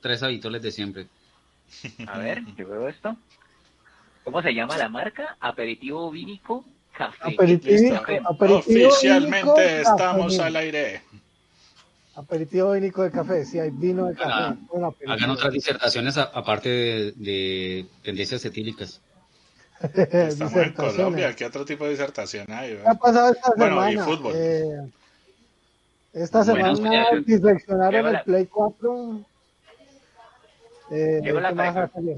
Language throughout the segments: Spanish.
tres habituales de siempre. A ver, yo veo esto. ¿Cómo se llama la marca? Aperitivo vínico café. Aperitivo, aperitivo Oficialmente vínico, estamos café. al aire. Aperitivo vínico de café, sí, hay vino de café. Bueno. Hagan otras disertaciones aparte de, de tendencias etílicas. Estamos en Disertaciones. Colombia. ¿Qué otro tipo de disertación hay? ¿Qué ha pasado esta Bueno, y fútbol. Eh, esta Bueno, semana pues, diseccionaron llegó el la- Play 4. Eh, Llegó la ¿qué más pregunta. salió?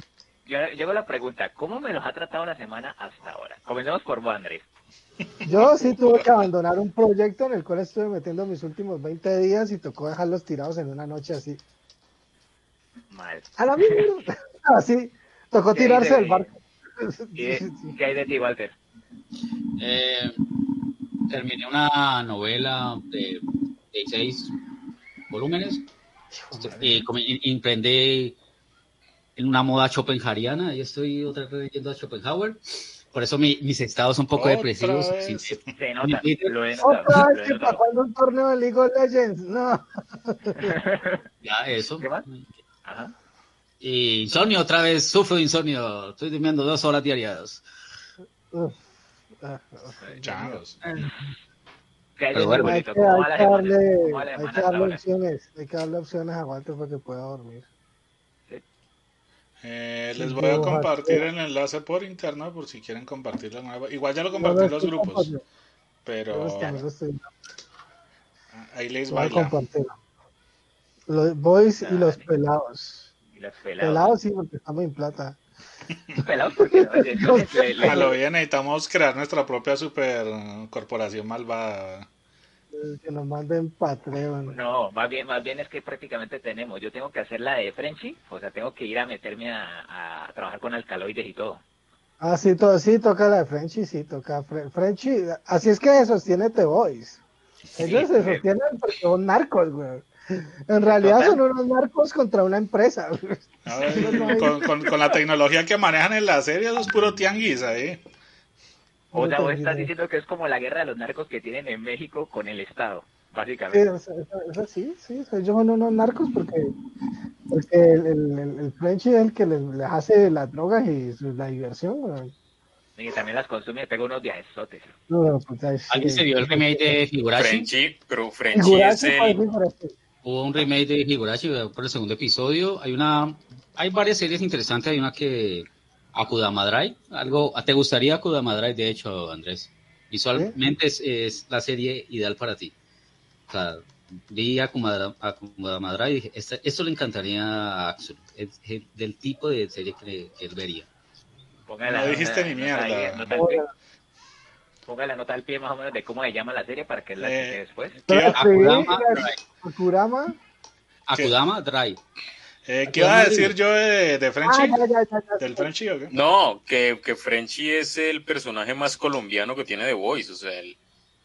Yo, llegó la pregunta, ¿cómo me los ha tratado la semana hasta ahora? Comencemos por vos, Andrés. Yo sí tuve que abandonar un proyecto en el cual estuve metiendo mis últimos 20 días y tocó dejarlos tirados en una noche así. Mal. A la mierda. Así, tocó tirarse de- del barco. ¿Y de- ¿Qué hay de ti, Walter? Eh, terminé una novela de 16 volúmenes y come- y- emprendí en una moda schopenhaueriana y estoy otra vez leyendo a Schopenhauer. Por eso mi- mis estados son un poco depresivos. vez. sin- Se nota, Mi- lo he notado. Otra lo vez he que cuando un torneo de League of Legends. No. ya, eso. ¿Qué más? Ajá. Y insomnio otra vez, sufro de insomnio. Estoy durmiendo dos horas diarias. Uf. Ah, Changos. ¿Qué hay de Pero ti, bueno, Hay que, ¿Cómo hay la que darle, ¿Cómo va la hay que darle opciones, hay que darle opciones a Walter para que pueda dormir. Eh, les voy a compartir el enlace por interno por si quieren compartirlo. nuevo. Igual ya lo compartí en los grupos, Me pero gusta. ahí les Voy a compartir. Los boys y los Dale. pelados. Y los pelados. Pelados sí, porque estamos en plata. Pelados porque no, entonces le- le- A lo bien necesitamos crear nuestra propia super corporación malvada. Que nos manden Patreon. No, más bien, más bien es que prácticamente tenemos. Yo tengo que hacer la de Frenchy, o sea, tengo que ir a meterme a, a trabajar con alcaloides y todo. Ah, sí, to- sí, toca la de Frenchy, sí, toca Fre- Frenchy. Así es que se sostiene The Boys. Ellos se güey. sostienen porque son narcos, güey. En realidad son unos narcos contra una empresa. con, con- con la tecnología que manejan en la serie, eso es puro tianguis ahí. O sea, vos estás Sí, diciendo que es como la guerra de los narcos que tienen en México con el Estado, Sí, básicamente. eso, eso- eso sí, sí, ellos son unos narcos porque, porque el, el, el, el Frenchy es el que les, les hace las drogas y su- la diversión. güey. Y también las consume y pega unos viajesotes. No, pues, ay, sí. ¿Alguien se vio el remake de Higurashi? Frenchy, pero Frenchy es Figurashi, ¿cuál el... Hubo un remake de Higurashi por el segundo episodio. Hay una, hay varias series interesantes. Hay una que Akudama Drive. Algo, ¿te gustaría Akudama Drive? De hecho, Andrés. Visualmente es, es la serie ideal para ti. O sea, vi Akudama, Akudama Drive y dije, "Esta- esto le encantaría a Axel. Es, es del tipo de serie que, que él vería. Póngale No la dijiste ni mierda. pie. Ponga la nota al pie más o menos de cómo se llama la serie para que la Eh, cheque después. ¿Qué, Pero sí, Akudama Drive. Kurama. Akudama Drive. eh, ¿qué iba a decir yo de, de Ah, Frenchy? ya, ya, ya, ya. ¿Del Frenchy o qué? No, que, que Frenchy es el personaje más colombiano que tiene The Voice. O sea, el,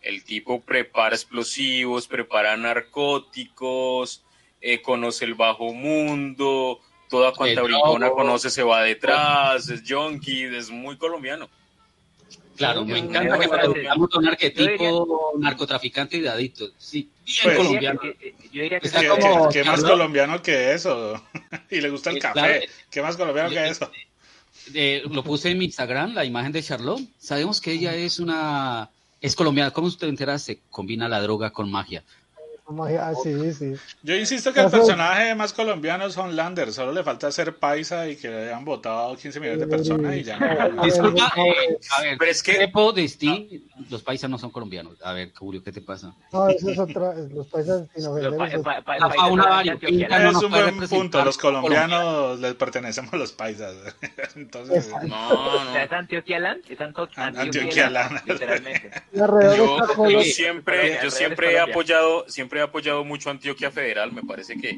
el tipo prepara explosivos, prepara narcóticos, eh, conoce el bajo mundo, toda cuanta brigona conoce se va detrás, es junkie, es muy colombiano. Claro, me encanta que digamos un arquetipo narcotraficante y de adicto. Sí, bien Pues- colombiano. Yo diría que- yo diría que Está ¿Qué, sí, como- más colombiano que eso? y le gusta el Sí, café. claro. ¿Qué más colombiano que eso? Eh, lo puse en mi Instagram, la imagen de Charlotte. Sabemos que ella es una... Es colombiana. ¿Cómo usted entera? Se combina la droga con magia. Ah, sí, sí. Yo insisto que el personaje más colombiano es Homelander. Solo le falta ser paisa y que le hayan votado 15 millones de personas y ya. no. Disculpa, eh, a ver, Pero es que- Pepo de Steve, los paisas no son colombianos. A ver, Julio, ¿qué te pasa? No, eso es otra. Los paisas sin ofender, pa- pa- pa- no Es un buen punto. Los colombianos les pertenecemos a los paisas. Entonces, Exacto. No, no. es Antioquia Land, es Anto- An- Antioquia Land, Antioquia Land. literalmente. Yo, siempre, yo siempre he apoyado, siempre he apoyado mucho a Antioquia Federal. Me parece que,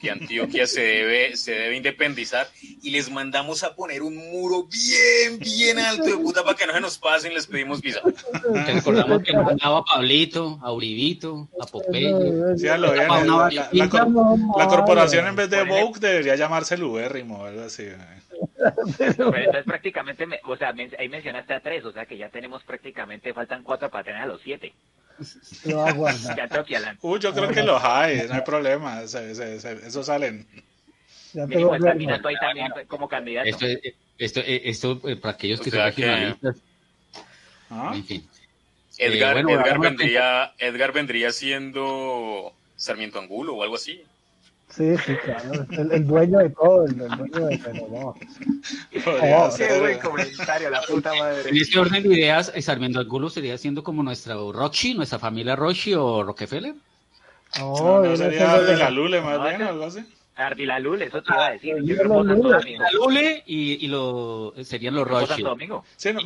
que Antioquia se debe, se debe independizar y les mandamos a poner un muro bien, bien alto de puta para que no se nos pasen. Les pedimos visa. Te recordamos que nos mandaba a Pablito, a Uribito, a Popeye. sí, a lo bien, la, la- cor- la corporación en vez de Vogue debería llamarse el Ubérrimo o algo así. Pero entonces prácticamente, me- o sea, ahí mencionaste a tres, o sea que ya tenemos prácticamente, faltan cuatro para tener a los siete. Lo va a guardar. Ya toque, Alan. Uy, yo creo que los hay, no hay problema. se- se- se- esos salen. Ya Mínimo tengo está verbo. mirando ahí también como candidato. Esto, es- esto, eh, esto, eh, para aquellos O que sea son que- regionalistas, ¿Ah? en fin. Edgar, Eh, bueno, Edgar, a vendría, Edgar vendría siendo Sarmiento Angulo o algo así. Sí, sí, claro. El, el dueño de todo, el, el dueño de pero no. Podría Oh, ser. Qué buen comentario, la puta madre. En este orden de ideas, eh, Sarmiento Angulo sería siendo como nuestra Rochi, nuestra familia Rochi o Rockefeller. No, No, no yo sería tengo de la verbo. Lule más bien algo así. Ardilalul, eso te iba a decir. Ah, Yo Ardilalul. Grupo Santo Domingo. La Lule y, y lo, serían los Rochi. Santo Domingo. Sí, más,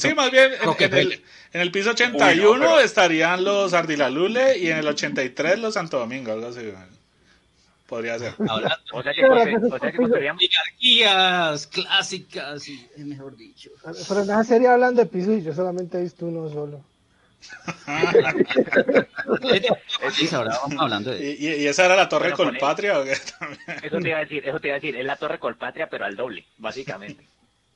sí, más bien en, el, en el piso 81 Uy, no, pero- estarían los Ardilalule y en el 83 los Santo Domingo, algo así. Podría ser. Ahora, O sea que, o sea que clásicas, y, eh, mejor dicho. Pero en esa serie hablan de pisos y yo solamente he visto uno solo. Ahora vamos hablando de... ¿Y, y, esa era la Torre Bueno, Colpatria o qué? Eso te iba a decir, eso te iba a decir, es la torre Colpatria, pero al doble, básicamente.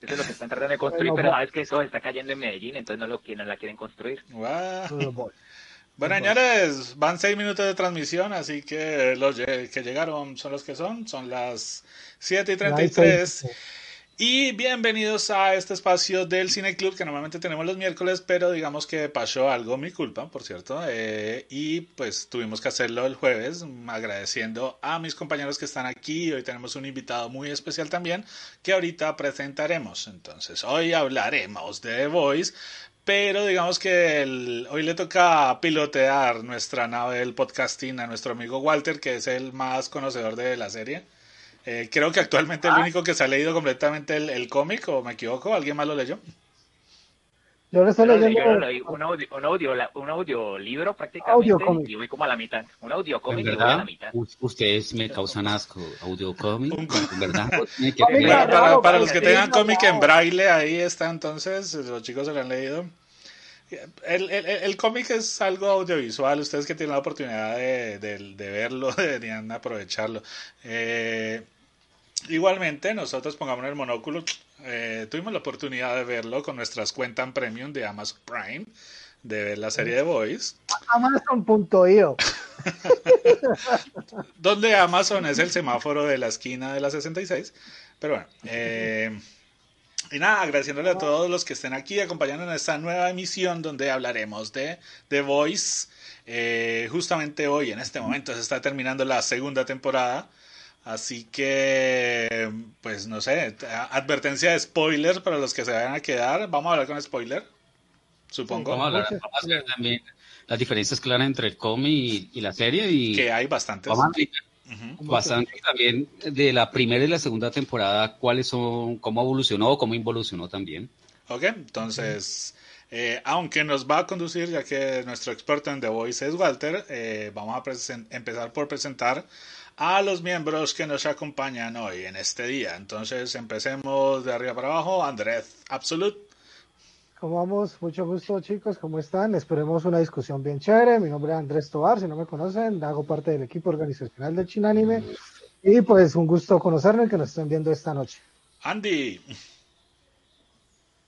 Eso es lo que están tratando de construir, Bueno, pero va. sabes que eso está cayendo en Medellín, entonces no lo quieren, la quieren construir. Guau. Bueno, señores, van seis minutos de transmisión, así que los que llegaron son los que son, son las 7 y 33. Y bienvenidos a este espacio del Cine Club que normalmente tenemos los miércoles, pero digamos que pasó algo, mi culpa, por cierto, eh, y pues tuvimos que hacerlo el jueves, agradeciendo a mis compañeros que están aquí. Hoy tenemos un invitado muy especial también que ahorita presentaremos. Entonces, hoy hablaremos de The Voice, pero digamos que el- hoy le toca pilotear nuestra nave del podcasting a nuestro amigo Walter, que es el más conocedor de la serie. Eh, creo que actualmente el único que se ha leído completamente el, el cómic, o me equivoco, ¿alguien más lo leyó? Yo estoy leyendo. yo lo leí, un, audio, un, audio, un audiolibro prácticamente, Audiocómic. y voy como a la mitad. Un audio En cómic y voy a la mitad. ustedes me causan asco. Audio cómic, Un- en verdad. que Para, para- los que tengan cómic en braille, ahí está entonces, los chicos se lo han leído. El, el- el cómic es algo audiovisual, ustedes que tienen la oportunidad de, de- de verlo deberían aprovecharlo. Eh, igualmente, nosotros pongamos el monóculo, eh, tuvimos la oportunidad de verlo con nuestras cuentas premium de Amazon Prime, de ver la serie de Voice. Amazon.io. donde Amazon es el semáforo de la esquina de la 66. Pero bueno, eh, y nada, agradeciéndole a todos los que estén aquí acompañando en esta nueva emisión donde hablaremos de The Voice. Eh, justamente hoy, en este momento, se está terminando la segunda temporada. Así que, pues no sé, advertencia de spoiler para los que se vayan a quedar. Vamos a hablar con spoiler, supongo. Vamos a hablar, vamos a hacer también las diferencias claras entre el cómic y, y la serie y Que hay bastantes. vamos a bastante también de la primera y la segunda temporada, cuáles son, cómo evolucionó, cómo involucionó también. Ok, entonces, eh, aunque nos va a conducir, ya que nuestro experto en The Voice es Walter, eh, vamos a empezar por presentar a los miembros que nos acompañan hoy en este día. Entonces, empecemos de arriba para abajo. Andrés Absolute. ¿Cómo vamos? Mucho gusto, chicos. ¿Cómo están? Esperemos una discusión bien chévere. Mi nombre es Andrés Tobar. Si no me conocen, hago parte del equipo organizacional del Chinanime. Y pues un gusto conocernos y que nos estén viendo esta noche. Andy.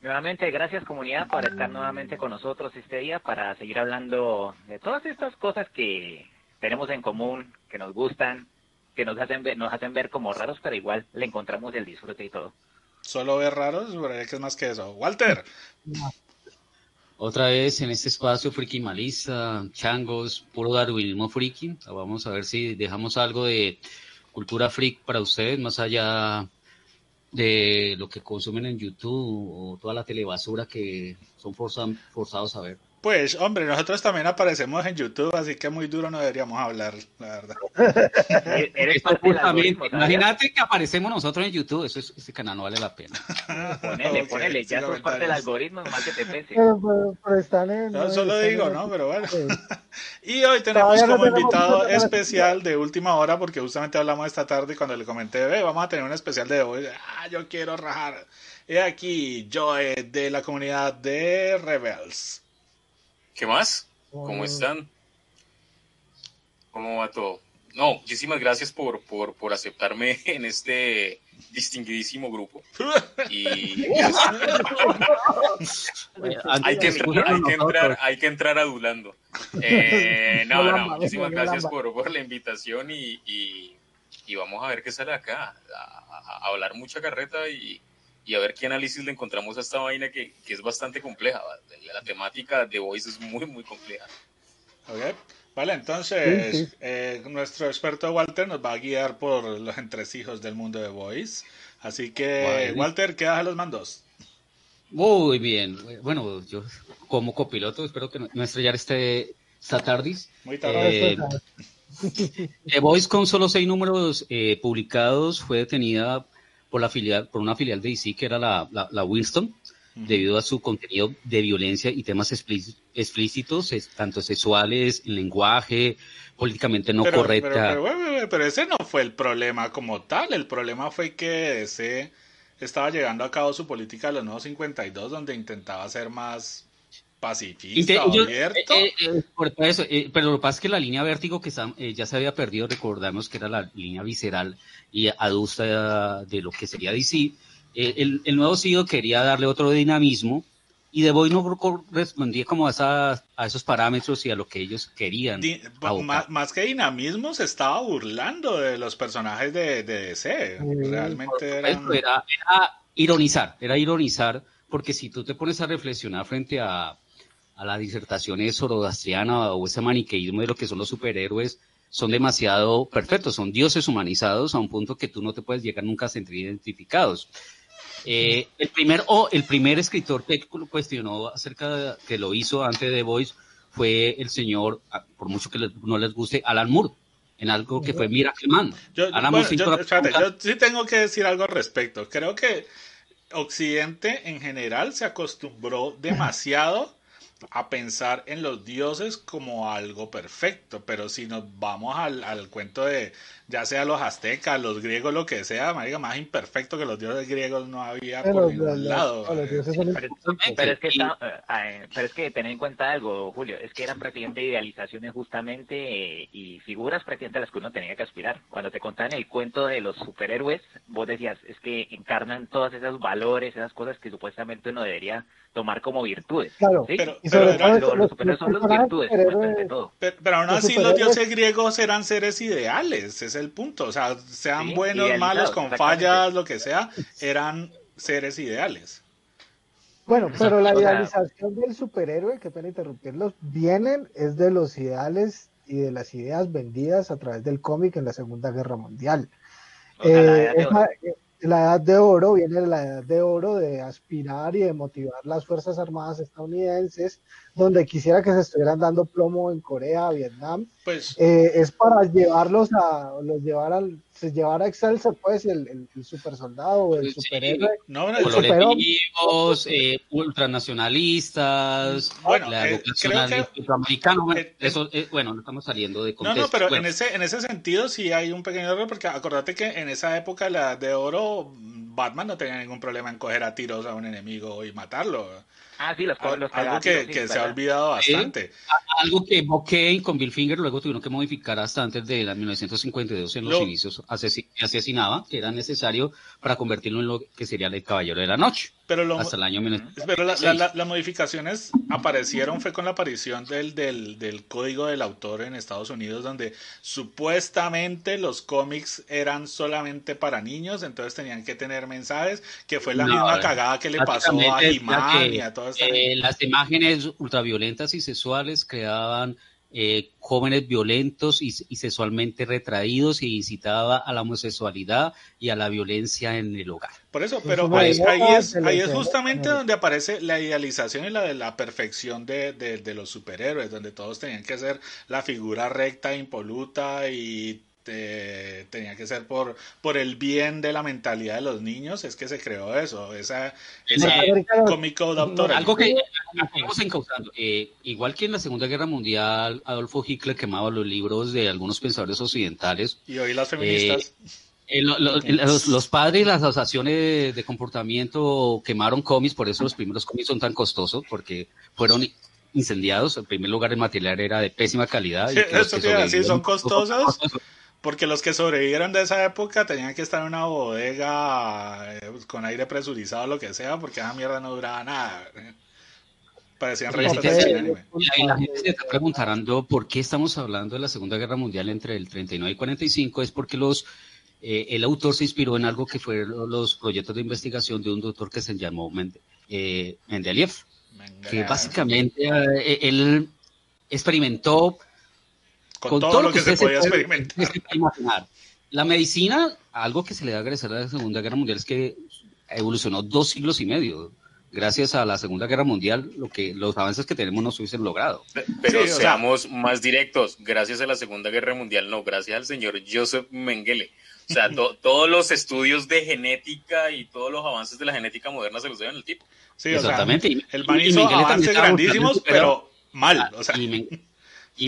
Nuevamente, gracias comunidad por estar nuevamente con nosotros este día para seguir hablando de todas estas cosas que tenemos en común, que nos gustan, que nos hacen ver, nos hacen ver como raros, pero igual le encontramos el disfrute y todo. Solo ver raros, juraría que es más que eso. Walter. Otra vez en este espacio friki malista, changos, puro darwinismo friki. Vamos a ver si dejamos algo de cultura freak para ustedes, más allá de lo que consumen en YouTube o toda la telebasura que son forza- forzados a ver. Pues, hombre, nosotros también aparecemos en YouTube, así que muy duro no deberíamos hablar, la verdad. Eres justamente, imagínate que aparecemos nosotros en YouTube, eso es, ese canal no vale la pena. Ponele, Ok, ponele, ya sos parte del algoritmo, más que te pese. Pero, pero- pero están en. Yo solo están digo, en- ¿no? Pero bueno. Sí. Y hoy tenemos Todavía no como tenemos invitado especial de última hora, porque justamente hablamos esta tarde y cuando le comenté, ve, vamos a tener un especial de hoy. Ah, yo quiero rajar. He aquí, Joe de la comunidad de Rebels. ¿Qué más? ¿Cómo Bueno. están? ¿Cómo va todo? no, muchísimas gracias por, por, por aceptarme en este distinguidísimo grupo. Y hay, que, hay, que entrar, hay que entrar adulando. Eh, no, no, muchísimas gracias por, por la invitación y, y, y, vamos a ver qué sale acá. A, hablar mucha carreta y, y, a ver qué análisis le encontramos a esta vaina que, que es bastante compleja. La temática de Voice es muy, muy compleja. Okay. Vale, entonces eh, nuestro experto Walter nos va a guiar por los entresijos del mundo de Voice. Así que, Walter, ¿qué haces los mandos? Muy bien. Bueno, yo como copiloto espero que no estrellar este Satardis. Muy tarde. Eh, The Voice con solo seis números eh, publicados fue detenida por la filial, por una filial de DC que era la, la Winston debido a su contenido de violencia y temas explícitos, tanto sexuales, en lenguaje, políticamente no correcta. Pero, ese no fue el problema como tal, el problema fue que ese estaba llegando a cabo su política de los nuevos 52, donde intentaba ser más pacifista, abierto. Eh, eh, eh, pero lo que pasa es que la línea vértigo que ya se había perdido, recordamos que era la línea visceral y adusta de lo que sería DC, el, el, nuevo CEO quería darle otro dinamismo y De Boy no respondía como a, a esos parámetros y a lo que ellos querían. más, que dinamismo, se estaba burlando de los personajes de, de DC. Realmente era, era, ironizar, era ironizar, porque si tú te pones a reflexionar frente a, a la disertación zoroastriana o ese maniqueísmo de lo que son los superhéroes, son demasiado perfectos, son dioses humanizados a un punto que tú no te puedes llegar nunca a sentir identificados. Eh, el primer o el primer escritor que cuestionó acerca de que lo hizo antes de Voice fue el señor, ah, por mucho que no les guste, Alan Moore, en algo que fue Miracle Man. Yo, yo, yo sí tengo que decir algo al respecto. Creo que Occidente en general se acostumbró demasiado a pensar en los dioses como algo perfecto, pero si nos vamos al, al cuento de ya sea los aztecas, los griegos, lo que sea, más imperfecto que los dioses griegos no había por ningún lado. Pero, es que eh, eh, pero es que tener en cuenta algo, Julio, es que eran prácticamente idealizaciones justamente eh, y figuras prácticamente a las que uno tenía que aspirar. Cuando te contaban el cuento de los superhéroes, vos decías, es que encarnan todos esos valores, esas cosas que supuestamente uno debería tomar como virtudes. Claro, pero, los, superhéroes son las virtudes, Pero, aún así los dioses griegos eran seres ideales, ese el punto. O sea, sean buenos, malos, con fallas, lo que sea, eran seres ideales. Bueno, pero la idealización del superhéroe, que pena interrumpirlos, vienen es de los ideales y de las ideas vendidas a través del cómic en la Segunda Guerra Mundial. Eh, la edad de oro viene de la edad de oro de aspirar y de motivar las Fuerzas Armadas estadounidenses, donde quisiera que se estuvieran dando plomo en Corea, Vietnam, pues, eh, es para llevarlos a, los llevar al, llevar a Excelsior, pues, el, el, super soldado, el superhéroe. No, no, el eh, ultranacionalistas, bueno, la eh, bueno, eh, eso, eh, bueno, no estamos saliendo de contexto. No, no, pero en, ese, en ese sentido sí hay un pequeño error, porque acordate que en esa época, la de oro, Batman no tenía ningún problema en coger a tiros a un enemigo y matarlo. Ah, sí, los, los Algo que, se ha olvidado bastante. algo que Bokeh con Bill Finger luego tuvieron que modificar hasta antes de la 1952 en los inicios asesinaba, que era necesario para convertirlo en lo que sería el Caballero de la Noche. Pero hasta el año Pero las modificaciones aparecieron fue con la aparición del, del, del código del autor en Estados Unidos, donde supuestamente los cómics eran solamente para niños, entonces tenían que tener mensajes, que fue la misma cagada que le pasó a Iman y a todas eh, Las imágenes ultraviolentas y sexuales creaban eh, jóvenes violentos y, sexualmente retraídos y incitaba a la homosexualidad y a la violencia en el hogar. Por eso, pero ahí, es, ahí es justamente donde aparece la idealización y la de la perfección de, de los superhéroes, donde todos tenían que ser la figura recta, impoluta y tenía que ser por, por el bien de la mentalidad de los niños, es que se creó eso, esa, ese cómico doctor. Algo que estamos encauzando. Eh, igual que en la Segunda Guerra Mundial, Adolfo Hitler quemaba los libros de algunos pensadores occidentales. Y hoy las feministas. Eh, eh, los, padres y las asociaciones de comportamiento quemaron cómics, por eso los primeros cómics son tan costosos, porque fueron incendiados. En primer lugar, el material era de pésima calidad. Y eso sí, son costosos. Porque los que sobrevivieron de esa época tenían que estar en una bodega eh, con aire presurizado o lo que sea, porque esa mierda no duraba nada. Parecían revistas de anime. Y la gente se está preguntando por qué estamos hablando de la Segunda Guerra Mundial entre el 39 y 45. Es porque los eh, el autor se inspiró en algo que fueron los proyectos de investigación de un doctor que se llamó eh, Mendeleev, que básicamente eh, él experimentó con, todo, lo que, se, podía experimentar. La medicina, algo que se le da a agradecer a la Segunda Guerra Mundial es que evolucionó dos siglos y medio gracias a la Segunda Guerra Mundial, lo que los avances que tenemos no se hubiesen logrado. Pero seamos más directos, gracias a la Segunda Guerra Mundial, no, gracias al señor Joseph Mengele. O sea, todos los estudios de genética y todos los avances de la genética moderna se los deben al tipo. Sí, Exactamente. el man hizo avances grandísimos, pero mal. O sea. Y,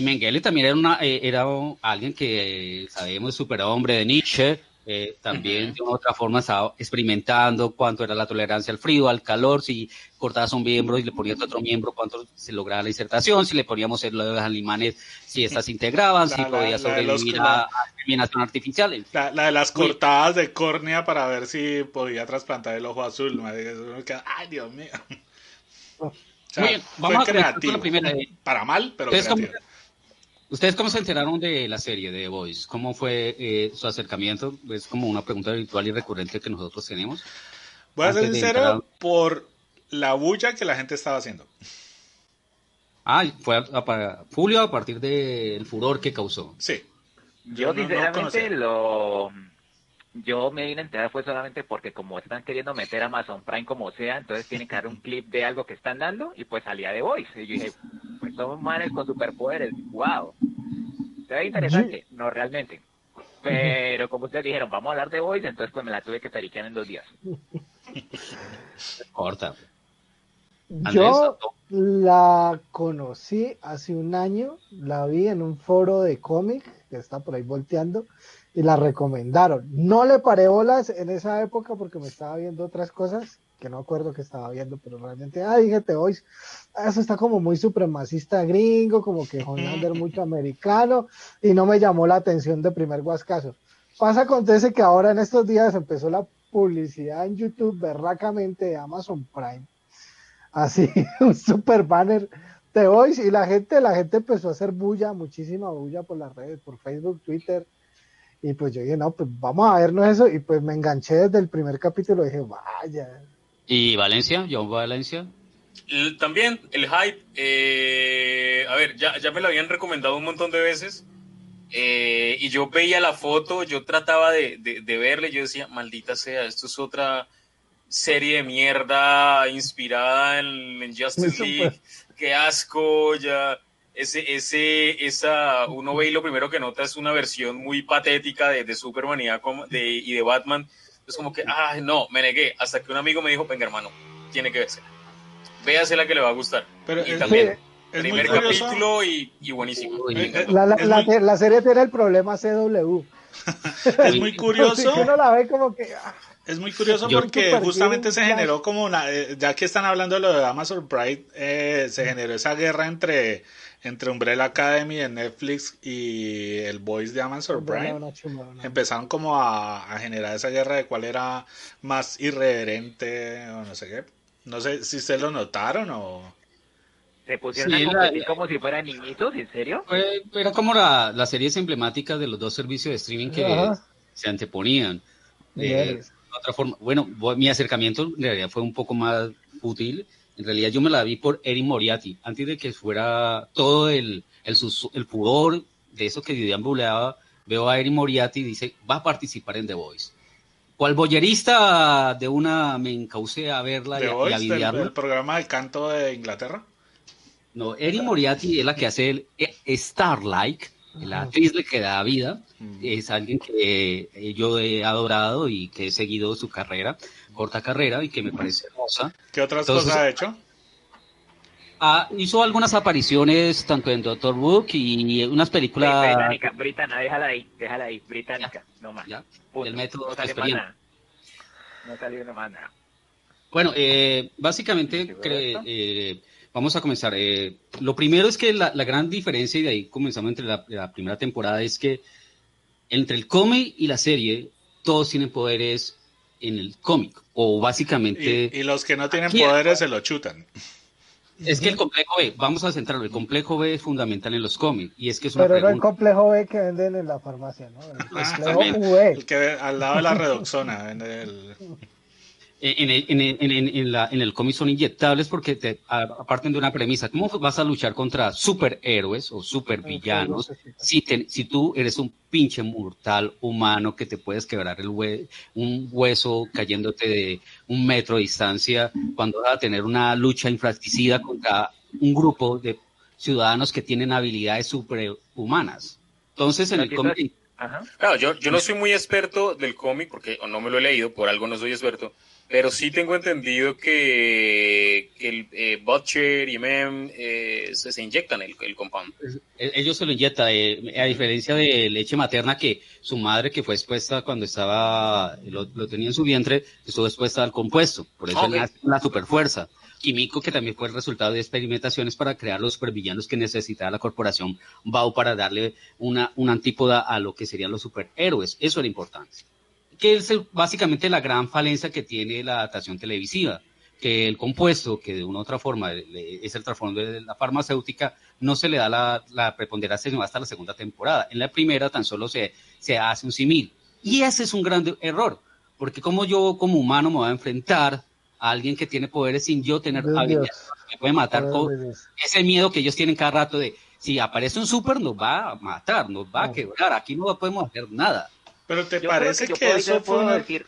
Mengele también era, una, eh, era alguien que eh, sabemos superhombre de Nietzsche, eh, también de otra forma estaba experimentando cuánto era la tolerancia al frío, al calor, si cortabas un miembro y le ponías otro miembro, cuánto se lograba la insertación, si le poníamos el de alimanes, si estas se integraban, si podía sobrevivir a, eliminación artificial. La, de las cortadas de córnea para ver si podía trasplantar el ojo azul. Ay, Dios mío. Muy bien, vamos a creativo. La primera. Para mal, pero creativo. ¿Ustedes cómo se enteraron de la serie de The Voice? ¿Cómo fue eh, su acercamiento? Es como una pregunta habitual y recurrente que nosotros tenemos. Voy a ser sincero por la bulla que la gente estaba haciendo. Ah, fue a, Julio a partir del furor que causó. Sí. Yo, sinceramente lo yo me vine a enterar fue solamente porque como están queriendo meter a Amazon Prime como sea, entonces tienen que dar un clip de algo que están dando y pues salía de Voice. Y yo dije, pues somos manes con superpoderes, wow. ¿Se ve interesante? No realmente. Pero como ustedes dijeron, vamos a hablar de Voice, entonces pues me la tuve que periquear en dos días. Corta. Yo la conocí hace un año, la vi en un foro de cómic que está por ahí volteando y la recomendaron. No le paré bolas en esa época porque me estaba viendo otras cosas que no acuerdo que estaba viendo, pero realmente, ah, dije te voy, eso está como muy supremacista gringo, como que Hollander mucho americano, y no me llamó la atención de primer guascazo. Pasa, acontece que ahora en estos días empezó la publicidad en YouTube berracamente de Amazon Prime. Así, un super banner de Voice, y la gente, la gente empezó a hacer bulla, muchísima bulla por las redes, por Facebook, Twitter, y pues yo dije, no, pues vamos a vernos eso. Y pues me enganché desde el primer capítulo y dije, vaya. ¿Y Valencia? ¿John Valencia? también el hype, eh, a ver, ya, ya me lo habían recomendado un montón de veces. Eh, y yo veía la foto, yo trataba de, de, verle, yo decía, maldita sea, esto es otra serie de mierda inspirada en, en Justice League, qué asco, ya ese, ese, esa, uno ve y lo primero que nota es una versión muy patética de, de Superman y de, y de Batman. Es como que, ah, no, me negué. Hasta que un amigo me dijo, venga, hermano, tiene que véasela. Véasela que le va a gustar. Pero y también, primer capítulo y, y, buenísimo. La, la, la, serie tiene el problema CW. es muy curioso. uno la ve como que... Ah. Es muy curioso porque justamente se generó como una, eh, ya que están hablando de lo de Amazon Pride, eh, se generó esa guerra entre entre Umbrella Academy de Netflix y el Voice de Amazon Prime, empezaron como a, generar esa guerra de cuál era más irreverente o no sé qué. No sé si ustedes lo notaron o... Se pusieron a competir como si fueran niñitos, ¿en serio? era como la, las series emblemáticas de los dos servicios de streaming que se anteponían. de otra forma, bueno, mi acercamiento en realidad fue un poco más útil en realidad yo me la vi por Erin Moriarty, antes de que fuera todo el, el, el furor de eso que deambulaba, veo a Erin Moriarty y dice, va a participar en The Voice. ¿Cuál boyerista de una me encauce a verla y, Voice, a el programa de canto de Inglaterra? No, Erin Moriarty es la que hace el eh, Starlight, la actriz que da vida, es alguien que eh, yo he adorado y que he seguido su carrera corta carrera y que me parece hermosa. ¿Qué otras cosas ha hecho? Ah, hizo algunas apariciones tanto en Doctor Book y unas películas... británica, británica, déjala ahí, déjala ahí, británica, no más. Ya, el método no salió nada. No salió más nada. Bueno, eh, básicamente eh, vamos a comenzar. Eh, lo primero es que la, gran diferencia, y de ahí comenzamos entre la, la primera temporada, es que entre el cómic y la serie, todos tienen poderes en el cómic, o básicamente... Y, los que no tienen poderes se lo chutan. Es que el complejo B, vamos a centrarlo, el complejo B es fundamental en los cómics y es que es Pero no el complejo B que venden en la farmacia, ¿no? El ah, complejo el que al lado de la redoxona vende el... En el, en, el, en, la, en el cómic son inyectables porque te aparten de una premisa. ¿Cómo vas a luchar contra superhéroes o supervillanos si, si tú eres un pinche mortal humano que te puedes quebrar el un hueso cayéndote de un metro de distancia cuando vas a tener una lucha infracticida contra un grupo de ciudadanos que tienen habilidades superhumanas? Entonces, en el cómic... Claro, yo, yo no soy muy experto del cómic porque no me lo he leído, por algo no soy experto pero sí tengo entendido que, el eh, Butcher y Mem eh, se, inyectan el, el compound. E, ellos se lo inyectan, eh, a diferencia de leche materna que su madre que fue expuesta cuando estaba, lo, tenía en su vientre, estuvo expuesta al compuesto. Por eso okay. la superfuerza. Químico que también fue el resultado de experimentaciones para crear los supervillanos que necesitaba la corporación BAU para darle una, una antípoda a lo que serían los superhéroes. Eso era importante que es básicamente la gran falencia que tiene la adaptación televisiva, que el compuesto, que de una u otra forma es el trasfondo de la farmacéutica, no se le da la, preponderancia sino hasta la segunda temporada. En la primera tan solo se, se hace un simil. Y ese es un gran error, porque como yo como humano me voy a enfrentar a alguien que tiene poderes sin yo tener habilidades, me puede matar con ese miedo que ellos tienen cada rato de si aparece un super nos va a matar, nos va a quebrar, aquí no podemos hacer nada. Pero te parece que, eso fue decir,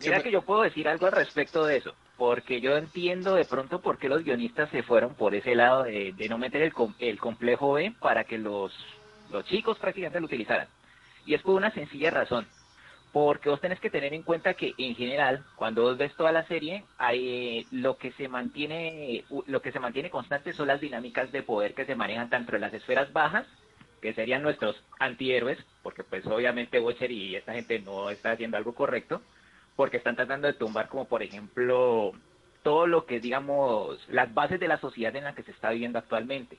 Mira que yo puedo decir algo al respecto de eso, porque yo entiendo de pronto por qué los guionistas se fueron por ese lado de, no meter el, el, complejo B para que los, los chicos prácticamente lo utilizaran. Y es por una sencilla razón, porque vos tenés que tener en cuenta que en general, cuando vos ves toda la serie, hay, lo que se mantiene lo que se mantiene constante son las dinámicas de poder que se manejan tanto en las esferas bajas que serían nuestros antihéroes, porque pues obviamente Bocher y esta gente no está haciendo algo correcto, porque están tratando de tumbar como por ejemplo todo lo que digamos las bases de la sociedad en la que se está viviendo actualmente.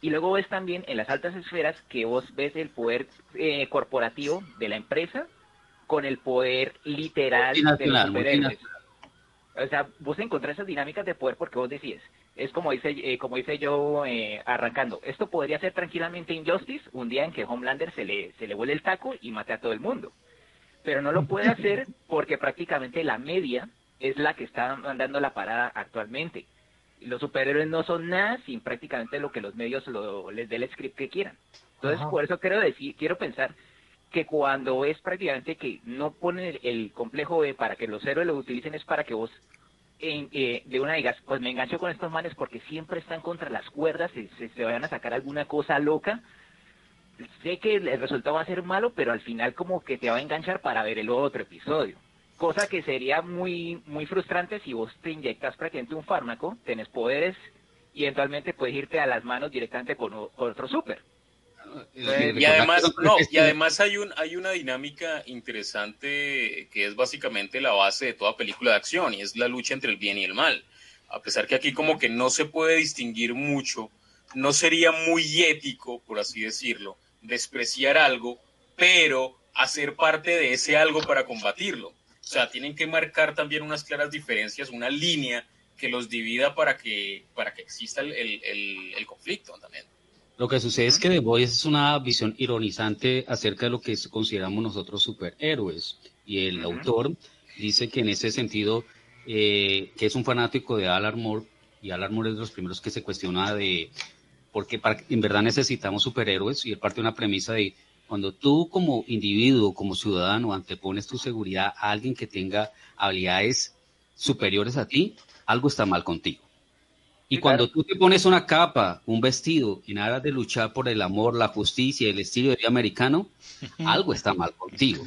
Y luego ves también en las altas esferas que vos ves el poder eh, corporativo de la empresa con el poder literal de los superhéroes. O sea, vos encontrás esas dinámicas de poder porque vos decís, es como dice, eh, como dice yo eh, arrancando, esto podría ser tranquilamente Injustice, un día en que Homelander se le, se le vuele el taco y mate a todo el mundo. Pero no lo puede hacer porque prácticamente la media es la que está mandando la parada actualmente. Los superhéroes no son nada sin prácticamente lo que los medios les dé el script que quieran. Entonces, por eso quiero decir, quiero pensar que cuando es prácticamente que no ponen el, complejo B para que los héroes lo utilicen es para que vos eh, de una digas, pues me engancho con estos manes porque siempre están contra las cuerdas, y se, se vayan a sacar alguna cosa loca. Sé que el resultado va a ser malo, pero al final como que te va a enganchar para ver el otro episodio. Cosa que sería muy, muy frustrante si vos te inyectas prácticamente un fármaco, tenés poderes y eventualmente puedes irte a las manos directamente con, con otro super. Y además, no, y además hay, un, hay una dinámica interesante que es básicamente la base de toda película de acción y es la lucha entre el bien y el mal. A pesar que aquí como que no se puede distinguir mucho, no sería muy ético, por así decirlo, despreciar algo, pero hacer parte de ese algo para combatirlo. O sea, tienen que marcar también unas claras diferencias, una línea que los divida para que, para que exista el, el, el conflicto también. Lo que sucede es que The Boys es una visión ironizante acerca de lo que consideramos nosotros superhéroes. Y el autor dice que en ese sentido, eh, que es un fanático de Alan Moore, y Alan Moore es de los primeros que se cuestiona de por qué en verdad necesitamos superhéroes, y él parte de una premisa de cuando tú como individuo, como ciudadano, antepones tu seguridad a alguien que tenga habilidades superiores a ti, algo está mal contigo. Y cuando tú te pones una capa, un vestido, en aras de luchar por el amor, la justicia, el estilo de vida americano, algo está mal contigo.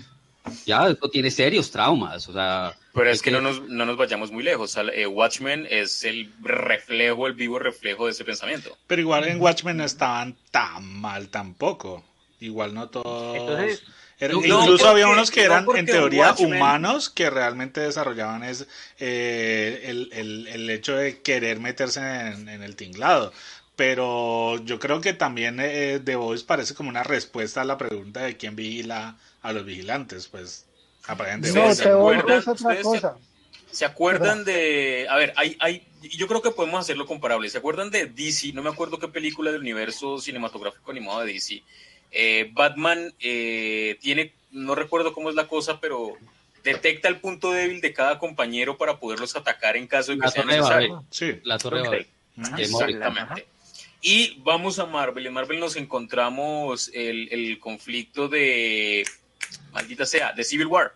Ya, esto tiene serios traumas, o sea... Pero es, que, no, nos, no nos vayamos muy lejos. Eh, Watchmen es el reflejo, el vivo reflejo de ese pensamiento. Pero igual en Watchmen no estaban tan mal tampoco. Igual no todos incluso había unos que eran en teoría humanos que realmente desarrollaban es, eh, el, el, el, hecho de querer meterse en, el tinglado. pero yo creo que también eh, The Voice parece como una respuesta a la pregunta de quién vigila a los vigilantes, pues aparentemente. No, ¿Se The Voice acuerdan es otra cosa. ¿Se acuerdan de.? A ver, hay, hay. Yo creo que podemos hacerlo comparable. ¿Se acuerdan de DC? No me acuerdo qué película del universo cinematográfico animado de DC. Eh, Batman eh, tiene. No recuerdo cómo es la cosa, pero detecta el punto débil de cada compañero para poderlos atacar en caso de que La sea necesario. Babel. Sí. La Torre. De Exactamente. Y vamos a Marvel. En Marvel nos encontramos el, el conflicto de. Maldita sea, de Civil War.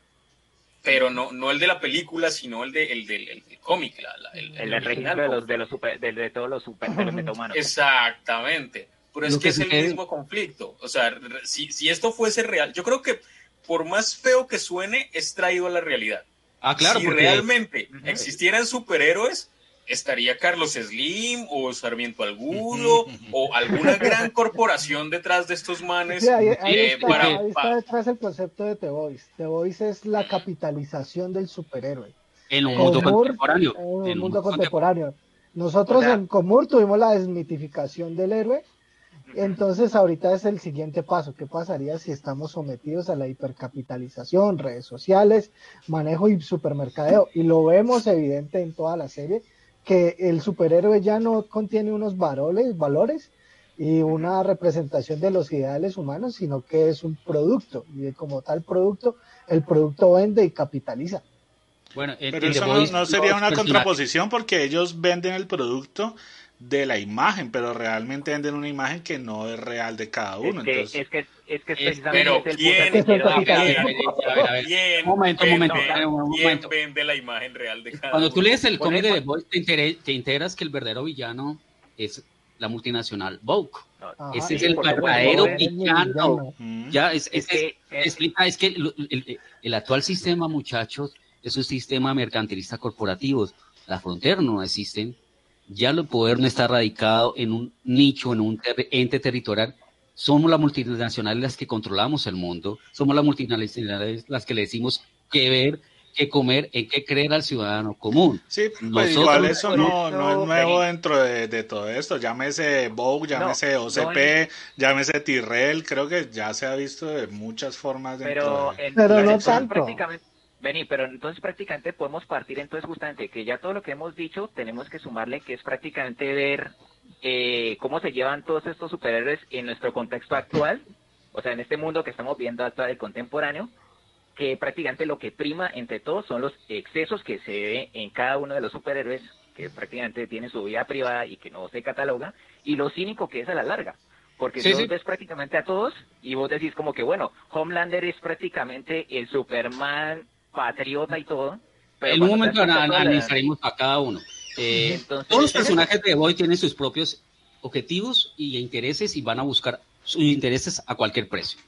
Pero no, no el de la película, sino el, de, el, del, el del cómic. la- la- el, El el registro de los de los super, de, de todos los super de los metahumanos. Exactamente. Pero es que, que es el mismo conflicto. O sea, si, si esto fuese real, yo creo que por más feo que suene, es traído a la realidad. Ah, claro, si porque realmente existieran superhéroes, estaría Carlos Slim o Sarmiento Alguno o alguna gran corporación detrás de estos manes. Sí, ahí, ahí eh, está, para- ahí está detrás el concepto de The Voice. The Voice es la capitalización del superhéroe. en un mundo contemporáneo. En un mundo mundo contemporáneo. Nosotros O sea- en Comur tuvimos la desmitificación del héroe. Entonces ahorita es el siguiente paso. ¿Qué pasaría si estamos sometidos a la hipercapitalización, redes sociales, manejo y supermercadeo? Y lo vemos evidente en toda la serie, que el superhéroe ya no contiene unos valores, valores y una representación de los ideales humanos, sino que es un producto. Y como tal producto, el producto vende y capitaliza. Bueno, en- Pero eso no, sería una contraposición porque ellos venden el producto de la imagen, pero realmente venden una imagen que no es real de cada Es uno. que, entonces, es que es que es Es- precisamente pero el ¿quién- punto que quiero quién- A ver, a llegar. ver, a ver, a ver. ¿Quién Un momento, un vende- momento, quién momento. vende la imagen real de cada Cuando tú uno? lees el cómic de The Voice, te, te enteras que el verdadero villano es la multinacional Vogue. No, Ajá, Ese es el verdadero es- villano. Ya, es, Es es- que, es- explica, es que el, el- el actual sistema, muchachos, es un sistema mercantilista corporativo. Las fronteras no existen. Ya el poder no está radicado en un nicho, en un ter- ente territorial. Somos las multinacionales las que controlamos el mundo. Somos las multinacionales las que le decimos qué ver, qué comer, en qué creer al ciudadano común. Sí, pues Nosotros- igual eso no, no es nuevo dentro de, de todo esto. Llámese Vogue, llámese no OCP, llámese Tyrrell. Creo que ya se ha visto de muchas formas dentro pero, de... en- Pero no tanto. prácticamente Vení, pero entonces prácticamente podemos partir entonces justamente que ya todo lo que hemos dicho tenemos que sumarle que es prácticamente ver eh, cómo se llevan todos estos superhéroes en nuestro contexto actual, o sea, en este mundo que estamos viendo actual, el contemporáneo, que prácticamente lo que prima entre todos son los excesos que se ve en cada uno de los superhéroes, que prácticamente tiene su vida privada y que no se cataloga, y lo cínico que es a la larga. Porque sí. vos ves prácticamente a todos y vos decís como que, bueno, Homelander es prácticamente el Superman patriota y todo. pero en un momento analizaremos a cada uno. Eh, Entonces, todos los personajes de Boy tienen sus propios objetivos y intereses y van a buscar sus intereses a cualquier precio.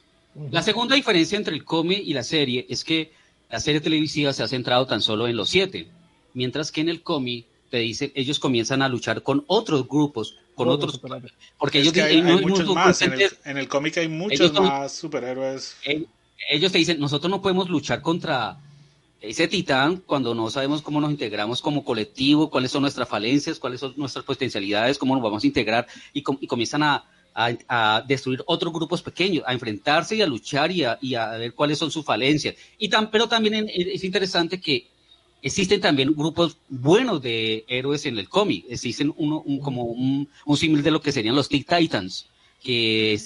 La segunda diferencia entre el cómic y la serie es que la serie televisiva se ha centrado tan solo en los siete, mientras que en el cómic te dicen, ellos comienzan a luchar con otros grupos, con Todos otros, porque Es ellos que hay, dicen, hay no- muchos más. En el, en el cómic hay muchos Ellos más superhéroes. ellos te dicen, nosotros no podemos luchar contra ese titán cuando no sabemos cómo nos integramos como colectivo, cuáles son nuestras falencias, cuáles son nuestras potencialidades, cómo nos vamos a integrar y, com- y comienzan a, destruir otros grupos pequeños, a enfrentarse y a luchar y a, ver cuáles son sus falencias. Y tan, pero también es interesante que existen también grupos buenos de héroes en el cómic. Existen uno, un, como un, un símil de lo que serían los Teen Titans, que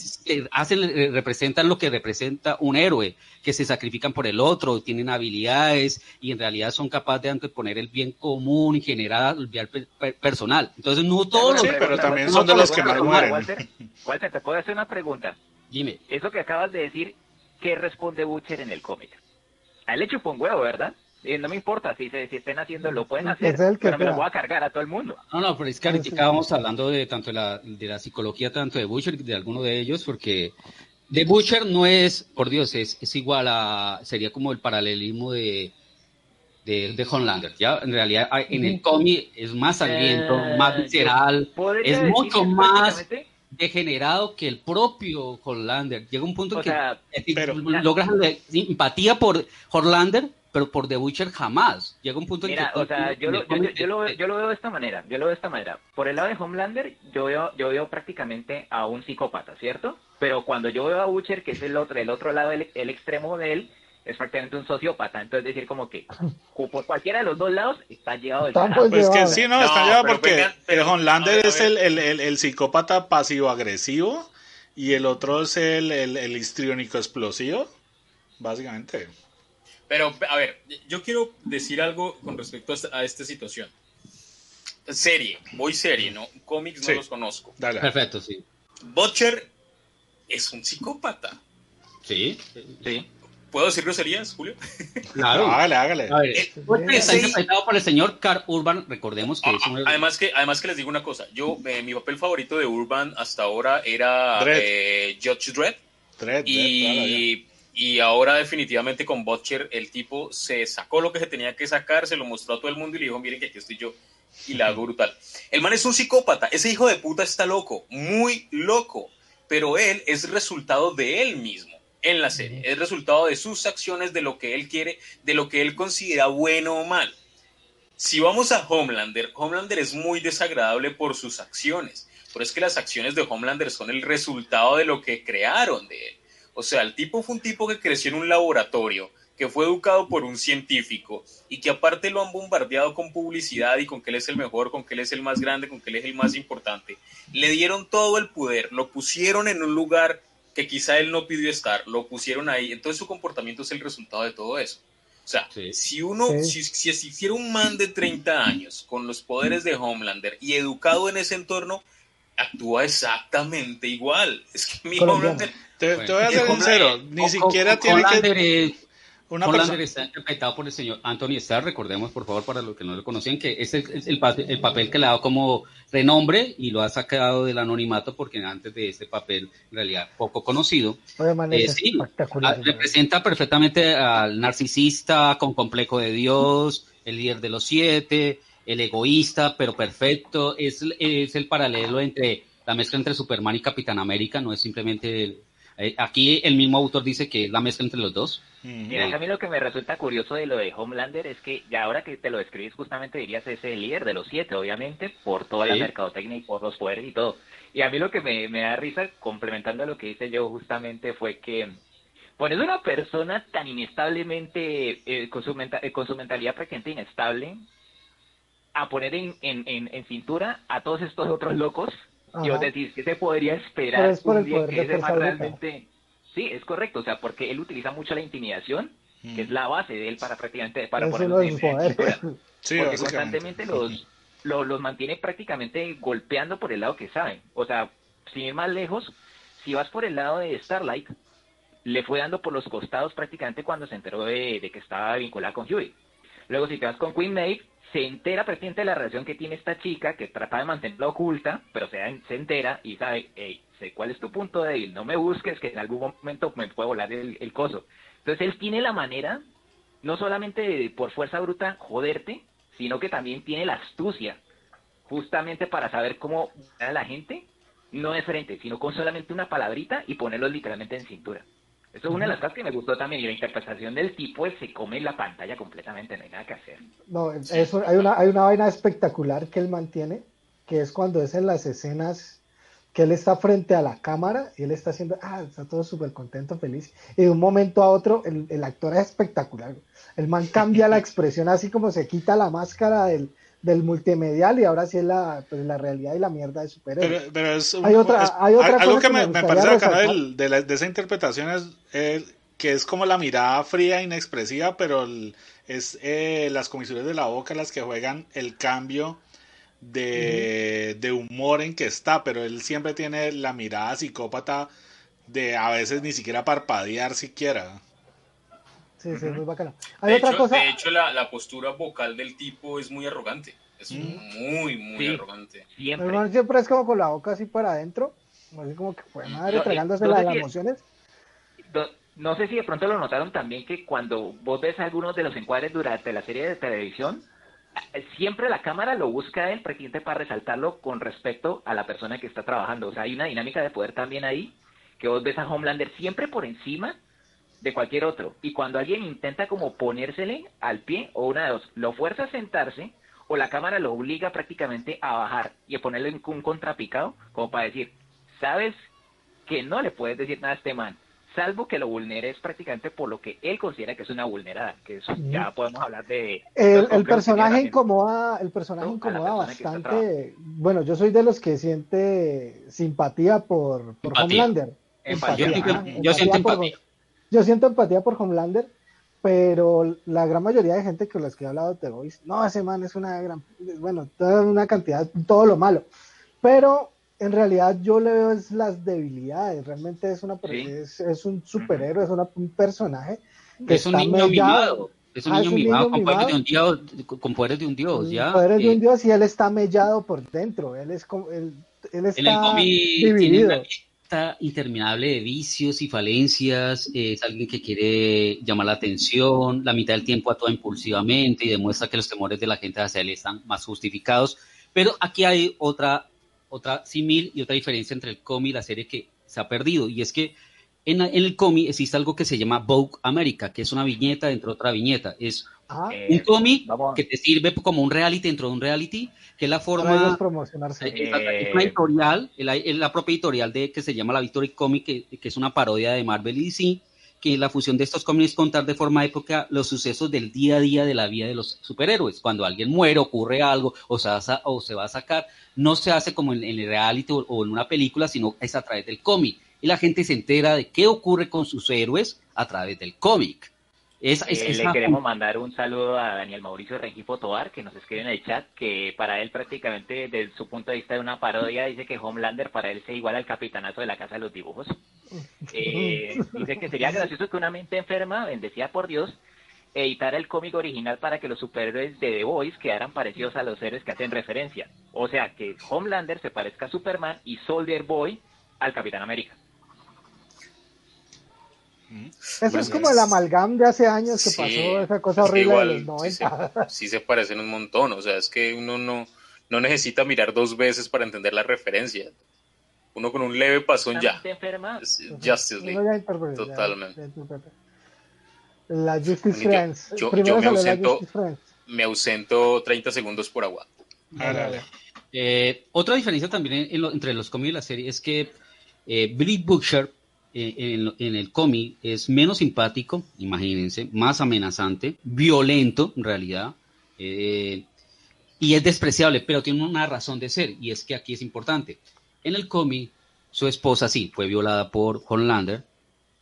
hacen, eh, representan lo que representa un héroe, que se sacrifican por el otro, tienen habilidades y en realidad son capaces de anteponer el bien común y generar el bien per- per- personal. Entonces, no todos los... Pero también no son de los que más mueren. Walter, Walter, te puedo hacer una pregunta. Dime. Eso que acabas de decir, ¿qué responde Butcher en el cómic? A él le chupa un huevo, ¿verdad? Y no me importa si, se, si estén haciendo, lo pueden hacer, Es el que pero me lo voy a cargar a todo el mundo. No, no, pero es que estábamos hablando de tanto de la, de la psicología, tanto de Butcher, de alguno de ellos, porque de Butcher no es, por Dios, es, es igual a, sería como el paralelismo de, de, de Homelander, ¿ya? En realidad, en el cómic es más sangriento, Eh, más visceral, es mucho más degenerado que el propio Homelander. Llega un punto O que sea, pero- logras la empatía por Homelander pero por The Butcher jamás. Llega un punto en que... o sea, yo lo, yo, lo, yo lo, veo de esta manera, yo lo veo de esta manera. Por el lado de Homelander, yo veo, yo veo prácticamente a un psicópata, ¿cierto? Pero cuando yo veo a Butcher, que es el otro, el otro lado, el, el extremo de él, es prácticamente un sociópata. Entonces, decir como que por cualquiera de los dos lados está llegado del Pues que sí, no, está llegado porque el Homelander es el, el, el, psicópata pasivo-agresivo y el otro es el, el, histriónico explosivo, básicamente. Pero, a ver, yo quiero decir algo con respecto a esta, situación. Serie, voy serie, ¿no? Cómics no los conozco. Dale. Perfecto, sí. Butcher es un psicópata. Sí, sí. ¿Puedo decir groserías, Julio? Claro. hágale, hágale. A ver, está interpretado por el señor Carl Urban, recordemos que es un... Además que, además que les digo una cosa, yo, eh, mi papel favorito de Urban hasta ahora era eh, Judge Dredd. Dredd y, y ahora definitivamente con Butcher el tipo se sacó lo que se tenía que sacar, se lo mostró a todo el mundo y le dijo, miren que aquí estoy yo. Y la hago brutal. El man es un psicópata, ese hijo de puta está loco, muy loco, pero él es resultado de él mismo en la serie. Es resultado de sus acciones, de lo que él quiere, de lo que él considera bueno o mal. Si vamos a Homelander, Homelander es muy desagradable por sus acciones, pero es que las acciones de Homelander son el resultado de lo que crearon de él. O sea, el tipo fue un tipo que creció en un laboratorio, que fue educado por un científico y que aparte lo han bombardeado con publicidad y con que él es el mejor, con que él es el más grande, con que él es el más importante. Le dieron todo el poder, lo pusieron en un lugar que quizá él no pidió estar, lo pusieron ahí, entonces su comportamiento es el resultado de todo eso. O sea, si uno, si, si existiera un man de 30 años con los poderes de Homelander y educado en ese entorno, actúa exactamente igual. Es que mi Homelander... Te, voy a ser sincero, ni siquiera tiene que... Una persona... está interpretado por el señor Anthony Starr, recordemos por favor para los que no lo conocían, que ese es el, el, papel que le ha dado como renombre y lo ha sacado del anonimato porque antes de este papel en realidad poco conocido. Eh, sí, ah, representa perfectamente al narcisista con complejo de Dios, el líder de los siete, el egoísta pero perfecto, es, es el paralelo entre la mezcla entre Superman y Capitán América, no es simplemente eh, aquí el mismo autor dice que es la mezcla entre los dos. Mira, a mí lo que me resulta curioso de lo de Homelander es que ya ahora que te lo describís justamente dirías es el líder de los siete, obviamente, por toda la mercadotecnia y por los poderes y todo. Y a mí lo que me, da risa, complementando lo que dice yo justamente, fue que pones una persona tan inestablemente, eh, con, su eh, con su mentalidad prácticamente inestable, a poner en, en, en cintura a todos estos otros locos y vos decís que se podría esperar un día que ese realmente... Sí, es correcto, o sea, porque él utiliza mucho la intimidación, que es la base de él para prácticamente... Para poner sí, porque constantemente los, los, mantiene prácticamente golpeando por el lado que saben. O sea, sin ir más lejos, si vas por el lado de Starlight, le fue dando por los costados prácticamente cuando se enteró de, de que estaba vinculada con Huey. Luego, si te vas con Queen Maeve, se entera presidente de la relación que tiene esta chica, que trata de mantenerla oculta, pero se, se entera y sabe, hey, sé cuál es tu punto débil, no me busques, que en algún momento me puede volar el, el coso. Entonces él tiene la manera, no solamente por fuerza bruta joderte, sino que también tiene la astucia, justamente para saber cómo a la gente, no de frente, sino con solamente una palabrita y ponerlo literalmente en cintura. Eso es una de las cosas que me gustó también. Y la interpretación del tipo se come la pantalla completamente, no hay nada que hacer. No, eso, hay, una, hay una vaina espectacular que él mantiene, que es cuando es en las escenas que él está frente a la cámara y él está haciendo, ah, está todo súper contento, feliz. Y de un momento a otro, el, el actor es espectacular. El man cambia la expresión así como se quita la máscara del, del multimedial y ahora sí es la, pues, la realidad y la mierda de superhéroes. Pero, pero es, hay otra, hay otra algo que, me, parece bacano de, de, esa interpretación es que es como la mirada fría, inexpresiva, pero es eh, las comisiones de la boca las que juegan el cambio de, de, humor en que está, pero él siempre tiene la mirada psicópata de a veces ni siquiera parpadear siquiera. Sí, sí, muy bacano. Hay de otra hecho, cosa. De hecho, la, la, postura vocal del tipo es muy arrogante. Es muy, muy arrogante. Siempre. siempre es como con la boca así para adentro. Así como que fue madre, tragándose las emociones. No, sé si de pronto lo notaron también que cuando vos ves algunos de los encuadres durante la serie de televisión, siempre la cámara lo busca él presidente para resaltarlo con respecto a la persona que está trabajando. O sea, hay una dinámica de poder también ahí, que vos ves a Homelander siempre por encima de cualquier otro. Y cuando alguien intenta como ponérsele al pie, o una de dos, lo fuerza a sentarse, o la cámara lo obliga prácticamente a bajar y a ponerle un contrapicado, como para decir, sabes que no le puedes decir nada a este man, salvo que lo vulneres prácticamente por lo que él considera que es una vulnerada, que eso ya podemos hablar de... El, personaje incomoda, el personaje incomoda bastante, bueno, yo soy de los que siente simpatía por, por Homelander. yo, siento empatía. Yo siento empatía por Homelander, pero la gran mayoría de gente con las que he hablado de Voice, no, ese man es una gran, bueno, toda una cantidad, todo lo malo, pero en realidad yo le veo es las debilidades, realmente es una es, es un superhéroe, es un personaje que es un niño mimado. Es un ah, niño, mimado, con, Poderes de un dios, con poderes de un dios, ¿ya? Poderes de un dios y él está mellado por dentro, él es como, él, él está dividido. Tiene interminable de vicios y falencias, es alguien que quiere llamar la atención, la mitad del tiempo actúa impulsivamente y demuestra que los temores de la gente hacia él están más justificados. Pero aquí hay otra otra simil y otra diferencia entre el cómic y la serie que se ha perdido. Y es que en, el cómic existe algo que se llama Vogue America, que es una viñeta dentro de otra viñeta. Es ah. un cómic que te sirve como un reality dentro de un reality, que es la forma... De promocionarse. Es, una editorial, la, propia editorial de, que se llama La Victory Comic, que, que, es una parodia de Marvel y DC, que la fusión de estos cómics es contar de forma época los sucesos del día a día de la vida de los superhéroes. Cuando alguien muere, ocurre algo o se va a, o se va a sacar, no se hace como en, el reality o, en una película, sino es a través del cómic. Y la gente se entera de qué ocurre con sus héroes a través del cómic. Es, eh, le queremos mandar un saludo a Daniel Mauricio Rengifo Tobar, que nos escribe en el chat, que para él prácticamente desde su punto de vista de una parodia dice que Homelander para él se iguala al capitanazo de la Casa de los Dibujos. Eh, dice que sería gracioso que una mente enferma, bendecida por Dios, editara el cómic original para que los superhéroes de The Voice quedaran parecidos a los héroes que hacen referencia. O sea, que Homelander se parezca a Superman y Soldier Boy al Capitán América. Eso es como el amalgam de hace años que pasó, esa cosa horrible de los 90. Sí se, parecen un montón, o sea, es que uno no, no necesita mirar dos veces para entender la referencia. Uno con un leve pasón ya. Justice League. Totalmente. La Justice Friends. Yo, yo me, ausento, me ausento 30 segundos por agua. Eh, otra diferencia también entre los cómics y la serie es que eh, Billy Butcher en, el cómic es menos simpático, imagínense, más amenazante, violento en realidad, eh, y es despreciable, pero tiene una razón de ser, y es que aquí es importante. En el cómic, su esposa sí fue violada por Homelander,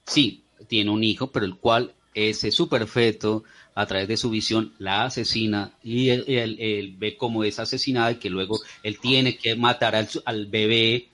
sí, tiene un hijo, pero el cual ese su perfecto, a través de su visión, la asesina y él, ve cómo es asesinada y que luego él tiene que matar al, al bebé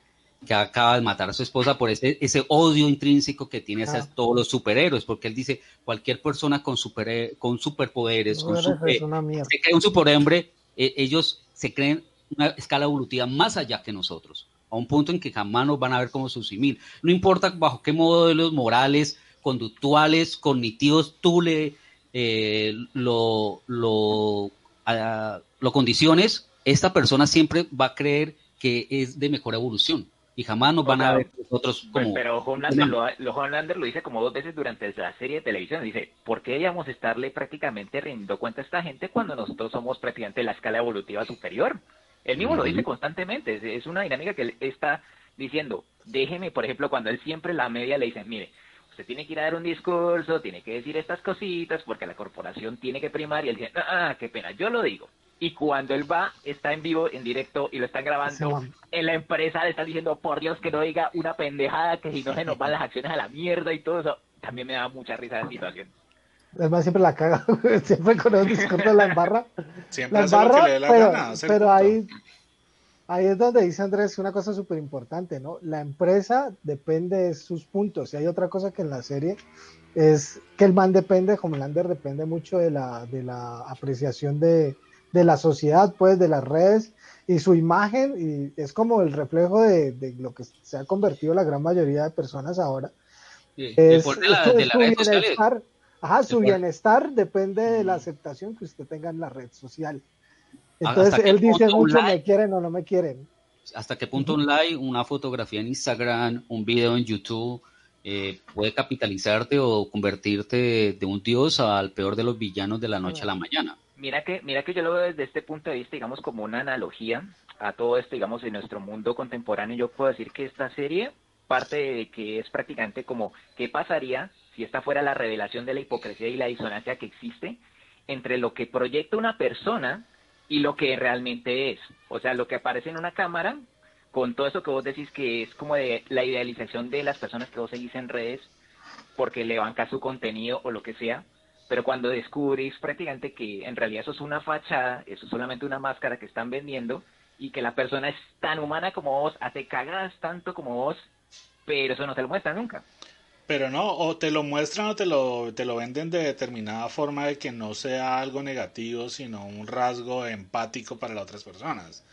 que acaba de matar a su esposa por ese, ese odio intrínseco que tiene hacia todos los superhéroes, porque él dice, cualquier persona con, super, con superpoderes, con super, se cree un superhombre, e, ellos se creen una escala evolutiva más allá que nosotros, a un punto en que jamás nos van a ver como su simil. No importa bajo qué modelos morales, conductuales, cognitivos, tú le eh, lo, lo, lo condiciones, esta persona siempre va a creer que es de mejor evolución y jamás nos van a ver nosotros como... pero Homelander lo, lo, dice como dos veces durante la serie de televisión, dice, ¿por qué debíamos estarle prácticamente rindiendo cuenta a esta gente cuando nosotros somos prácticamente la escala evolutiva superior? Él mismo lo dice constantemente, es, una dinámica que él está diciendo, déjeme, por ejemplo, cuando él siempre la media le dice, mire, usted tiene que ir a dar un discurso, tiene que decir estas cositas porque la corporación tiene que primar y él dice, ah, qué pena, yo lo digo, y cuando él va, está en vivo, en directo y lo están grabando, en la empresa le están diciendo, por Dios, que no diga una pendejada, que si no se nos van las acciones a la mierda y todo eso. También me da mucha risa la situación. Además, siempre la caga, siempre con el discurso la embarra. Siempre la embarra, pero, pero ahí, ahí es donde dice Andrés una cosa súper importante, ¿no? La empresa depende de sus puntos. Y hay otra cosa que en la serie es que el man depende, Homelander depende mucho de la, de la apreciación de, de la sociedad, pues, de las redes y su imagen, y es como el reflejo de, lo que se ha convertido la gran mayoría de personas ahora. es, su bienestar, ajá, su bienestar depende de la aceptación que usted tenga en la red social. Entonces él dice mucho me quieren o no me quieren. Hasta qué punto un like, una fotografía en Instagram, un video en YouTube, eh, puede capitalizarte o convertirte de un dios al peor de los villanos de la noche a la mañana. Mira que, mira que yo lo veo desde este punto de vista, digamos, como una analogía a todo esto, digamos, en nuestro mundo contemporáneo. Yo puedo decir que esta serie parte de que es prácticamente como qué pasaría si esta fuera la revelación de la hipocresía y la disonancia que existe entre lo que proyecta una persona y lo que realmente es. O sea, lo que aparece en una cámara con todo eso que vos decís que es como de la idealización de las personas que vos seguís en redes porque le banca su contenido o lo que sea, pero cuando descubrís prácticamente que en realidad eso es una fachada, eso es solamente una máscara que están vendiendo y que la persona es tan humana como vos, hace cagadas tanto como vos, pero eso no te lo muestra nunca. Pero no, o te lo muestran o te lo, te lo venden de determinada forma de que no sea algo negativo, sino un rasgo empático para las otras personas.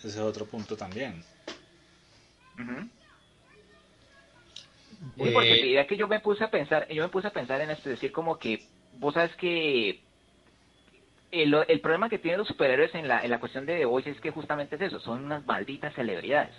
Ese es otro punto también. porque eh, que yo me puse a pensar, yo me puse a pensar en esto, decir como que vos sabes que el, el problema que tienen los superhéroes en la, en la cuestión de The Voice es que justamente es eso, son unas malditas celebridades.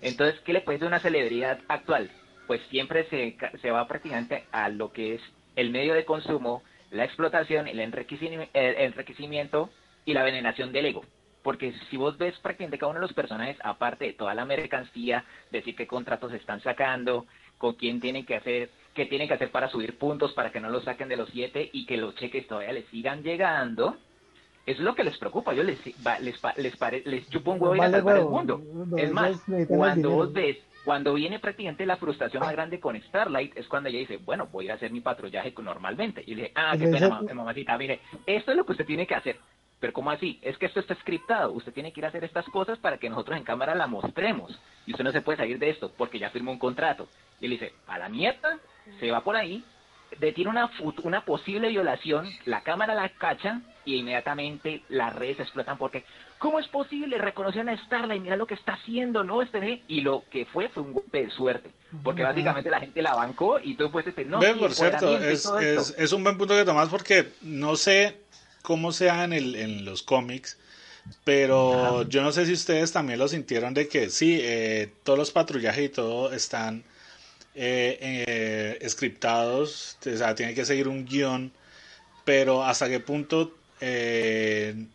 Entonces, ¿qué le puedes a una celebridad actual? Pues siempre se, se va prácticamente a lo que es el medio de consumo, la explotación, el enriquecimiento, el enriquecimiento y la veneración del ego. Porque si vos ves prácticamente cada uno de los personajes, aparte de toda la mercancía, decir qué contratos están sacando, con quién tienen que hacer, qué tienen que hacer para subir puntos para que no los saquen de los siete y que los cheques todavía les sigan llegando, eso es lo que les preocupa. Yo les, les, les, les chupo un huevo y a salvar el mundo. es más, cuando vos ves, cuando viene prácticamente la frustración más grande con Starlight, es cuando ella dice, bueno, voy a hacer mi patrullaje normalmente. Y le dice, ah, qué pena, mamacita, mire, esto es lo que usted tiene que hacer. Pero ¿cómo así? Es que esto está scriptado. Usted tiene que ir a hacer estas cosas para que nosotros en cámara la mostremos. Y usted no se puede salir de esto porque ya firmó un contrato. Y le dice, a la mierda, se va por ahí, detiene una, una posible violación, la cámara la cacha y inmediatamente las redes explotan porque ¿cómo es posible? reconocer a Starlight, mira lo que está haciendo, ¿no? Este, y lo que fue fue un golpe de suerte, porque básicamente la gente la bancó y tú puedes decir, no, por cierto, es, es, es, un buen punto que tomas porque no sé cómo sea en, el, en los cómics, pero yo no sé si ustedes también lo sintieron de que sí, eh, todos los patrullajes y todo están eh, eh, scriptados, o sea, tiene que seguir un guion, pero hasta qué punto eh,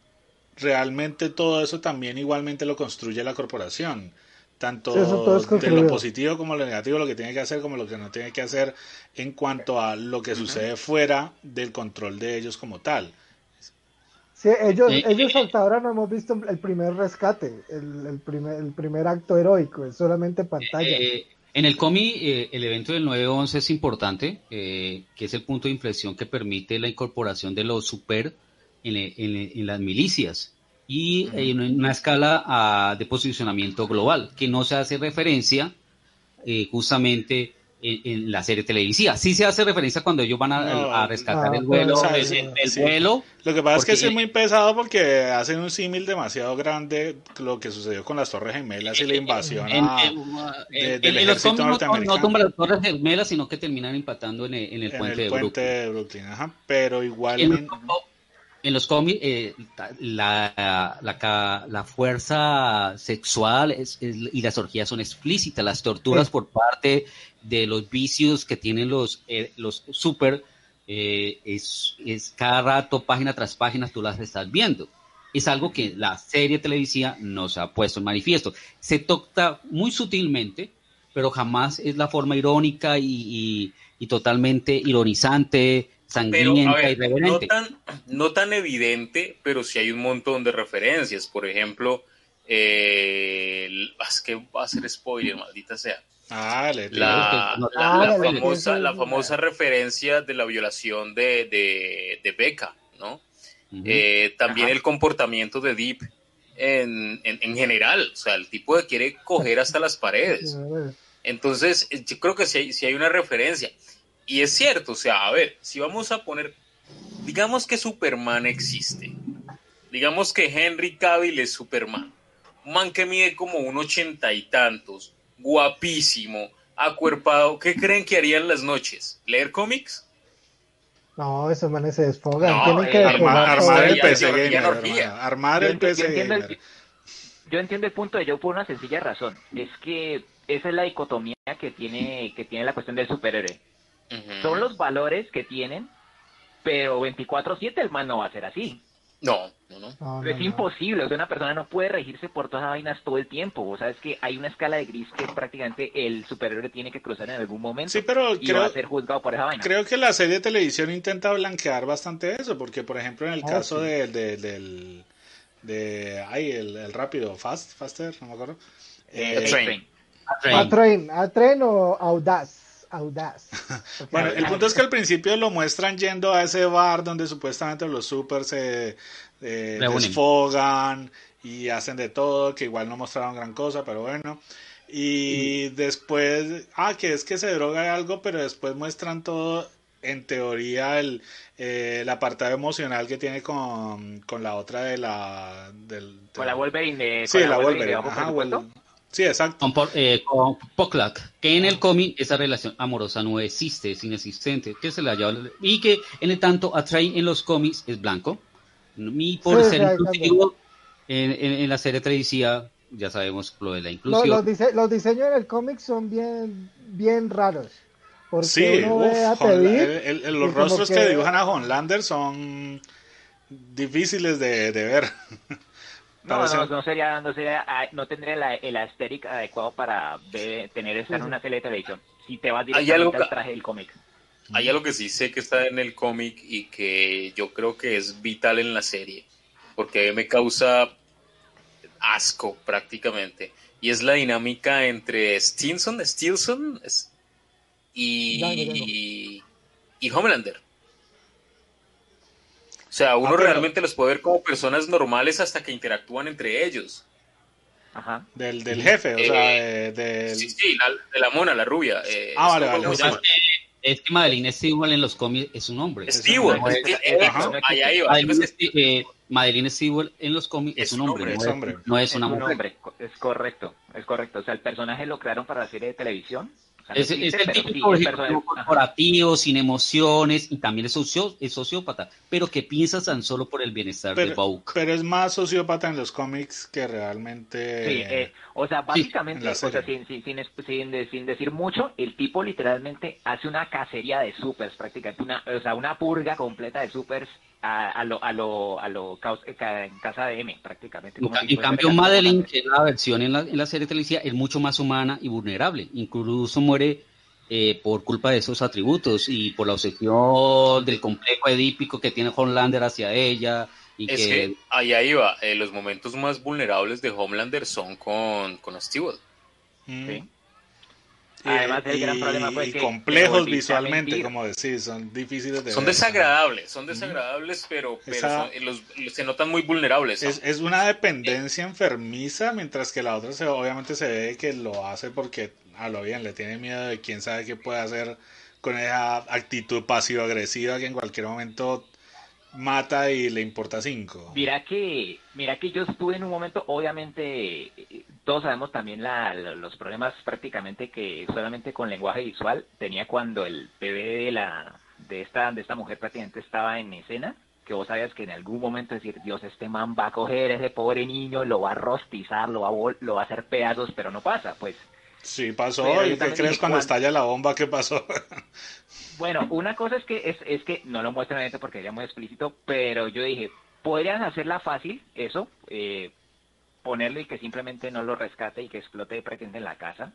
realmente todo eso también igualmente lo construye la corporación. Tanto de lo positivo como lo negativo, lo que tiene que hacer como lo que no tiene que hacer en cuanto a lo que sucede fuera del control de ellos como tal. Sí, ellos, ellos hasta ahora no hemos visto el primer rescate, el, primer, el primer acto heroico, es solamente pantalla. Eh, en el cómic, eh, el evento del 9-11 es importante, eh, que es el punto de inflexión que permite la incorporación de los super en, las milicias y en una escala ah, de posicionamiento global, que no se hace referencia justamente en, la serie televisiva. Sí se hace referencia cuando ellos van a, rescatar el vuelo. el, vuelo Lo que pasa es que es muy pesado porque hacen un símil demasiado grande lo que sucedió con las Torres Gemelas y la invasión del ejército norteamericano. No, las Torres Gemelas, sino que terminan impactando en el, puente, de Brooklyn. Pero igual en los cómics eh, la, la, fuerza sexual es, y las orgías son explícitas, las torturas por parte de los vicios que tienen los, eh, los super, eh, es, es, cada rato, página tras página, tú las estás viendo. Es algo que la serie televisiva nos ha puesto en manifiesto. Se toca muy sutilmente, pero jamás es la forma irónica y, y totalmente ironizante, sangrienta No tan, no tan evidente, pero sí hay un montón de referencias. Por ejemplo, eh, es que va a ser spoiler, maldita sea. Ah, la, la, famosa, la famosa referencia de la violación de, de, de Becca, ¿no? Eh, también el comportamiento de Deep en, en, general, o sea, el tipo de quiere coger hasta las paredes. Entonces, yo creo que sí hay, sí hay una referencia. Y es cierto, o sea, a ver, si vamos a poner, digamos que Superman existe, digamos que Henry Cavill es Superman, un man que mide como un ochenta y tantos, guapísimo, acuerpado, ¿qué creen que harían las noches? ¿Leer cómics? No, esos manes se desfogan. Tienen eh, que armar, el PC Gamer. Armar el PC Yo entiendo el punto de yo por una sencilla razón. Es que esa es la dicotomía que tiene, que tiene la cuestión del superhéroe. Son los valores que tienen, pero 24-7 el man no va a ser así. No, no, no. es imposible, o sea, una persona no puede regirse por todas las vainas todo el tiempo. O sabes que hay una escala de gris que prácticamente el superhéroe tiene que cruzar en algún momento. Sí, pero y va a ser juzgado por esa vaina. Creo que la serie de televisión intenta blanquear bastante eso, porque por ejemplo en el ah, caso de, del de ay, el, rápido, Fast, Faster, no me acuerdo. Eh, train. A train. A train o Audaz audaz. bueno, el punto es que al principio lo muestran yendo a ese bar donde supuestamente los super se eh, desfogan y hacen de todo, que igual no mostraron gran cosa, pero bueno. Y después, ah, que es que se droga algo, pero después muestran todo, en teoría, el, eh, el apartado emocional que tiene con, con la otra de la... Del, con la Wolverine. sí, la, Wolverine. Sí, exacto. Con, eh, que en el cómic esa relación amorosa no existe, es inexistente, que se la lleva, y que en el tanto Atrain en los cómics es blanco, y por ser inclusivo en, la serie televisiva ya sabemos lo de la inclusión. los, diseños en el cómic son bien, bien raros. Porque sí, uno ve a los rostros que... dibujan a Homelander son difíciles de ver. No, no, no sería, no sería, ah, no tendría el aesthetic adecuado para tener esta en una serie de televisión. Si te vas directamente al traje del cómic. Hay algo que sí sé que está en el cómic y que yo creo que es vital en la serie, porque me causa asco prácticamente. Y es la dinámica entre Stinson, Stilson y, y Homelander. O sea, uno ah, realmente los puede ver como personas normales hasta que interactúan entre ellos. Ajá. Del, del jefe, o sea, eh, del... Sí, sí, de la mona, la rubia. Eh, ah, vale, vale. Es que Madeline Stewart en los cómics es un hombre. Stewart, Madeline Stewart en los cómics es un hombre, es, hombre. no es, una mujer. Es correcto, es correcto. O sea, el personaje lo crearon para la serie de televisión es, el típico corporativo, sin emociones, y también es, socio, es sociópata, pero que piensa tan solo por el bienestar de Bauk. Pero es más sociópata en los cómics que realmente... Sí, eh, o sea, básicamente, o sea, sin, sin, sin, decir mucho, el tipo literalmente hace una cacería de supers, prácticamente, una, o sea, una purga completa de supers a, lo, a lo, a lo en casa de M, prácticamente. en cambio, Madeline, que es la versión en la, en la serie televisiva, es mucho más humana y vulnerable. Incluso muere eh, por culpa de esos atributos y por la obsesión del complejo edípico que tiene Homelander hacia ella. Y es que, ahí, ahí va, eh, los momentos más vulnerables de Homelander son con, con Stewart. Sí. Además, el gran problema fue que complejos visualmente, como decís, son difíciles de Son desagradables, son desagradables, pero, se notan muy vulnerables. Es, una dependencia enfermiza, mientras que la otra se, obviamente se ve que lo hace porque a lo bien le tiene miedo de quién sabe qué puede hacer con esa actitud pasivo-agresiva que en cualquier momento mata y le importa cinco. Mira que, mira que yo estuve en un momento, obviamente, todos sabemos también la, los problemas prácticamente que solamente con lenguaje visual tenía cuando el bebé de la de esta de esta mujer prácticamente estaba en escena, que vos sabías que en algún momento decir, Dios, este man va a coger ese pobre niño, lo va a rostizar, lo va a, lo va a hacer pedazos, pero no pasa, pues. Sí, pasó. ¿Y qué crees cuando estalla la bomba? ¿Qué pasó? Bueno, una cosa es que es, es que no lo muestran esto porque ya muy explícito, pero yo dije, podrían hacerla fácil, eso, eh, ponerle y que simplemente no lo rescate y que explote pretende en la casa.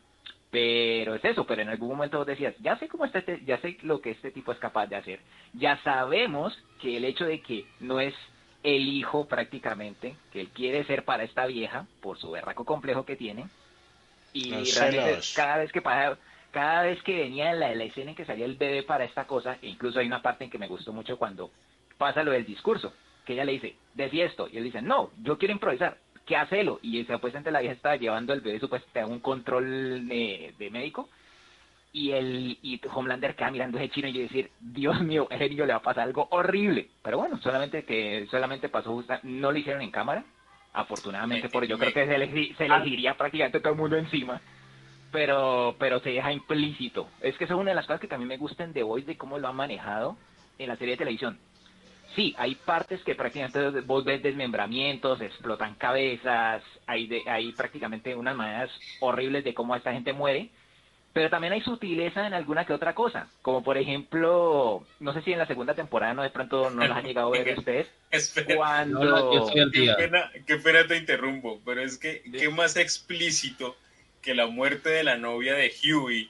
Pero es eso, pero en algún momento vos decías, ya sé cómo está este, ya sé lo que este tipo es capaz de hacer. Ya sabemos que el hecho de que no es el hijo prácticamente, que él quiere ser para esta vieja, por su berraco complejo que tiene, y realmente cada vez que pasa, cada vez que venía en la, escena en que salía el bebé para esta cosa, e incluso hay una parte en que me gustó mucho cuando pasa lo del discurso, que ella le dice, decía esto, y él dice, no, yo quiero improvisar, ¿qué hacelo? Y supuestamente la vieja estaba llevando el bebé supuestamente a un control de, médico, y el y Homelander queda mirando ese chino y decir, Dios mío, ese niño le va a pasar algo horrible. Pero bueno, solamente que solamente pasó justa, no lo hicieron en cámara, afortunadamente, porque yo creo que se les, se les iría prácticamente todo el mundo encima pero, pero se deja implícito. Es que es una de las cosas que también me gustan de Voice, de cómo lo han manejado en la serie de televisión. Sí, hay partes que prácticamente vos ves desmembramientos, explotan cabezas, hay, de, hay prácticamente unas maneras horribles de cómo esta gente muere, pero también hay sutileza en alguna que otra cosa, como por ejemplo, no sé si en la segunda temporada no de pronto no las han llegado a ver ustedes. Espera, cuando... qué, pena, qué pena te interrumpo, pero es que qué más explícito que la muerte de la novia de Huey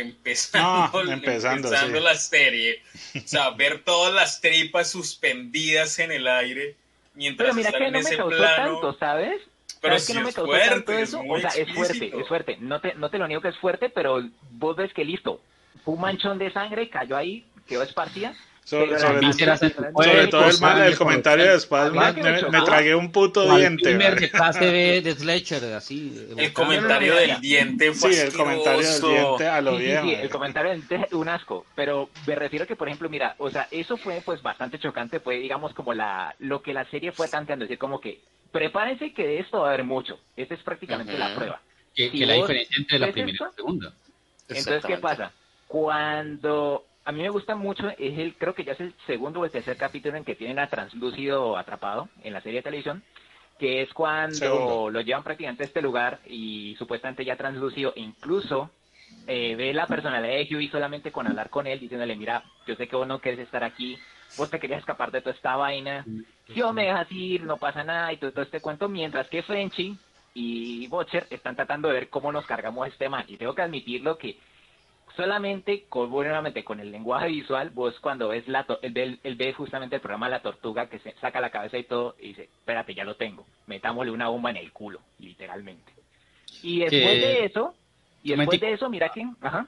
empezando, empezando, la serie. O sea, ver todas las tripas suspendidas en el aire mientras Pero mira están que en no me ese causó plano. tanto, ¿sabes? Pero ¿Sabes que sí no me es causó fuerte, tanto es eso? muy o sea, es fuerte, explícito. es fuerte. No te, no te lo niego que es fuerte, pero vos ves que listo. Un manchón de sangre cayó ahí, quedó esparcida. Sobre, sobre- sobre todo el, mal, el comentario de Spider-Man, Mira que me me, tragué un puto diente. de de Sledger, así. El comentario del diente fue Sí, el comentario del diente a lo Sí, sí, bien. sí, el comentario es un asco, pero me refiero que, por ejemplo, mira, o sea, eso fue pues bastante chocante, fue digamos como la lo que la serie fue tanteando, es decir, como que prepárense que de esto va a haber mucho, esta es prácticamente Ujú. la prueba. Que, Si que la diferencia entre la primera y la segunda. Entonces, ¿qué pasa? Cuando a mí me gusta mucho, es el, creo que ya es el segundo o el tercer capítulo en que tienen a Translúcido atrapado en la serie de televisión, que es cuando Segundo. lo llevan prácticamente a este lugar y supuestamente ya Translúcido incluso eh, ve la personalidad de Huey solamente con hablar con él, diciéndole, mira, yo sé que vos no querés estar aquí, vos te querías escapar de toda esta vaina, si vos me dejas ir, no pasa nada y todo, todo este cuento, mientras que Frenchy y Butcher están tratando de ver cómo nos cargamos este man. Y tengo que admitirlo que solamente con, nuevamente con el lenguaje visual, vos cuando ves la él, ve, él ve justamente el programa La Tortuga que se saca la cabeza y todo y dice, espérate, ya lo tengo, metámosle una bomba en el culo, literalmente. Y después Que- de eso, y después de eso, mira que, ajá,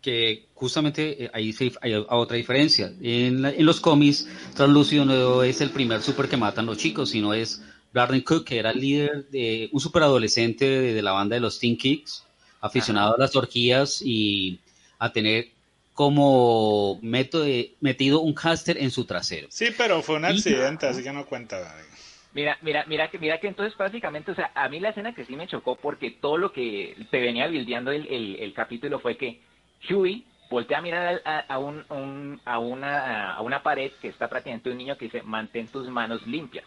que justamente eh, ahí hay otra diferencia. En, la- en los cómics, Translúcido no es el primer super que matan los chicos, sino es Barney Cook, que era el líder de un superadolescente de, de la banda de los Teen Kicks, aficionado a las orgías y a tener como método de- metido un caster en su trasero. Sí, pero fue un accidente, así que no cuenta. Mira, mira, mira que, mira que entonces básicamente, o sea, a mí la escena que sí me chocó porque todo lo que te venía bildeando el, el, el capítulo fue que Huey voltea a mirar al- a, a un, un- a, una, a una pared que está prácticamente un niño que dice, mantén tus manos limpias.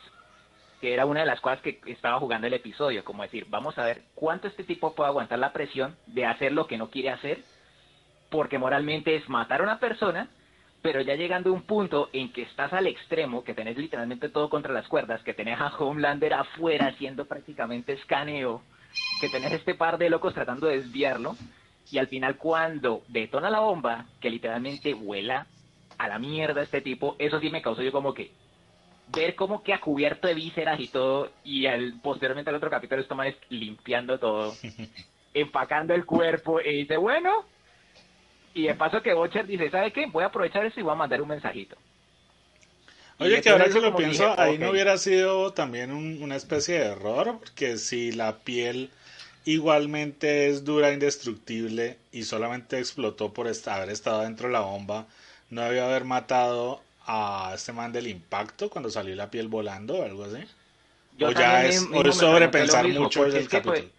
Que era una de las cosas que estaba jugando el episodio, como decir, vamos a ver cuánto este tipo puede aguantar la presión de hacer lo que no quiere hacer, porque moralmente es matar a una persona, pero ya llegando a un punto en que estás al extremo, que tenés literalmente todo contra las cuerdas, que tenés a Homelander afuera haciendo prácticamente escaneo, que tenés este par de locos tratando de desviarlo, y al final cuando detona la bomba, que literalmente vuela a la mierda este tipo, eso sí me causó yo como que ver cómo que ha cubierto de vísceras y todo, y al, posteriormente al otro capítulo esto es limpiando todo, empacando el cuerpo, y dice, bueno, y de paso que Bocher dice, ¿sabe qué? Voy a aprovechar eso y voy a mandar un mensajito. Oye, que ahora que lo pienso, dije, ahí no hubiera sido también un- una especie de error, porque si la piel igualmente es dura, indestructible, y solamente explotó por esta- haber estado dentro de la bomba, no debió haber matado a este man del impacto cuando salió la piel volando o algo así. Yo o ya es, mismo o es sobrepensar mismo, mucho el pues, capítulo.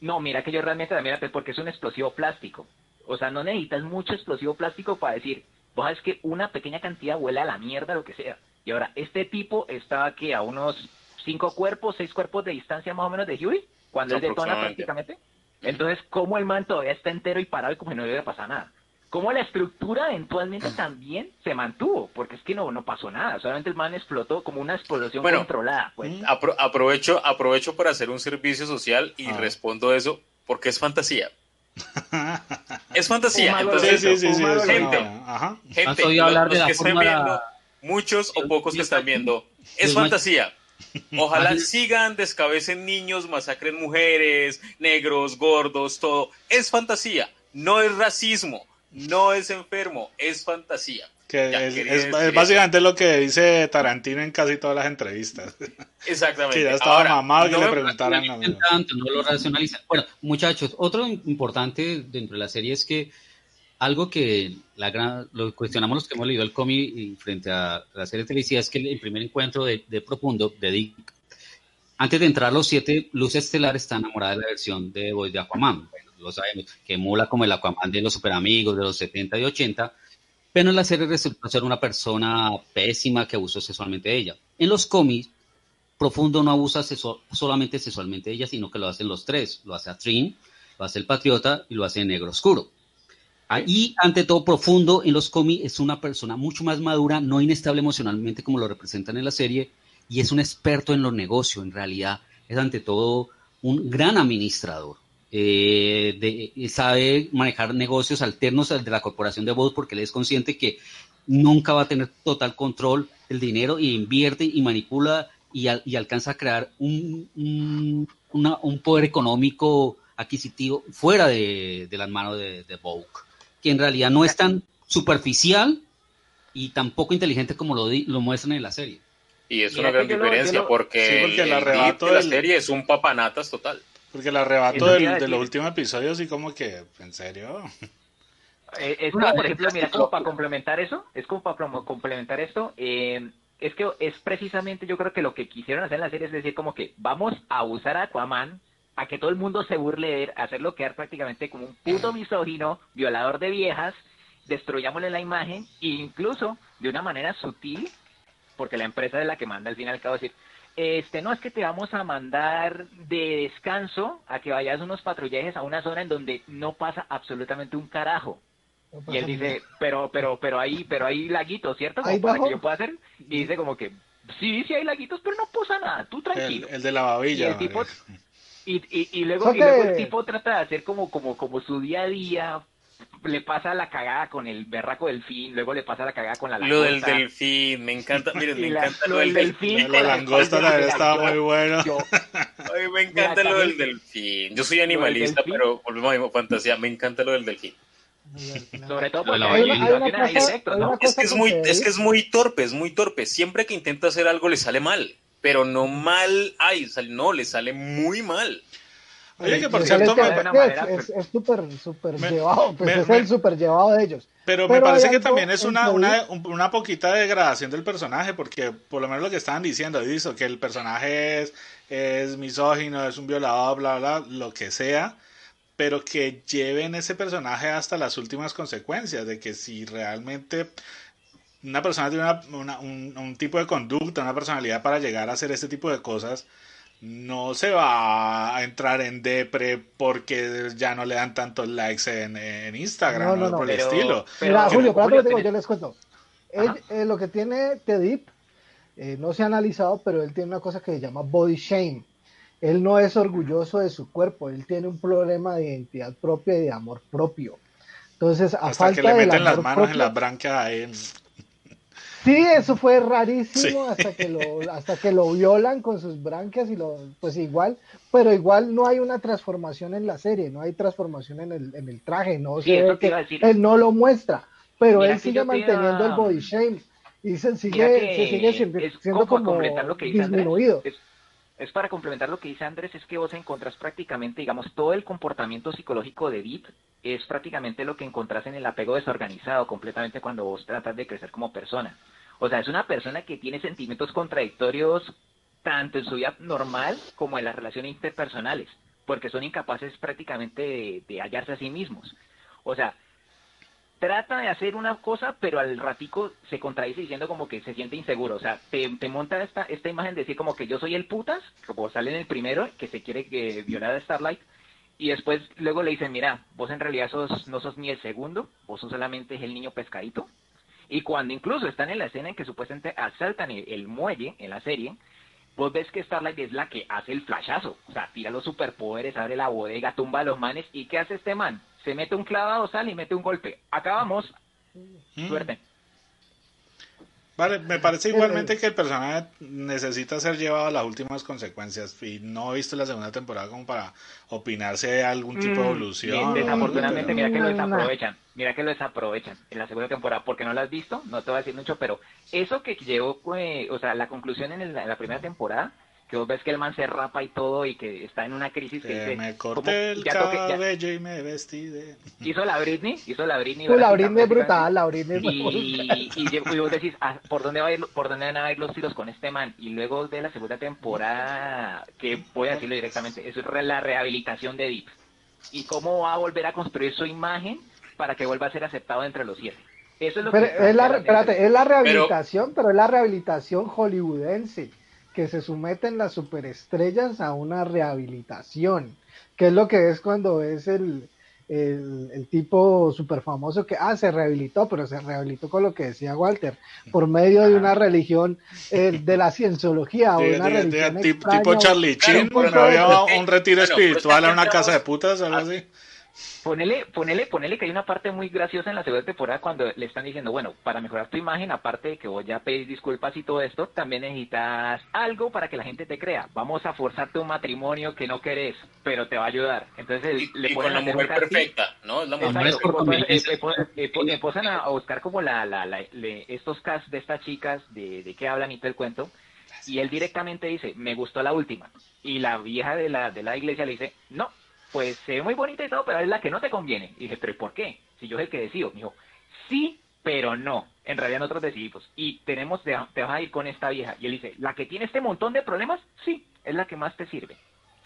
No, mira que yo realmente también, porque es un explosivo plástico. O sea, no necesitas mucho explosivo plástico para decir, vos sabes que una pequeña cantidad huele a la mierda, lo que sea. Y ahora, este tipo estaba aquí a unos cinco cuerpos, seis cuerpos de distancia más o menos de Huey, cuando él detona prácticamente. Entonces, ¿cómo el man todavía está entero y parado y como si no le hubiera pasado nada? ¿Cómo la estructura eventualmente también se mantuvo? Porque es que no, no pasó nada. Solamente el man explotó como una explosión Bueno, controlada. Pues. Apro- aprovecho, aprovecho para hacer un servicio social y Ah. respondo eso porque es fantasía. Es fantasía. Entonces, sí, sí, sí, sí, Humano es gente. ajá. gente, ¿Has oído los- de que estén viendo, muchos o pocos que están viendo, es fantasía. Ojalá sigan, descabecen niños, masacren mujeres, negros, gordos, todo. Es fantasía, no es racismo, no es enfermo, es fantasía. Que es, es- es básicamente lo que dice Tarantino en casi todas las entrevistas. Exactamente. Que ya estaba Ahora, mamado que no le me- preguntaran. No lo lo mismo. tanto, no lo racionalizan. Bueno, muchachos, otro importante dentro de la serie es que algo que la gran, lo cuestionamos los que hemos leído el cómic y frente a la serie televisiva es que el, el primer encuentro de, de Profundo, de Dick, antes de entrar a los siete, Luz Estelar está enamorada de la versión de voz de Aquaman. Bueno, lo sabemos, que emula como el Aquaman de los superamigos de los 70 y 80, pero en la serie resultó ser una persona pésima que abusó sexualmente de ella. En los cómics, Profundo no abusa solamente sexualmente de ella, sino que lo hacen los tres. Lo hace a Trin, lo hace el patriota y lo hace negro oscuro. Y ante todo profundo en los cómics es una persona mucho más madura, no inestable emocionalmente como lo representan en la serie, y es un experto en los negocios, en realidad es ante todo un gran administrador. Eh, sabe manejar negocios alternos al de la corporación de voz porque él es consciente que nunca va a tener total control del dinero y invierte y manipula y, alcanza a crear un, un, poder económico adquisitivo fuera de, las manos de, de Vogue, que en realidad no es tan superficial y tan poco inteligente como lo, lo muestran en la serie. Y es una gran diferencia porque, el, arrebato de la serie es un papanatas total. Porque el arrebato del, de los últimos episodios y como que, ¿en serio? Eh, es como, por ejemplo, mira, como para complementar eso, es como para complementar esto, eh, es que es precisamente yo creo que lo que quisieron hacer en la serie es decir como que vamos a usar a Aquaman a que todo el mundo se burle de él, hacerlo quedar prácticamente como un puto misógino, violador de viejas, destruyámosle la imagen e incluso de una manera sutil, porque la empresa es la que manda al fin y al cabo decir, este no es que te vamos a mandar de descanso a que vayas unos patrullajes a una zona en donde no pasa absolutamente un carajo. y él dice, pero, pero, pero ahí, pero hay laguitos, ¿cierto? Como para que yo pueda hacer. Y dice como que, sí, sí hay laguitos, pero no pasa nada, tú tranquilo. El, de la babilla. Y, y, y, luego, y luego el tipo trata de hacer como, como, como su día a día, le pasa la cagada con el berraco delfín, luego le pasa la cagada con la langosta. Lo del delfín, me encanta, miren, me encanta lo del delfín. La, langosta también estaba muy bueno. Ay, me encanta lo del delfín. Yo soy animalista, pero volvemos a mi fantasía, me encanta lo del delfín. Sobre todo porque hay, hay Es que es muy, es que es muy torpe, es muy torpe. Siempre que intenta hacer algo le sale mal, pero no mal, ay, no, le sale muy mal. Oye, que por cierto, es súper, súper llevado, pues es el súper llevado de ellos. Pero, me parece que también es una, una, una poquita degradación del personaje, porque por lo menos lo que estaban diciendo, dice que el personaje es, es misógino, es un violador, bla, bla, lo que sea, pero que lleven ese personaje hasta las últimas consecuencias, de que si realmente una persona tiene una, un, un tipo de conducta, una personalidad para llegar a hacer este tipo de cosas, no se va a entrar en depre porque ya no le dan tantos likes en, en Instagram no, no, por el estilo. Mira, Julio, Julio, yo les cuento. Eh, lo que tiene Tedip, eh, no se ha analizado, pero él tiene una cosa que se llama body shame. Él no es orgulloso de su cuerpo, él tiene un problema de identidad propia y de amor propio. Entonces, a Hasta falta que le meten las manos en las branquias a él. Sí, eso fue rarísimo hasta que lo hasta que lo violan con sus branquias y lo pues igual, pero igual no hay una transformación en la serie, no hay transformación en el, en el traje, no él no lo muestra, pero él sigue manteniendo el body shame y se sigue, se sigue siendo, como, lo que disminuido. Es, para complementar lo que dice Andrés, es que vos encontrás prácticamente, digamos, todo el comportamiento psicológico de Deep es prácticamente lo que encontrás en el apego desorganizado completamente cuando vos tratas de crecer como persona. O sea, es una persona que tiene sentimientos contradictorios tanto en su vida normal como en las relaciones interpersonales, porque son incapaces prácticamente de, hallarse a sí mismos. O sea, trata de hacer una cosa, pero al ratico se contradice diciendo como que se siente inseguro. O sea, te, monta esta, esta imagen de decir como que yo soy el putas, como sale en el primero, que se quiere que violar a Starlight, y después luego le dicen, mira, vos en realidad sos, no sos ni el segundo, vos sos solamente el niño pescadito, y cuando incluso están en la escena en que supuestamente asaltan el, muelle en la serie, vos ves que Starlight es la que hace el flashazo. O sea, tira los superpoderes, abre la bodega, tumba a los manes. ¿Y qué hace este man? Se mete un clavado, sale y mete un golpe. Acabamos. Mm. Suerte. Vale, me parece igualmente que el personaje necesita ser llevado a las últimas consecuencias y no he visto la segunda temporada como para opinar si hay algún tipo de mm, evolución. desafortunadamente, mira que lo desaprovechan, mira que lo desaprovechan en la segunda temporada, porque no lo has visto, no te voy a decir mucho, pero eso que llevó, pues, o sea, la conclusión en la primera temporada que vos ves que el man se rapa y todo y que está en una crisis que, dice, me corté el cabello y me vestí de... hizo la Britney hizo la Britney la Britney es brutal la Britney es y, y, vos decís ah, por dónde va a ir, por dónde van a ir los tiros con este man y luego de la segunda temporada que voy a decirlo directamente es la rehabilitación de Deep. Y cómo va a volver a construir su imagen para que vuelva a ser aceptado entre los siete. Eso es lo que es la, espérate, es la rehabilitación pero... pero es la rehabilitación hollywoodense que se someten las superestrellas a una rehabilitación, que es lo que es cuando es el, el, tipo súper famoso que, ah, se rehabilitó, pero se rehabilitó con lo que decía Walter, por medio de una religión eh, de la cienciología o una religión tipo Charlie Chin, había un retiro espiritual a una casa de putas, algo así. Ponele, ponele, ponele que hay una parte muy graciosa en la segunda temporada cuando le están diciendo, bueno, para mejorar tu imagen, aparte de que vos ya pedís disculpas y todo esto, también necesitas algo para que la gente te crea. Vamos a forzarte un matrimonio que no querés, pero te va a ayudar. Entonces le ponen la mujer perfecta, ¿no? la mujer empiezan a buscar como la, la, la estos casos de estas chicas, de, de qué hablan y todo el cuento. Y él directamente dice, me gustó la última. Y la vieja de la, de la iglesia le dice, no, pues se ve muy bonita y todo, pero es la que no te conviene. Y dije, pero ¿por qué? Si yo soy el que decido. Me dijo, sí, pero no. En realidad nosotros decidimos. Y tenemos, te, vas a ir con esta vieja. Y él dice, ¿la que tiene este montón de problemas? Sí, es la que más te sirve.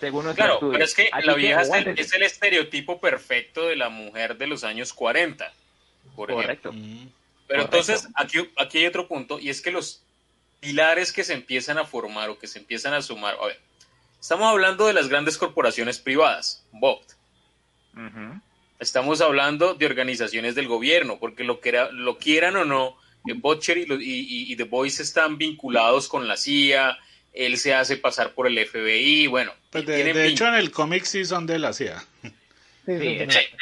Según Claro, pero es que la vieja es, el, estereotipo perfecto de la mujer de los años 40. Correcto. Mm. Pero entonces, aquí, aquí hay otro punto, y es que los pilares que se empiezan a formar o que se empiezan a sumar, a ver, Estamos hablando de las grandes corporaciones privadas, BOT. Estamos hablando de organizaciones del gobierno, porque lo, que lo quieran o no, eh, Butcher y, The Voice están vinculados con la CIA, él se hace pasar por el FBI, bueno. Pues de, hecho, en el cómic sí son de la CIA. Sí,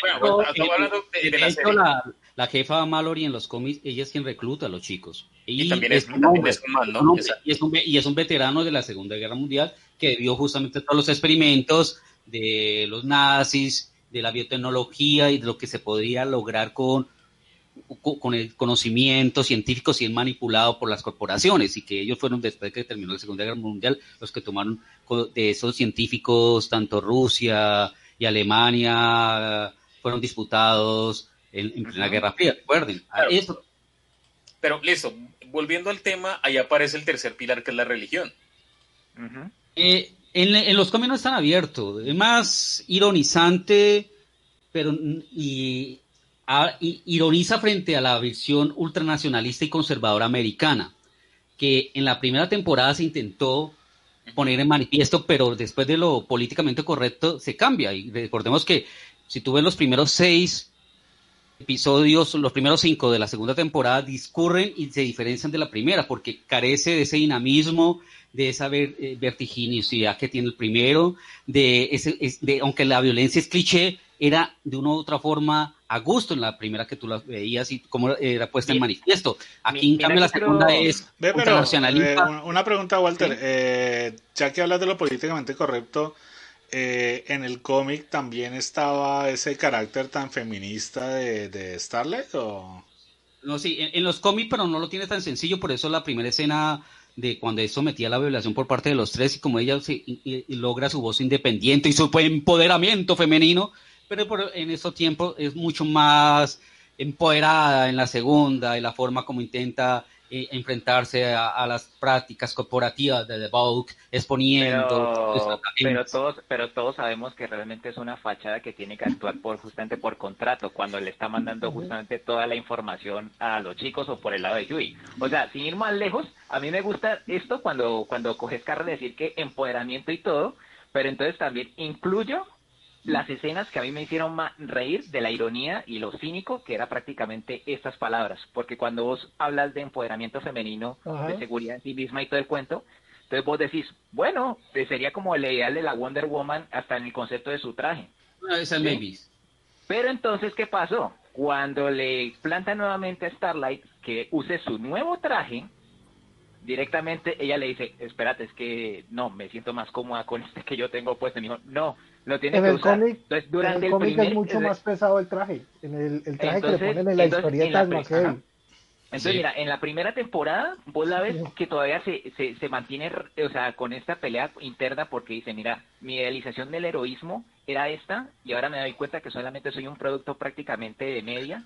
bueno, estamos hablando de, la, serie. la, jefa Mallory en los cómics, ella es quien recluta a los chicos. Y, también es, un, ¿no? y, es un, y es un veterano de la Segunda Guerra Mundial que vio justamente todos los experimentos de los nazis, de la biotecnología y de lo que se podría lograr con, con el conocimiento científico si es manipulado por las corporaciones y que ellos fueron después de que terminó la Segunda Guerra Mundial los que tomaron de esos científicos, tanto Rusia y Alemania fueron disputados en, la Guerra Fría, recuerden. Pero listo, volviendo al tema, ahí aparece el tercer pilar que es la religión. Eh, en, los cómics no están abiertos, es más ironizante, pero y, ironiza frente a la visión ultranacionalista y conservadora americana, que en la primera temporada se intentó poner en manifiesto, pero después de lo políticamente correcto se cambia. Y recordemos que si tú ves los primeros seis episodios, los primeros cinco de la segunda temporada, discurren y se diferencian de la primera, porque carece de ese dinamismo, de esa eh, vertiginosidad que tiene el primero, de ese, de, aunque la violencia es cliché, era de una u otra forma a gusto en la primera que tú la veías y como era puesta en manifiesto. Aquí, en cambio, la segunda es Ve, eh, una pregunta, Walter. Eh, ya que hablas de lo políticamente correcto, en el cómic también estaba ese carácter tan feminista de, de Starlight o no sí en, los cómics pero no lo tiene tan sencillo por eso la primera escena de cuando es sometida la violación por parte de los tres y como ella logra su voz independiente y su empoderamiento femenino, pero en estos tiempos es mucho más empoderada en la segunda y la forma como intenta eh, enfrentarse a, las prácticas corporativas de The Vogue, exponiendo. Pero, todos, pero todos sabemos que realmente es una fachada que tiene que actuar por justamente por contrato, cuando le está mandando justamente toda la información a los chicos o por el lado de Yui. O sea, sin ir más lejos, a mí me gusta esto cuando, cuando coges carne decir que empoderamiento y todo, pero entonces también incluyo las escenas que a mí me hicieron reír de la ironía y lo cínico que era prácticamente estas palabras, porque cuando vos hablas de empoderamiento femenino, de seguridad en sí misma y todo el cuento, entonces vos decís, bueno, pues sería como el ideal de la Wonder Woman hasta en el concepto de su traje. Pero entonces, ¿qué pasó? Cuando le planta nuevamente a Starlight que use su nuevo traje, directamente ella le dice, espérate, es que no, me siento más cómoda con este que yo tengo puesto. Me dijo, no, lo tiene en que el usar. Cómic, Entonces, durante en el, cómic es mucho más pesado el traje. En el, el traje que le ponen en la historieta es más Entonces, mira, en la primera temporada, vos la ves que todavía se, se, se, mantiene, o sea, con esta pelea interna porque dice, mira, mi idealización del heroísmo era esta y ahora me doy cuenta que solamente soy un producto prácticamente de media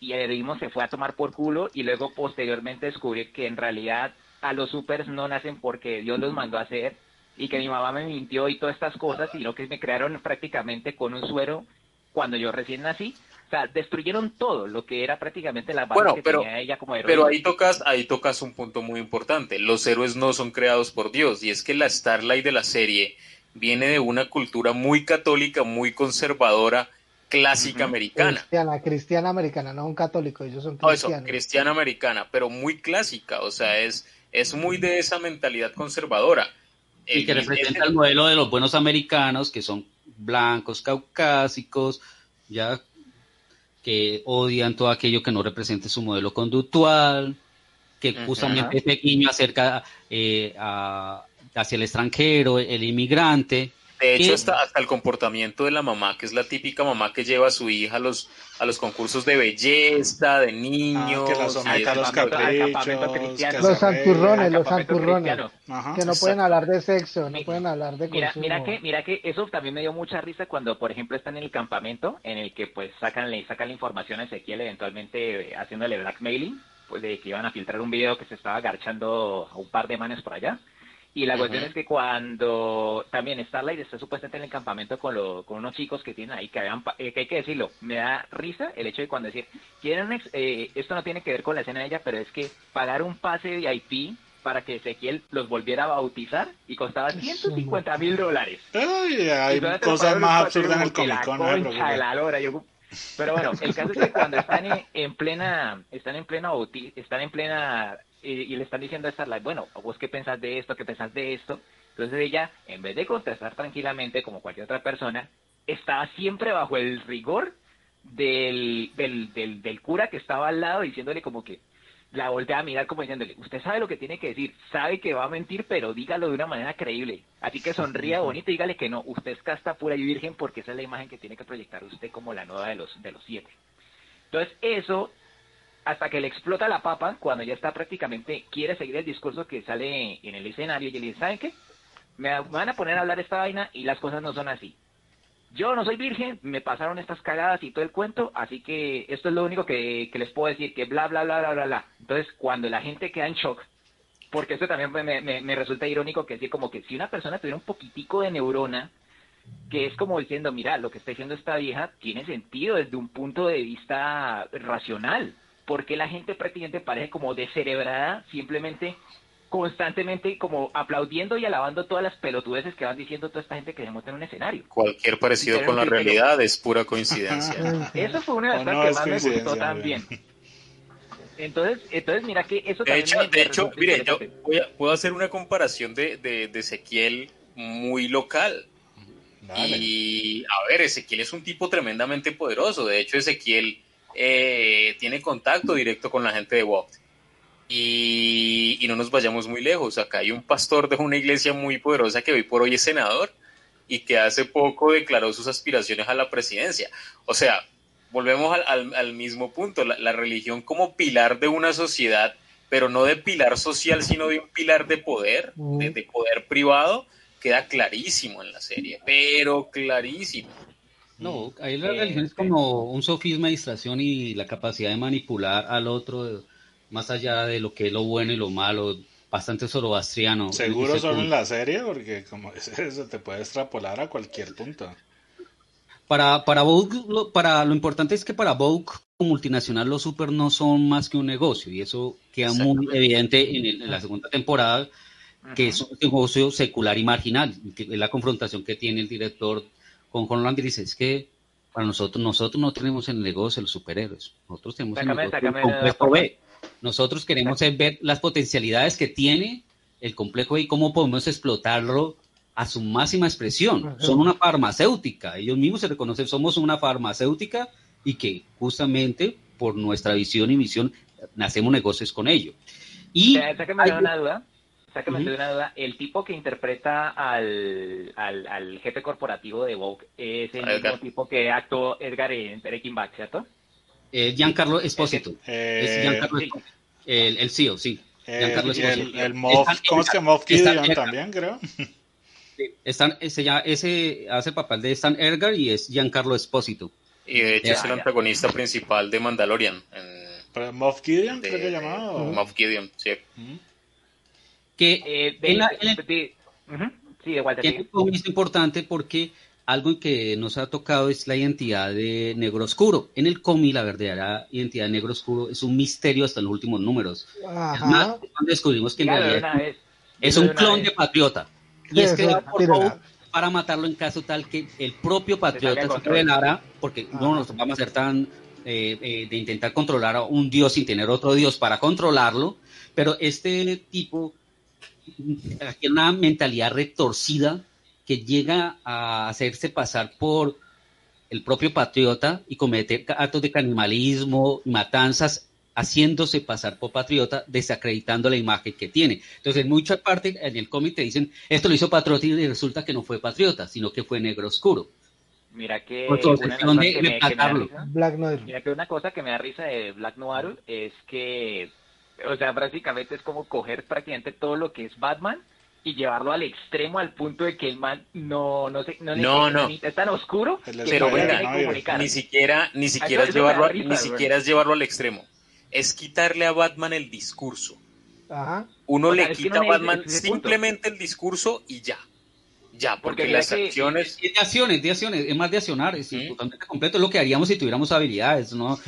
y el heroísmo se fue a tomar por culo y luego posteriormente descubrí que en realidad a los supers no nacen porque Dios los mandó a hacer y que mi mamá me mintió y todas estas cosas, sino que me crearon prácticamente con un suero cuando yo recién nací. O sea, destruyeron todo lo que era prácticamente la base que pero, tenía ella como héroe. Pero ahí tocas, ahí tocas un punto muy importante. Los héroes no son creados por Dios. Y es que la Starlight de la serie viene de una cultura muy católica, muy conservadora, clásica americana. Cristiana, cristiana americana, no un católico, ellos son cristianos. eso, cristiana americana, pero muy clásica, o sea, es, es muy de esa mentalidad conservadora. Y que representa el modelo de los buenos americanos, que son blancos, caucásicos, ya que odian todo aquello que no represente su modelo conductual, que justamente niño acerca eh, hacia el extranjero, el inmigrante, de hecho, hasta, hasta, el comportamiento de la mamá, que es la típica mamá que lleva a su hija a los, a los concursos de belleza, de niños. Ah, que la somete a los caprichos. Los santurrones, los santurrones. Que no pueden hablar de sexo, no pueden hablar de mira, Mira que, mira que eso también me dio mucha risa cuando, por ejemplo, están en el campamento, en el que pues sacan, le sacan la información a Ezequiel, eventualmente eh, haciéndole blackmailing, pues de que iban a filtrar un video que se estaba agarchando a un par de manes por allá. Y la cuestión es que cuando también Starlight está supuestamente en el campamento con, lo, con unos chicos que tienen ahí, que, habían, eh, que hay que decirlo, me da risa el hecho de cuando decir, quieren, eh, esto no tiene que ver con la escena de ella, pero es que pagar un pase de IP para que Ezequiel los volviera a bautizar y costaba 150 mil dólares. Ay, hay cosas más absurdas en el Comic Con. pero bueno, el caso es que cuando están en, plena, están en plena están en plena y, le están diciendo a Starlight, bueno, ¿vos qué pensás de esto? ¿Qué pensás de esto? Entonces ella, en vez de contestar tranquilamente como cualquier otra persona, estaba siempre bajo el rigor del, del, del, del cura que estaba al lado diciéndole como que la voltea a mirar como diciéndole, usted sabe lo que tiene que decir, sabe que va a mentir, pero dígalo de una manera creíble. Así que sonría bonito y dígale que no, usted es casta pura y virgen porque esa es la imagen que tiene que proyectar usted como la nueva de los, de los siete. Entonces eso hasta que le explota la papa cuando ya está prácticamente, quiere seguir el discurso que sale en el escenario y le dice, ¿saben qué? Me van a poner a hablar esta vaina y las cosas no son así. Yo no soy virgen, me pasaron estas cagadas y todo el cuento, así que esto es lo único que, les puedo decir, que bla, bla, bla, bla, bla, bla. Entonces, cuando la gente queda en shock, porque esto también me, me, me resulta irónico que decir como que si una persona tuviera un poquitico de neurona, que es como diciendo, mira, lo que está diciendo esta vieja tiene sentido desde un punto de vista racional porque la gente prácticamente parece como descerebrada, simplemente constantemente como aplaudiendo y alabando todas las pelotudeces que van diciendo toda esta gente que se monta en un escenario. Cualquier parecido con la realidad es pura coincidencia. Eso fue una de las cosas que más me gustó también. Entonces, entonces mira que eso de hecho, de hecho, mire, yo puedo hacer una comparación de, de, de Ezequiel muy local. Y a ver, Ezequiel es un tipo tremendamente poderoso. De hecho, Ezequiel eh, tiene contacto directo con la gente de WOPT. Y, no nos vayamos muy lejos. Acá hay un pastor de una iglesia muy poderosa que hoy por hoy es senador y que hace poco declaró sus aspiraciones a la presidencia. O sea, volvemos al, mismo punto. La, religión como pilar de una sociedad, pero no de pilar social, sino de un pilar de poder, de, de poder privado, queda clarísimo en la serie, pero clarísimo. No, ahí la religión es como un sofisma de distracción y la capacidad de manipular al otro más allá de lo que es lo bueno y lo malo, bastante zoroastriano. Seguro solo en la serie, porque como eso te puede extrapolar a cualquier punto. Para, para Vogue, lo, para, lo importante es que para Vogue multinacional los super no son más que un negocio y eso queda muy evidente en, la segunda temporada que es un negocio secular y marginal, que es la confrontación que tiene el director con Holland dice, es que para nosotros, nosotros no tenemos el negocio de los superhéroes, nosotros tenemos el complejo B. Nosotros queremos ver las potencialidades que tiene el complejo B y cómo podemos explotarlo a su máxima expresión. Son una farmacéutica, ellos mismos se reconocen, somos una farmacéutica y que justamente por nuestra visión y misión nacemos negocios con ello. Y hay, una duda sáqueme de una duda, el tipo que interpreta al, al, jefe corporativo de Vogue es el mismo tipo que actuó Edgar en Breaking Bad, ¿cierto? Eh, Giancarlo Esposito. Eh, es Giancarlo Esposito. El, el CEO, sí. Eh, Giancarlo Esposito. El, el Moff, ¿cómo es que Moff Gideon también, creo? Están, ese, ya, ese hace papel de Stan Edgar y es Giancarlo Esposito. Y de hecho es el antagonista principal de Mandalorian. En, Moff Gideon, creo que llamado. Moff Gideon, sí que eh, es importante porque algo que nos ha tocado es la identidad de Negro Oscuro. En el cómic, la verdadera identidad de Negro Oscuro es un misterio hasta los últimos números. Además, descubrimos que en realidad es un clon de Patriota. Y es que para matarlo en caso tal que el propio Patriota se revelara, porque no nos vamos a ser tan eh, eh, de intentar controlar a un dios sin tener otro dios para controlarlo, pero este tipo una mentalidad retorcida que llega a hacerse pasar por el propio patriota y cometer actos de canibalismo, matanzas, haciéndose pasar por patriota, desacreditando la imagen que tiene. Entonces, en mucha parte en el cómic te dicen, esto lo hizo patriota y resulta que no fue patriota, sino que fue negro oscuro. Mira que, una cosa que me da risa de Black Noir es que, o sea, básicamente es como coger prácticamente todo lo que es Batman y llevarlo al extremo al punto de que el man no no sé no, no, no. es tan oscuro pero venga, ni siquiera ni siquiera es llevarlo ni siquiera es llevarlo al extremo. Es quitarle a Batman el discurso. Ajá. uno le quita a Batman simplemente el discurso y ya. Ya, porque, las acciones... Es de acciones, de acciones, es más de accionar, es totalmente completo, es lo que haríamos si tuviéramos habilidades, ¿no?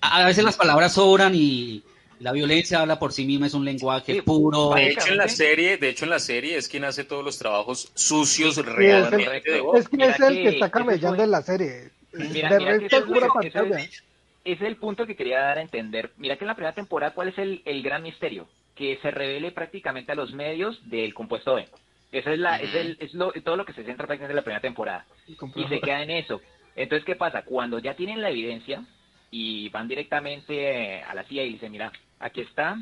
A, veces las palabras sobran y, la violencia habla por sí misma, es un lenguaje puro. De hecho, en la serie, de hecho, en la serie es quien hace todos los trabajos sucios realmente. Es, el, es, que es el que está camellando en la serie. Mira, mira que es, es, el punto que quería dar a entender. Mira que en la primera temporada, ¿cuál es el, el gran misterio? Que se revele prácticamente a los medios del compuesto B. Eso es, la, es, el, es lo, todo lo que se centra prácticamente en la primera temporada. Y se queda en eso. Entonces, ¿qué pasa? Cuando ya tienen la evidencia y van directamente a la CIA y dicen, mira, aquí está,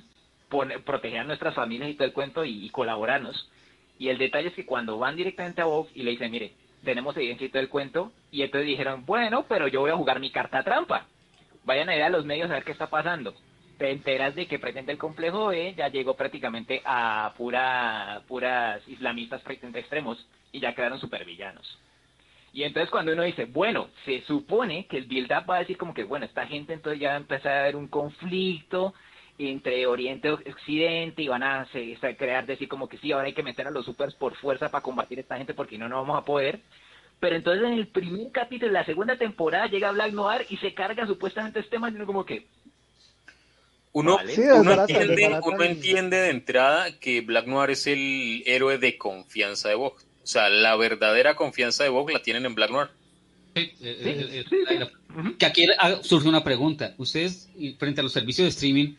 proteger a nuestras familias y todo el cuento y, colaborarnos. Y el detalle es que cuando van directamente a Bob y le dicen, mire, tenemos evidencia y todo el cuento, y entonces dijeron, bueno, pero yo voy a jugar mi carta trampa. Vayan a ir a los medios a ver qué está pasando. Te enteras de que pretende el complejo B ya llegó prácticamente a pura, puras islamistas prácticamente extremos y ya quedaron supervillanos. Y entonces cuando uno dice, bueno, se supone que el build-up va a decir como que, bueno, esta gente entonces ya va a empezar a haber un conflicto, entre Oriente y Occidente y van a, crear, decir como que sí, ahora hay que meter a los supers por fuerza para combatir a esta gente porque no, no vamos a poder. Pero entonces en el primer capítulo de la segunda temporada llega Black Noir y se carga supuestamente este tema y uno como que... Uno, uno, entiende, uno entiende de entrada que Black Noir es el héroe de confianza de Vogue. O sea, la verdadera confianza de Vogue la tienen en Black Noir. Sí, eh, eh, eh, que aquí surge una pregunta. Ustedes, frente a los servicios de streaming,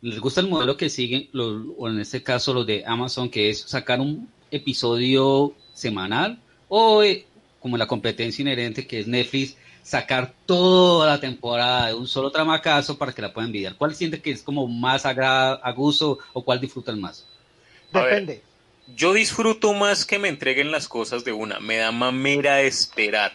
les gusta el modelo que siguen, o en este caso los de Amazon, que es sacar un episodio semanal, o eh, como la competencia inherente que es Netflix, sacar toda la temporada de un solo tramacazo para que la puedan envidiar. ¿Cuál siente que es como más a gusto o cuál disfrutan más? Depende. yo disfruto más que me entreguen las cosas de una, me da mamera esperar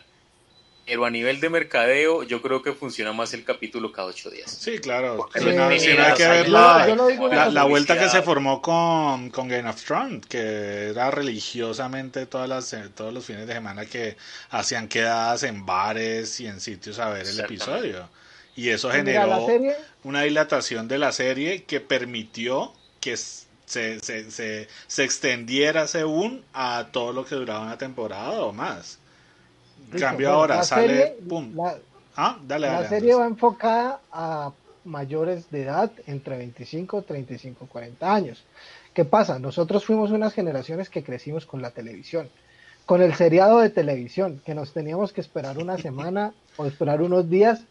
pero a nivel de mercadeo, yo creo que funciona más el capítulo cada ocho días. Sí, claro. Si no, hay que ver la, vuelta que se formó con, con Game of Thrones, que era religiosamente todas las, todos los fines de semana que hacían quedadas en bares y en sitios a ver el episodio. Y eso generó una dilatación de la serie que permitió que se, se, se, se extendiera según a todo lo que duraba una temporada o más cambio ahora, sale, La, ah, la serie va enfocada a mayores de edad entre 25, 35, 40 años. ¿Qué pasa? Nosotros fuimos unas generaciones que crecimos con la televisión, con el seriado de televisión, que nos teníamos que esperar una semana o esperar unos días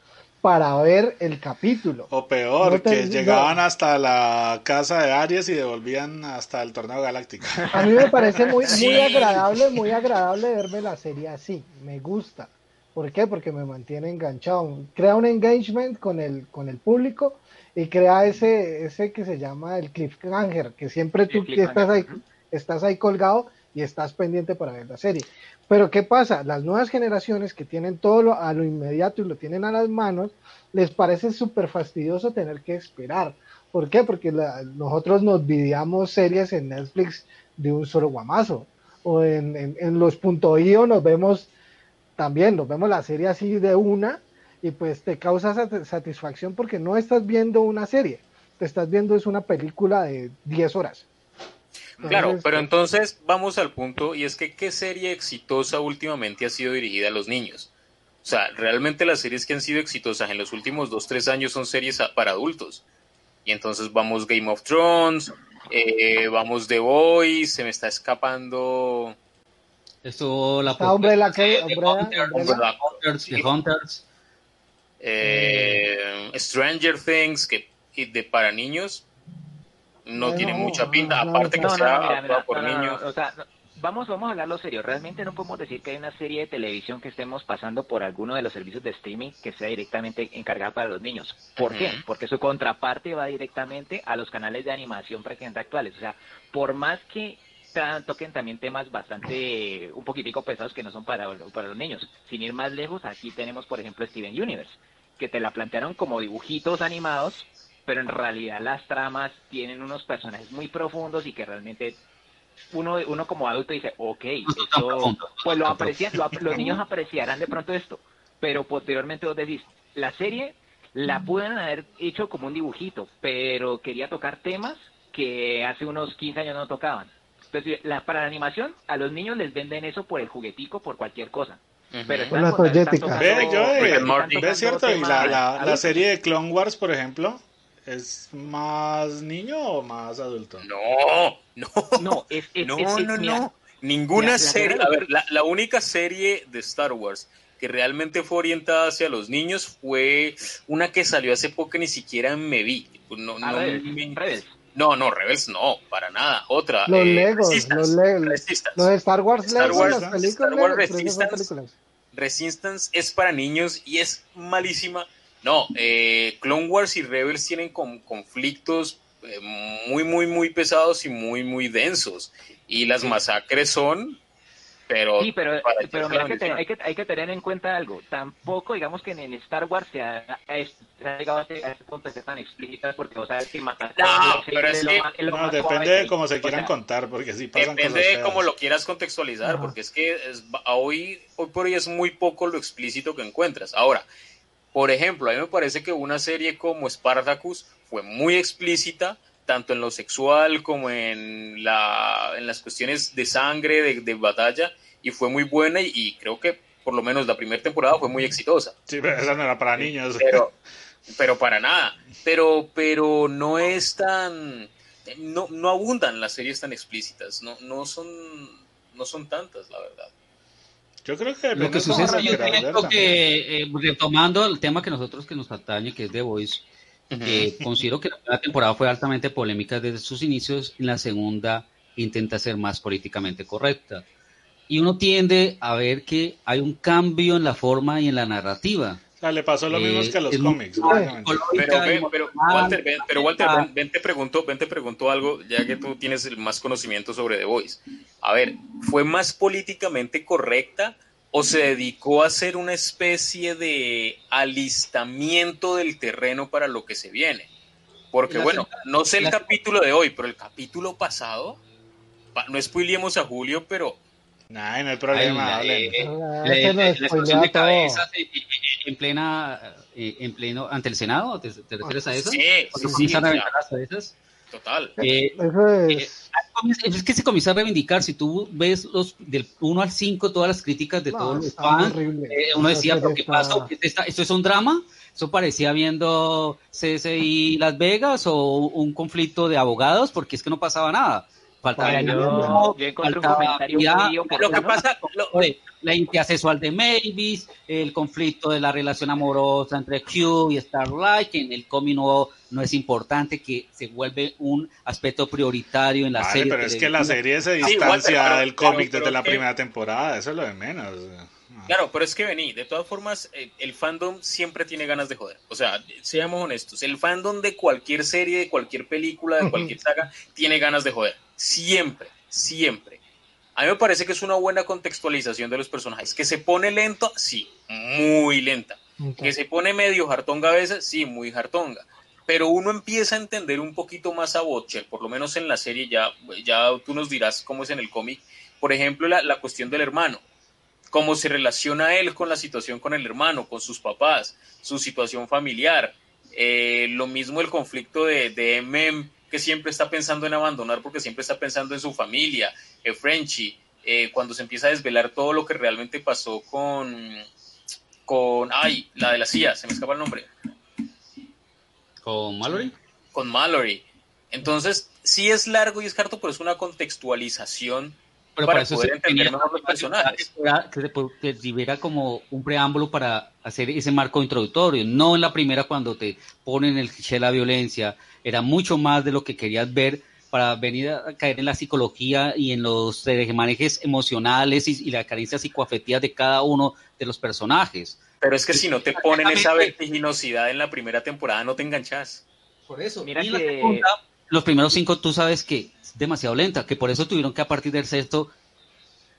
para ver el capítulo. O peor, que llegaban hasta la casa de Aries y devolvían hasta el torneo galáctico. A mí me parece muy, muy agradable, muy agradable verme la serie así. Me gusta. ¿Por qué? Porque me mantiene enganchado. Crea un engagement con el, con el público y crea ese, ese que se llama el cliffhanger, que siempre tú estás ahí, estás ahí colgado y estás pendiente para ver la serie. Pero ¿qué pasa? Las nuevas generaciones que tienen todo a lo inmediato y lo tienen a las manos, les parece súper fastidioso tener que esperar. ¿Por qué? Porque nosotros nos videamos series en Netflix de un solo guamazo. O en, en, los punto .io nos vemos también, nos vemos la serie así de una y pues te causa satisfacción porque no estás viendo una serie, te estás viendo es una película de 10 horas. Claro, pero entonces vamos al punto y es que qué serie exitosa últimamente ha sido dirigida a los niños. O sea, realmente las series que han sido exitosas en los últimos dos, tres años son series para adultos. Y entonces vamos Game of Thrones, eh, vamos The Boys, se me está escapando... Esto, la hombre, la que, Hunters, The Hunters. Eh, Stranger Things, que de para niños no tiene mucha pinta, aparte que sea por niños. vamos, vamos a hablarlo serio. Realmente no podemos decir que hay una serie de televisión que estemos pasando por alguno de los servicios de streaming que sea directamente encargada para los niños. ¿Por qué? Porque su contraparte va directamente a los canales de animación prácticamente actuales. O sea, por más que toquen también temas bastante, un poquitico pesados que no son para, para los niños. Sin ir más lejos, aquí tenemos, por ejemplo, Steven Universe, que te la plantearon como dibujitos animados pero en realidad las tramas tienen unos personajes muy profundos y que realmente uno, uno como adulto dice, ok, eso, pues lo aprecian, los niños apreciarán de pronto esto, pero posteriormente vos decís, la serie la pueden haber hecho como un dibujito, pero quería tocar temas que hace unos 15 años no tocaban. Entonces, la, para la animación, a los niños les venden eso por el juguetico, por cualquier cosa. Pero por la toyética. Ve, yo, es cierto, y la, la, la serie de Clone Wars, por ejemplo, ¿Es más niño o más adulto? No, no. No, es, no, no, no. Ninguna serie. a ver, la, única serie de Star Wars que realmente fue orientada hacia los niños fue una que salió hace poco que ni siquiera me vi. No, no, Rebels. No, no, Rebels no, para nada. Otra. Los eh, Legos, los Legos. Los de Star Wars, Star Wars, las películas, Star Wars Resistance, Resistance es para niños y es malísima no, eh, Clone Wars y Rebels tienen conflictos eh, muy, muy, muy pesados y muy, muy densos. Y las masacres son pero, sí, pero, pero hay, que hay, que, hay, que, tener en cuenta algo. Tampoco, digamos que en Star Wars se ha, llegado a ese, punto de ser tan explícitas porque, o sea, es que matar. No, pero es que. no, depende de cómo se quieran contar, porque pasan Depende de cómo lo quieras contextualizar, porque es que hoy, hoy por hoy es muy poco lo explícito que encuentras. Ahora, por ejemplo, a mí me parece que una serie como Spartacus fue muy explícita, tanto en lo sexual como en, la, en las cuestiones de sangre, de, batalla, y fue muy buena y, creo que por lo menos la primera temporada fue muy exitosa. Sí, pero esa no era para niños. Pero, pero para nada. Pero, pero no es tan... No, no abundan las series tan explícitas, no, no, son, no son tantas, la verdad. Yo creo que lo que sucede es yo creo que eh, retomando el tema que nosotros que nos atañe, que es The Voice, que considero que la primera temporada fue altamente polémica desde sus inicios, en la segunda intenta ser más políticamente correcta. Y uno tiende a ver que hay un cambio en la forma y en la narrativa. Le pasó lo mismo que a los eh, cómics. Pero, pero, Walter, ven, pero Walter ven, te pregunto, ven, te pregunto algo, ya que tú tienes el más conocimiento sobre The Voice. A ver, ¿fue más políticamente correcta o se dedicó a hacer una especie de alistamiento del terreno para lo que se viene? Porque bueno, no sé el capítulo de hoy, pero el capítulo pasado, no spoilemos a Julio, pero... Nah, no hay problema, Ay, la, explosión de cabezas en plena, eh, en pleno, ante el Senado, ¿te, refieres a eso? Sí, sí, sí, sí Total. Eh, eh, es... que se comienza a reivindicar. Si tú ves los del 1 al 5, todas las críticas de todos los fans, eh, uno decía, ¿pero qué pasó? ¿Esto es un drama? Eso parecía viendo CSI Las Vegas o un conflicto de abogados, porque es que no pasaba nada. Faltaba yo, lo que pasa, la identidad sexual de Mavis, el conflicto de la relación amorosa entre Q y Starlight, que en el cómic no, es importante, que se vuelve un aspecto prioritario en la serie. Pero es que la serie se distancia del cómic desde la primera temporada, eso es lo de menos. Claro, pero es que vení, de todas formas, el fandom siempre tiene ganas de joder. O sea, seamos honestos, el fandom de cualquier serie, de cualquier película, de cualquier saga, tiene ganas de joder. Siempre, siempre. A mí me parece que es una buena contextualización de los personajes. Que se pone lento, sí, muy lenta. Que se pone medio jartonga a veces, sí, muy jartonga. Pero uno empieza a entender un poquito más a Butcher, por lo menos en la serie, ya, ya tú nos dirás cómo es en el cómic. Por ejemplo, la, la cuestión del hermano cómo se relaciona él con la situación con el hermano, con sus papás, su situación familiar. Eh, lo mismo el conflicto de, de MM que siempre está pensando en abandonar porque siempre está pensando en su familia, en Frenchy, eh, cuando se empieza a desvelar todo lo que realmente pasó con, con, ay, la de la CIA, se me escapa el nombre. ¿Con Mallory? Con Mallory. Entonces, sí es largo y es harto, pero es una contextualización pero para, eso poder entender mejor los personajes. Que, que como un preámbulo para hacer ese marco introductorio, no en la primera cuando te ponen el cliché de la violencia, era mucho más de lo que querías ver para venir a caer en la psicología y en los manejes emocionales y, la carencia psicoafectiva de cada uno de los personajes. Pero es que si no te ponen esa vertiginosidad en la primera temporada, no te enganchas. Por eso, mira que... los primeros cinco tú sabes que demasiado lenta, que por eso tuvieron que a partir del sexto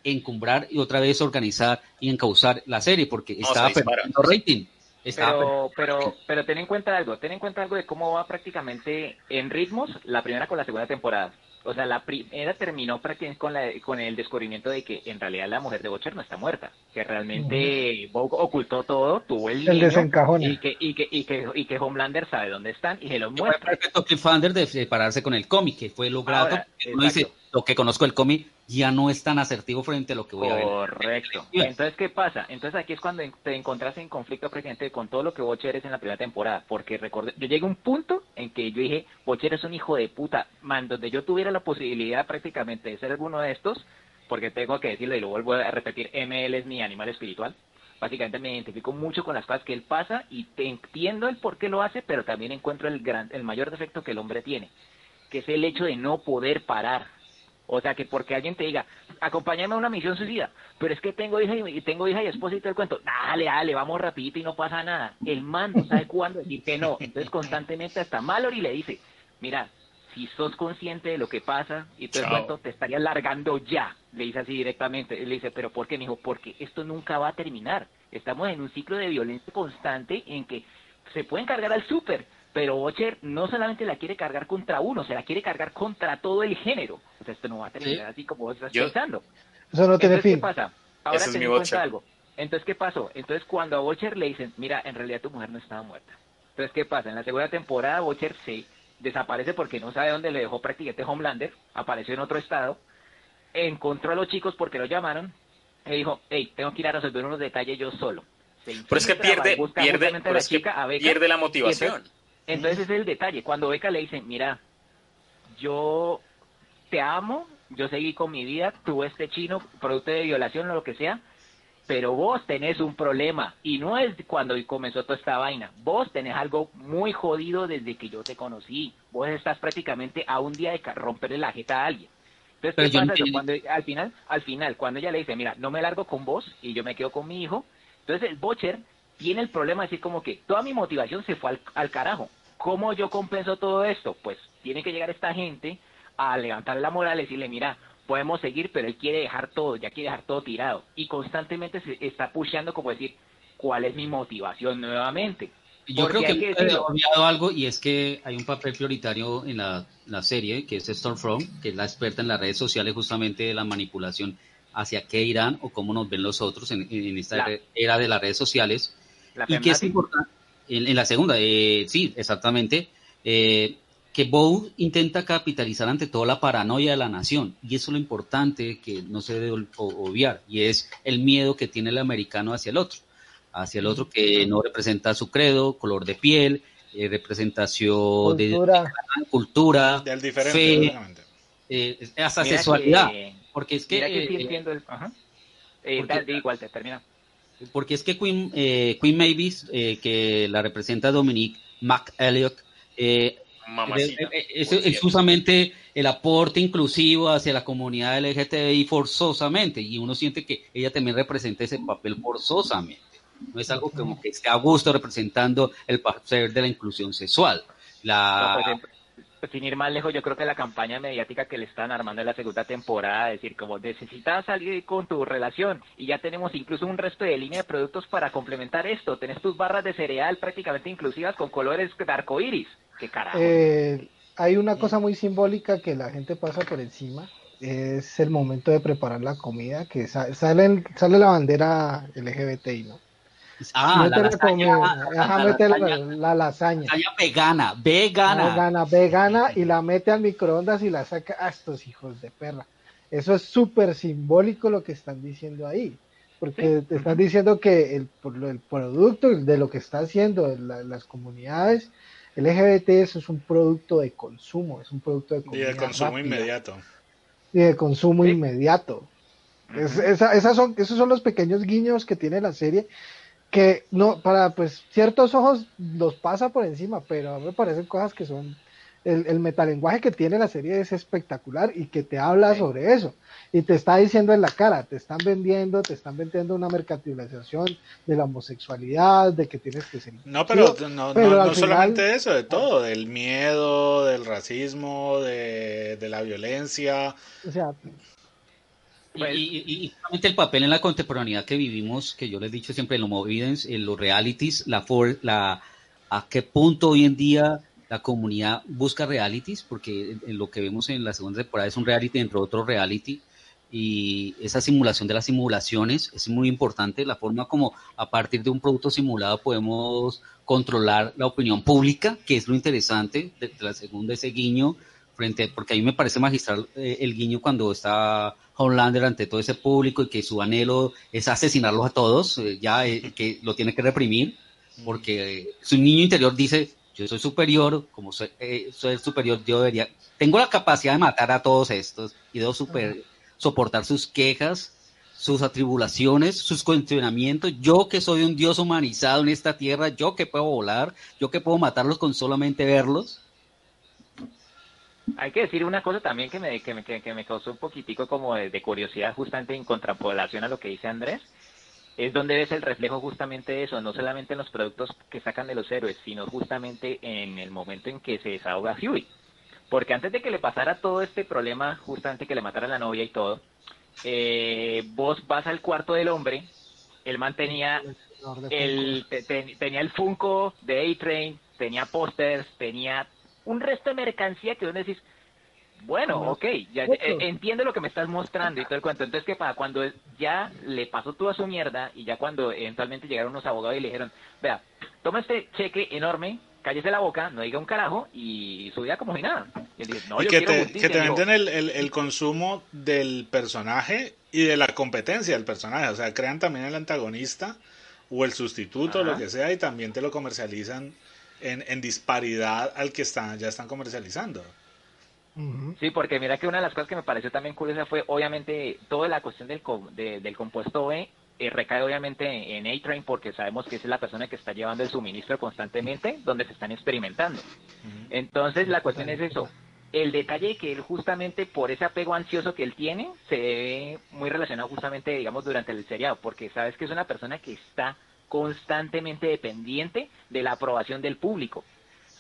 encumbrar y otra vez organizar y encauzar la serie, porque estaba perdiendo rating. pero, pero, pero ten en cuenta algo, ten en cuenta algo de cómo va prácticamente en ritmos la primera con la segunda temporada. O sea, la primera terminó prácticamente con, la, con el descubrimiento de que en realidad la mujer de Bocher no está muerta, que realmente Vogue ocultó todo, tuvo el, el y que, y, que, y, que, y que Homelander sabe dónde están y se lo muestra. Fue perfecto cliffhanger de separarse con el cómic, que fue logrado. uno dice, lo que conozco el cómic ya no es tan asertivo frente a lo que voy a ver. Correcto. Entonces, ¿qué pasa? Entonces aquí es cuando te encontraste en conflicto presidente con todo lo que Bocher eres en la primera temporada, porque recordé, yo llegué a un punto en que yo dije, Bocher es un hijo de puta, man, donde yo tuviera la posibilidad prácticamente de ser alguno de estos, porque tengo que decirlo y lo vuelvo a repetir, ML es mi animal espiritual. Básicamente me identifico mucho con las cosas que él pasa y te entiendo el por qué lo hace, pero también encuentro el, gran, el mayor defecto que el hombre tiene, que es el hecho de no poder parar o sea, que porque alguien te diga, acompáñame a una misión suicida, pero es que tengo hija y tengo hija y esposa y todo el cuento, dale, dale, vamos rapidito y no pasa nada. El man no sabe cuándo decir que no. Entonces constantemente hasta Mallory le dice, mira, si sos consciente de lo que pasa y todo el cuento, te estaría largando ya. Le dice así directamente. Le dice, pero ¿por qué? Me dijo, porque esto nunca va a terminar. Estamos en un ciclo de violencia constante en que se pueden cargar al súper, pero Bocher no solamente la quiere cargar contra uno, se la quiere cargar contra todo el género. O sea, esto no va a terminar así como vos estás pensando. Eso no tiene fin. ¿Qué pasa? Ahora ten en cuenta algo. Entonces, ¿qué pasó? Entonces, cuando a Bocher le dicen, mira, en realidad tu mujer no estaba muerta. Entonces, ¿qué pasa? En la segunda temporada, Bocher se desaparece porque no sabe dónde le dejó prácticamente Homelander, apareció en otro estado, encontró a los chicos porque lo llamaron, y dijo, hey, tengo que ir a resolver unos detalles yo solo. Pero es que pierde, pierde, la, chica, pierde la motivación. Entonces ese es el detalle. Cuando Beca le dice, mira, yo te amo, yo seguí con mi vida, tuve este chino, producto de violación o lo que sea, pero vos tenés un problema y no es cuando comenzó toda esta vaina. Vos tenés algo muy jodido desde que yo te conocí. Vos estás prácticamente a un día de romperle la jeta a alguien. Entonces, ¿qué pasa? Cuando, al final, al final, cuando ella le dice, mira, no me largo con vos y yo me quedo con mi hijo, entonces el Bocher tiene el problema de decir como que toda mi motivación se fue al, carajo. ¿Cómo yo compenso todo esto? Pues tiene que llegar esta gente a levantar la moral y decirle, mira, podemos seguir, pero él quiere dejar todo, ya quiere dejar todo tirado. Y constantemente se está pusheando como decir, ¿cuál es mi motivación nuevamente? Yo creo que, he olvidado algo y es que hay un papel prioritario en la, serie, que es Stormfront, que es la experta en las redes sociales justamente de la manipulación hacia qué irán o cómo nos ven los otros en, esta era de las redes sociales y que es importante, en, la segunda, eh, sí, exactamente, eh, que Bow intenta capitalizar ante todo la paranoia de la nación, y eso es lo importante que no se debe obviar, y es el miedo que tiene el americano hacia el otro, hacia el otro que no representa su credo, color de piel, eh, representación de, cultura, del diferente, fe, hasta sexualidad, porque es que... igual te termina porque es que Queen, eh, Queen Mavis, eh, que la representa Dominique McElliot, eh, es, es, justamente el aporte inclusivo hacia la comunidad LGTBI forzosamente, y uno siente que ella también representa ese papel forzosamente. No es algo como que esté a gusto representando el papel de la inclusión sexual. La, pues, sin ir más lejos, yo creo que la campaña mediática que le están armando en la segunda temporada, es decir, como necesitas salir con tu relación y ya tenemos incluso un resto de línea de productos para complementar esto. Tenés tus barras de cereal prácticamente inclusivas con colores de arcoíris. ¿Qué carajo? Eh, hay una cosa muy simbólica que la gente pasa por encima. Es el momento de preparar la comida, que sale, sale la bandera LGBTI, ¿no? Ah, la lasaña, la, mete la, lasaña. vegana, vegana. Vegana, vegana y la mete al microondas y la saca a estos hijos de perra. Eso es súper simbólico lo que están diciendo ahí, porque te están diciendo que el, el producto de lo que está haciendo las comunidades LGBT eso es un producto de consumo, es un producto de, y de consumo inmediato. Y de consumo inmediato. esas son, esos son los pequeños guiños que tiene la serie que no, para pues ciertos ojos los pasa por encima, pero a mí me parecen cosas que son el, el metalenguaje que tiene la serie es espectacular y que te habla sobre eso y te está diciendo en la cara, te están vendiendo, te están vendiendo una mercantilización de la homosexualidad, de que tienes que ser. No, pero no, no, solamente eso, de todo, del miedo, del racismo, de, la violencia. O sea, y, y, el papel en la contemporaneidad que vivimos, que yo les he dicho siempre, en los en los realities, la, for, la a qué punto hoy en día la comunidad busca realities, porque en, lo que vemos en la segunda temporada es un reality dentro de otro reality, y esa simulación de las simulaciones es muy importante, la forma como a partir de un producto simulado podemos controlar la opinión pública, que es lo interesante de, la segunda, ese guiño, frente, porque a mí me parece magistral eh, el guiño cuando está Homelander ante todo ese público y que su anhelo es asesinarlos a todos, eh, ya eh, que lo tiene que reprimir, porque su niño interior dice, yo soy superior, como soy, eh, soy superior, yo debería, tengo la capacidad de matar a todos estos y debo super, soportar sus quejas, sus atribulaciones, sus cuestionamientos, yo que soy un dios humanizado en esta tierra, yo que puedo volar, yo que puedo matarlos con solamente verlos. Hay que decir una cosa también que me, que me, que me causó un poquitico como de, de curiosidad justamente en contrapolación a lo que dice Andrés, es donde ves el reflejo justamente de eso, no solamente en los productos que sacan de los héroes, sino justamente en el momento en que se desahoga Huey. Porque antes de que le pasara todo este problema, justamente que le matara a la novia y todo, eh, vos vas al cuarto del hombre, el man tenía el, tenía el Funko de A-Train, tenía pósters, tenía un resto de mercancía que vos decís, bueno, ok, ya, eh, entiendo lo que me estás mostrando y todo el cuento. Entonces, ¿qué pasa? Cuando ya le pasó toda su mierda y ya cuando eventualmente llegaron unos abogados y le dijeron, vea, toma este cheque enorme, cállese la boca, no diga un carajo y su vida como si nada. Y, que, te, que te venden el, el, consumo del personaje y de la competencia del personaje. O sea, crean también el antagonista o el sustituto, lo que sea, y también te lo comercializan en, en disparidad al que están, ya están comercializando. Sí, porque mira que una de las cosas que me pareció también curiosa fue obviamente toda la cuestión del, del compuesto B eh, recae obviamente en A-Train porque sabemos que es la persona que está llevando el suministro constantemente donde se están experimentando. Entonces la cuestión es eso. El detalle que él justamente por ese apego ansioso que él tiene se ve muy relacionado justamente digamos durante el seriado porque sabes que es una persona que está constantemente dependiente de la aprobación del público.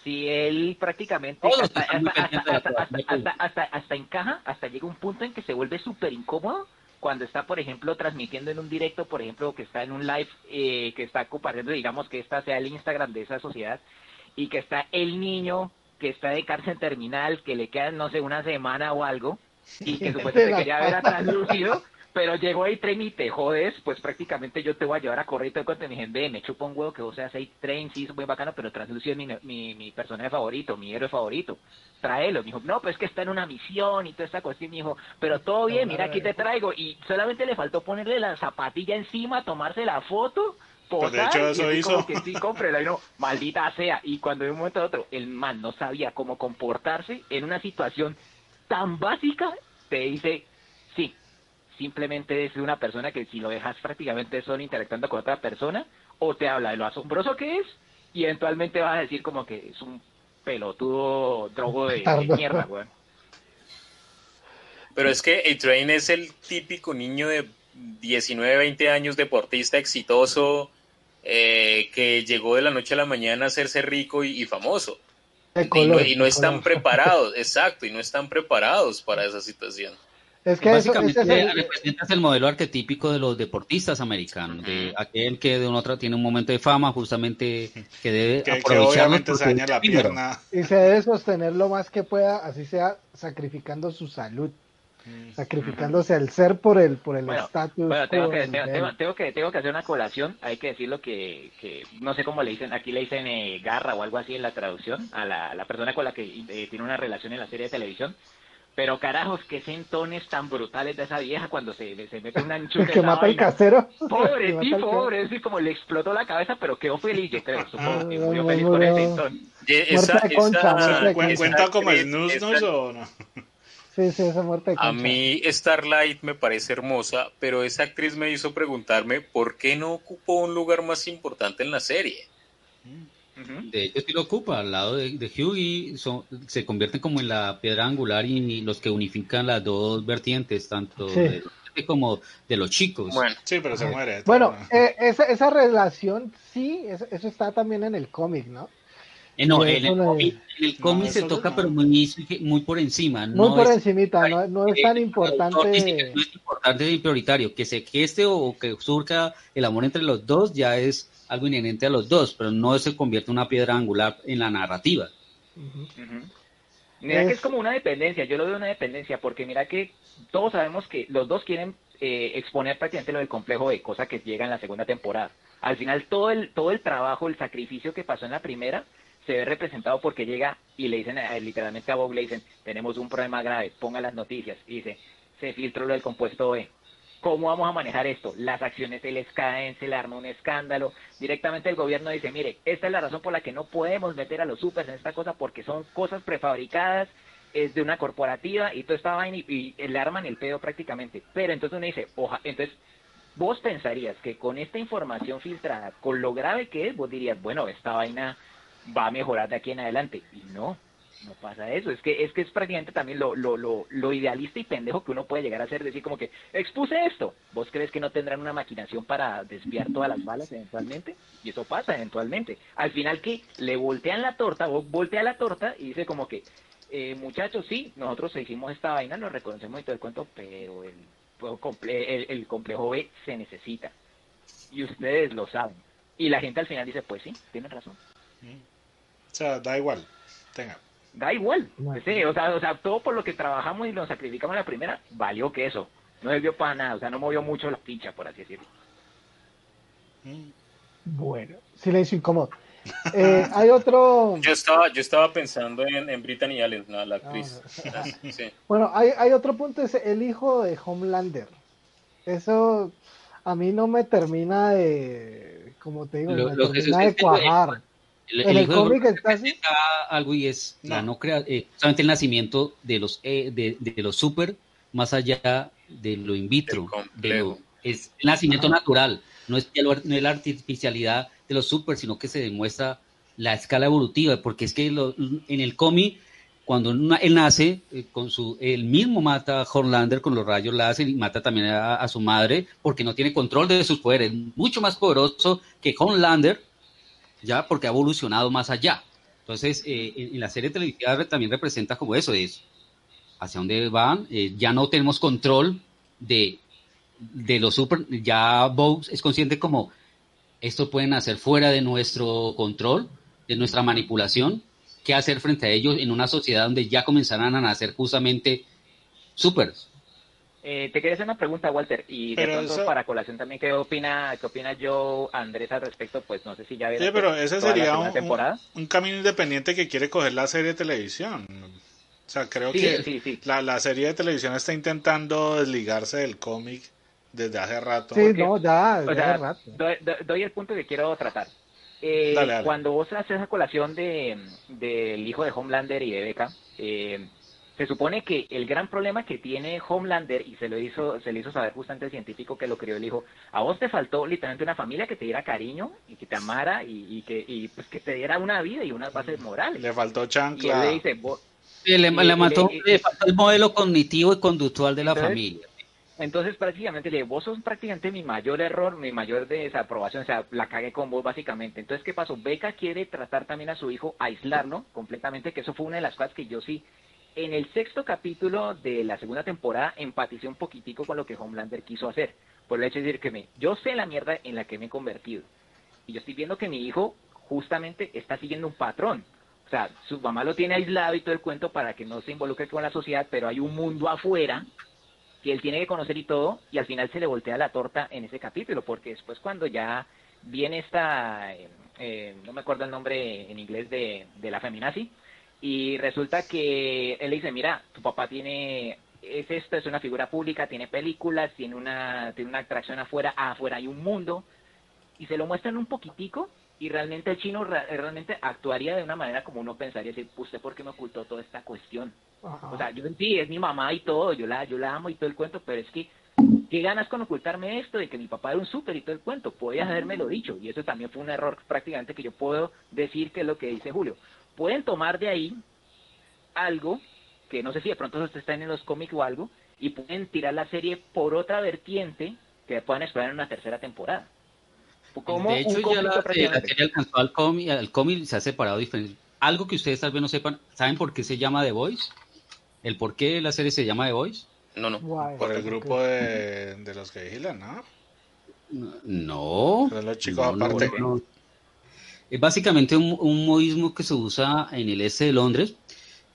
Si él prácticamente hasta, hasta, encaja, hasta llega un punto en que se vuelve súper incómodo cuando está, por ejemplo, transmitiendo en un directo, por ejemplo, que está en un live, eh, que está compartiendo, digamos, que esta sea el Instagram de esa sociedad, y que está el niño que está de cárcel terminal, que le queda, no sé, una semana o algo, y que supuestamente quería ver a translúcido, pero llegó ahí train y te jodes, pues prácticamente yo te voy a llevar a correr y cuando me dijeron, ve, me chupo un huevo que vos seas ahí train, sí, es muy bacano, pero Translucio es mi, mi, mi, personaje favorito, mi héroe favorito. Tráelo. Me dijo, no, pues es que está en una misión y toda esa cuestión. Me dijo, pero todo bien, mira, aquí te traigo. Y solamente le faltó ponerle la zapatilla encima, tomarse la foto. Pues de hecho, eso hizo. que sí, cómprela. Y no, maldita sea. Y cuando de un momento a otro el man no sabía cómo comportarse en una situación tan básica, te dice, simplemente es una persona que si lo dejas prácticamente solo interactuando con otra persona, o te habla de lo asombroso que es, y eventualmente vas a decir como que es un pelotudo drogo de, mierda, weón. Pero es que A-Train es el típico niño de 19, 20 años, deportista exitoso, eh, que llegó de la noche a la mañana a hacerse rico y, famoso. y no, y no están preparados, exacto, y no están preparados para esa situación. Es que Básicamente eso, representas el modelo arquetípico de los deportistas americanos, de aquel que de un otro tiene un momento de fama, justamente que debe aprovecharlo. se la pierna. Y se debe sostener lo más que pueda, así sea sacrificando su salud. sacrificándose al ser por el por el estatus. Bueno, tengo que, tengo, que, tengo que hacer una colación, hay que decirlo que, que no sé cómo le dicen, aquí le dicen eh, garra o algo así en la traducción, a la, la persona con la que eh, tiene una relación en la serie de televisión, pero carajos, qué sentones tan brutales de esa vieja cuando se, se mete una anchura. que mata al casero. Pobre tipo, pobre, es como le explotó la cabeza, pero quedó feliz, yo creo. Supongo que murió feliz con ese sentón. Esa, de concha, ¿Cuenta como el Nus o no? Sí, sí, esa muerte de concha. A mí Starlight me parece hermosa, pero esa actriz me hizo preguntarme por qué no ocupó un lugar más importante en la serie. De hecho, sí lo ocupa al lado de, de Hughie, son, se convierten como en la piedra angular y, los que unifican las dos vertientes, tanto de como de los chicos. Bueno, sí, pero se muere. Bueno, eh, esa, esa relación, sí, eso, está también en el cómic, ¿no? Eh, no, en el, cómic, se toca, pero muy, muy por encima. Muy por encimita, no, no, es tan importante. No, es importante y prioritario. Que se geste o que surja el amor entre los dos ya es algo inherente a los dos, pero no se convierte en una piedra angular en la narrativa. Mira que es como una dependencia, yo lo veo una dependencia, porque mira que todos sabemos que los dos quieren eh, exponer prácticamente lo del complejo de cosa que llega en la segunda temporada. Al final todo el, todo el trabajo, el sacrificio que pasó en la primera, se ve representado porque llega y le dicen literalmente a Bob, le dicen, tenemos un problema grave, ponga las noticias, y dice, se filtró lo del compuesto B, ¿Cómo vamos a manejar esto? Las acciones se les caen, se le arma un escándalo. Directamente el gobierno dice, mire, esta es la razón por la que no podemos meter a los supers en esta cosa porque son cosas prefabricadas, es de una corporativa y todo está vaina y, le arman el pedo prácticamente. Pero entonces uno dice, oja, entonces vos pensarías que con esta información filtrada, con lo grave que es, vos dirías, bueno, esta vaina va a mejorar de aquí en adelante. Y no, no pasa eso, es que es que es prácticamente también lo, lo, lo, lo, idealista y pendejo que uno puede llegar a ser, decir como que expuse esto, ¿vos crees que no tendrán una maquinación para desviar todas las balas eventualmente? Y eso pasa eventualmente. Al final que le voltean la torta, vos voltea la torta y dice como que, eh, muchachos, sí, nosotros hicimos esta vaina, lo reconocemos y todo el cuento, pero el, el, el complejo B se necesita. Y ustedes lo saben. Y la gente al final dice, pues sí, tienen razón. O sea, da igual. Tenga da igual. Sí, o, sea, o sea, todo por lo que trabajamos y nos sacrificamos en la primera, valió que eso. No sirvió para nada, o sea, no movió mucho la ficha, por así decirlo. Bueno, silencio incómodo. Eh, hay otro. Yo estaba, yo estaba pensando en, en Brittany Allen, la, actriz. Ah, bueno, hay, hay otro punto, es el hijo de Homelander. Eso a mí no me termina de, como te digo, me termina de cuajar. El, el cómic está algo y es no. no crea, eh, solamente el nacimiento de los eh, de, de, los super más allá de lo in vitro, es el nacimiento natural, no es, no es la artificialidad de los super, sino que se demuestra la escala evolutiva, porque es que lo, en el cómic cuando él nace, eh, con su, él mismo mata a Horlander con los rayos láser y mata también a, a, su madre porque no tiene control de sus poderes. Mucho más poderoso que Horlander, ya porque ha evolucionado más allá. Entonces, eh, en, la serie televisiva también representa como eso, es hacia dónde van, eh, ya no tenemos control de, de los super, ya Bob es consciente como esto pueden hacer fuera de nuestro control, de nuestra manipulación, qué hacer frente a ellos en una sociedad donde ya comenzarán a nacer justamente supers. Eh, te quería hacer una pregunta, Walter, y de pronto para colación también, ¿qué opina, qué opina yo, Andrés, al respecto? Pues no sé si ya Sí, pero ese sería un, un, camino independiente que quiere coger la serie de televisión. O sea, creo que La, la, serie de televisión está intentando desligarse del cómic desde hace rato. Sí, no, ya, hace rato. Doy, el punto que quiero tratar. Eh, Cuando vos haces esa colación de del hijo de Homelander y de Becca, eh, se supone que el gran problema que tiene Homelander, y se lo hizo, se le hizo saber justamente el científico que lo crió, le dijo, a vos te faltó literalmente una familia que te diera cariño y que te amara y, que, y, pues, que te diera una vida y unas bases morales. Le faltó chancla. Y le dice, le, mató, le, faltó el modelo cognitivo y conductual de la familia. Entonces prácticamente le vos sos prácticamente mi mayor error, mi mayor desaprobación, o sea, la cagué con vos básicamente. Entonces, ¿qué pasó? Beca quiere tratar también a su hijo, aislarlo completamente, que eso fue una de las cosas que yo sí en el sexto capítulo de la segunda temporada empaticé un poquitico con lo que Homelander quiso hacer. Por el hecho de decir que me, yo sé la mierda en la que me he convertido. Y yo estoy viendo que mi hijo justamente está siguiendo un patrón. O sea, su mamá lo tiene aislado y todo el cuento para que no se involucre con la sociedad, pero hay un mundo afuera que él tiene que conocer y todo, y al final se le voltea la torta en ese capítulo, porque después cuando ya viene esta, eh, eh, no me acuerdo el nombre en inglés de, de la feminazi, y resulta que él le dice, mira, tu papá tiene, es esto, es una figura pública, tiene películas, tiene una, tiene una atracción afuera, afuera hay un mundo, y se lo muestran un poquitico, y realmente el chino realmente actuaría de una manera como uno pensaría, decir, ¿usted por qué me ocultó toda esta cuestión? O sea, yo sí, es mi mamá y todo, yo la, yo la amo y todo el cuento, pero es que, ¿qué ganas con ocultarme esto de que mi papá era un súper y todo el cuento? Podías haberme lo dicho, y eso también fue un error prácticamente que yo puedo decir que es lo que dice Julio. Pueden tomar de ahí algo, que no sé si de pronto usted está en los cómics o algo, y pueden tirar la serie por otra vertiente que puedan explorar en una tercera temporada. de hecho, ya la, serie alcanzó al cómic, al cómic se ha separado diferente. Algo que ustedes tal vez no sepan, ¿saben por qué se llama The Voice? ¿El por qué la serie se llama The Voice? No, no. Por el grupo de, los que vigilan, ¿no? No. los chicos aparte. Es básicamente un, un, modismo que se usa en el este de Londres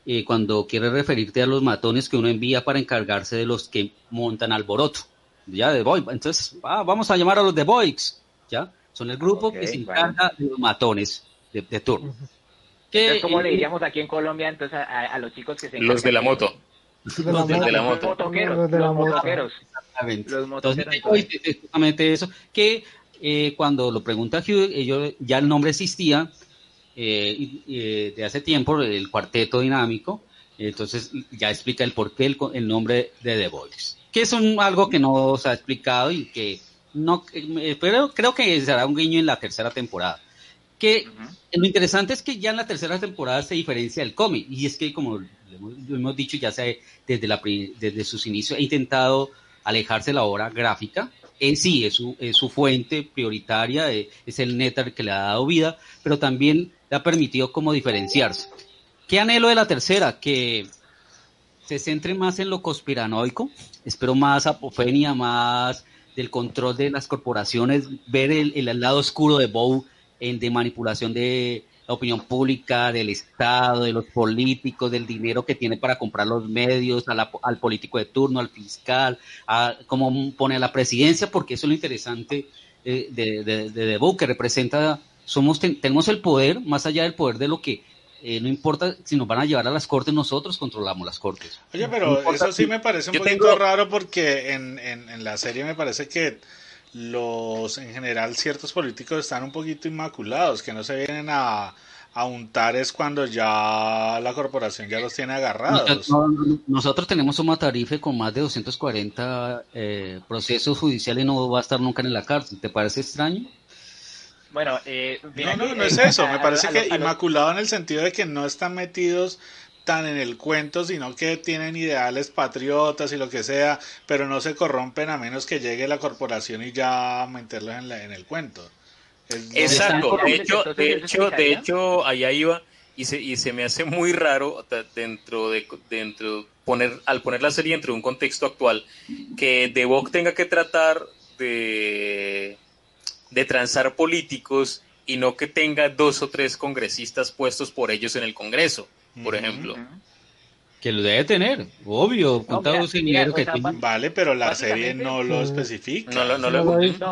eh, cuando quiere referirte a los matones que uno envía para encargarse de los que montan alboroto. Ya, de Boy. Entonces, ah, vamos a llamar a los The Boys. ¿Ya? Son el grupo que se encarga de los matones de, de turno. ¿Cómo le diríamos aquí en Colombia entonces a, los chicos que se Los de la moto. Los de la moto. Los de la moto. Entonces, justamente eso, que eh, cuando lo pregunta Hugh, ellos, ya el nombre existía eh, de hace tiempo, el cuarteto dinámico, entonces ya explica el porqué el, el nombre de The Voice, que es un, algo que no se ha explicado y que no, eh, pero creo que será un guiño en la tercera temporada que lo interesante es que ya en la tercera temporada se diferencia el cómic, y es que como lo hemos, dicho ya se, desde, la, desde sus inicios ha intentado alejarse de la obra gráfica, en sí es su, fuente prioritaria, eh, es el netar que le ha dado vida, pero también le ha permitido como diferenciarse. ¿Qué anhelo de la tercera? Que se centre más en lo conspiranoico, espero más apofenia, más del control de las corporaciones, ver el, el lado oscuro de Bow en, de manipulación de la opinión pública, del Estado, de los políticos, del dinero que tiene para comprar los medios, al político de turno, al fiscal, a cómo pone la presidencia, porque eso es lo interesante eh, de, de, de, que representa, somos, tenemos el poder, más allá del poder de lo que eh, no importa si nos van a llevar a las cortes, nosotros controlamos las cortes. Oye, pero eso sí me parece un poquito raro porque en, en, en, la serie me parece que los en general ciertos políticos están un poquito inmaculados, que no se vienen a, untar es cuando ya la corporación ya los tiene agarrados. Nosotros, tenemos un matarife con más de 240 eh, procesos judiciales y no va a estar nunca en la cárcel. ¿Te parece extraño? Bueno, eh, no, no, no es eso. Me parece que inmaculado en el sentido de que no están metidos en el cuento, sino que tienen ideales patriotas y lo que sea, pero no se corrompen a menos que llegue la corporación y ya meterlos en, en el cuento. Exacto, de hecho, de hecho, de hecho, allá iba y se, y se me hace muy raro dentro de dentro poner al poner la serie dentro de un contexto actual que The tenga que tratar de de transar políticos y no que tenga dos o tres congresistas puestos por ellos en el Congreso por ejemplo. Que lo debe tener, obvio, dinero que tiene. Vale, pero la serie no lo especifica. No, no, no, no,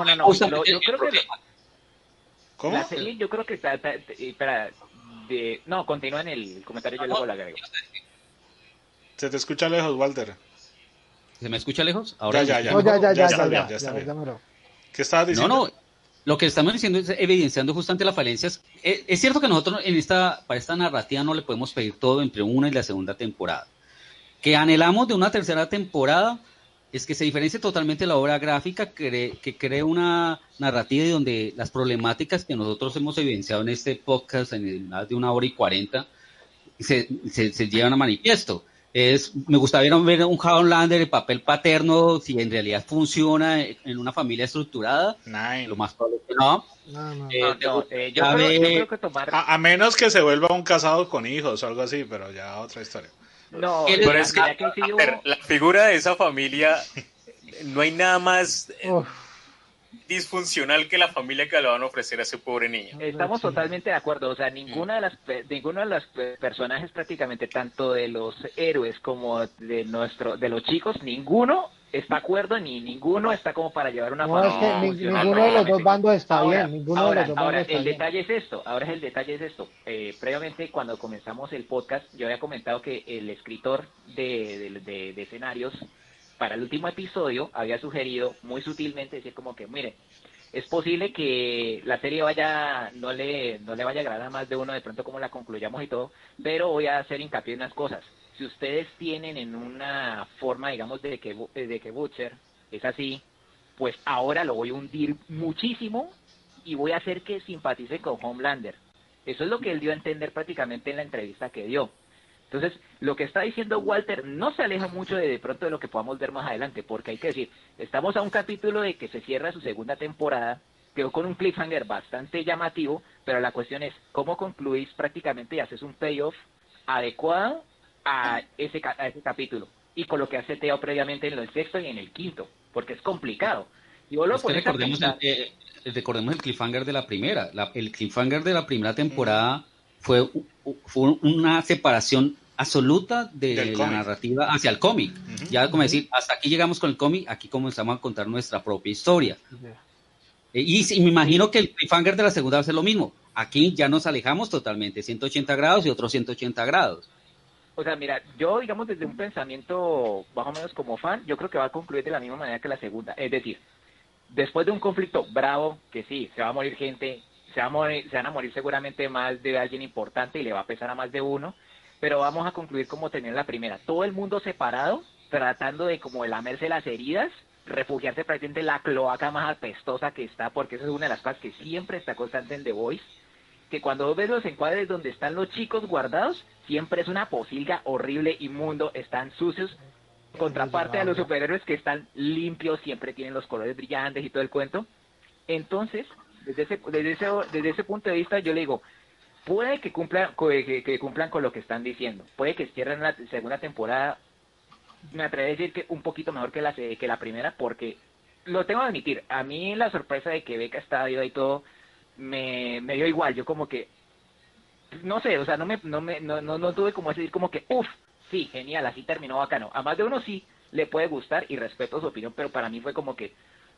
no, no, yo creo que... ¿Cómo? La serie yo creo que está, espera, de, no, continúa en el comentario, yo luego la agrego. Se te escucha lejos, Walter. ¿Se me escucha lejos? Ahora ya, ya, ya. ya, ya, ya, ya, ya, ya, ya, ¿Qué estabas diciendo? No, no, lo que estamos diciendo es evidenciando justamente las falencias. Es, es, cierto que nosotros en esta, para esta narrativa no le podemos pedir todo entre una y la segunda temporada. Que anhelamos de una tercera temporada es que se diferencie totalmente la obra gráfica, que, que cree una narrativa y donde las problemáticas que nosotros hemos evidenciado en este podcast en más de una hora y cuarenta se, se, se llevan a manifiesto es, me gustaría ver un Homelander de papel paterno, si en realidad funciona en una familia estructurada. Lo más probable que no. a, menos que se vuelva un casado con hijos o algo así, pero ya otra historia. No, pero es que, la figura de esa familia, no hay nada más disfuncional que la familia que le van a ofrecer a ese pobre niño. Estamos totalmente de acuerdo, o sea, ninguna de las ninguno de los personajes prácticamente tanto de los héroes como de nuestro de los chicos, ninguno está acuerdo ni ninguno está como para llevar una no, es que ninguno de los dos bandos está bien ninguno ahora, de los dos ahora bandos está el bien. detalle es esto ahora el detalle es esto. Eh, previamente cuando comenzamos el podcast yo había comentado que el escritor de, de, de, de escenarios para el último episodio había sugerido muy sutilmente decir como que mire es posible que la serie vaya no le no le vaya a agradar más de uno de pronto como la concluyamos y todo pero voy a hacer hincapié en unas cosas si ustedes tienen en una forma, digamos, de que, de que Butcher es así, pues ahora lo voy a hundir muchísimo y voy a hacer que simpatice con Homelander. Eso es lo que él dio a entender prácticamente en la entrevista que dio. Entonces, lo que está diciendo Walter no se aleja mucho de, de pronto de lo que podamos ver más adelante, porque hay que decir, estamos a un capítulo de que se cierra su segunda temporada, quedó con un cliffhanger bastante llamativo, pero la cuestión es, ¿cómo concluís prácticamente y haces un payoff adecuado a ese, a ese capítulo y con lo que hace Teo previamente en el sexto y en el quinto, porque es complicado. Y vos lo Es que recordemos, el, eh, recordemos el cliffhanger de la primera. La, el cliffhanger de la primera temporada fue, fue una separación absoluta de la narrativa hacia el cómic. Ya como decir, hasta aquí llegamos con el cómic, aquí comenzamos a contar nuestra propia historia. Y, y me imagino que el cliffhanger de la segunda va a ser lo mismo. Aquí ya nos alejamos totalmente, 180 grados y otros 180 grados. O sea, mira, yo, digamos, desde un pensamiento más o menos como fan, yo creo que va a concluir de la misma manera que la segunda. Es decir, después de un conflicto bravo, que sí, se va a morir gente, se, va a morir, se van a morir seguramente más de alguien importante y le va a pesar a más de uno, pero vamos a concluir como tenía la primera. Todo el mundo separado, tratando de como de lamerse las heridas, refugiarse prácticamente en la cloaca más apestosa que está, porque esa es una de las cosas que siempre está constante en The Voice, que cuando ves los encuadres donde están los chicos guardados, siempre es una posilga horrible, inmundo, están sucios. Contraparte a los superhéroes que están limpios, siempre tienen los colores brillantes y todo el cuento. Entonces, desde ese, desde ese, desde ese punto de vista, yo le digo, puede que cumplan, que, que cumplan con lo que están diciendo, puede que cierren la segunda temporada, me atrevo a decir que un poquito mejor que la, que la primera, porque lo tengo que admitir, a mí la sorpresa de que Beca estaba viva y todo, me, me dio igual, yo como que, no sé, o sea, no me, no me, no, no, no tuve como decir como que, uff, sí, genial, así terminó bacano. A más de uno sí le puede gustar y respeto su opinión, pero para mí fue como que,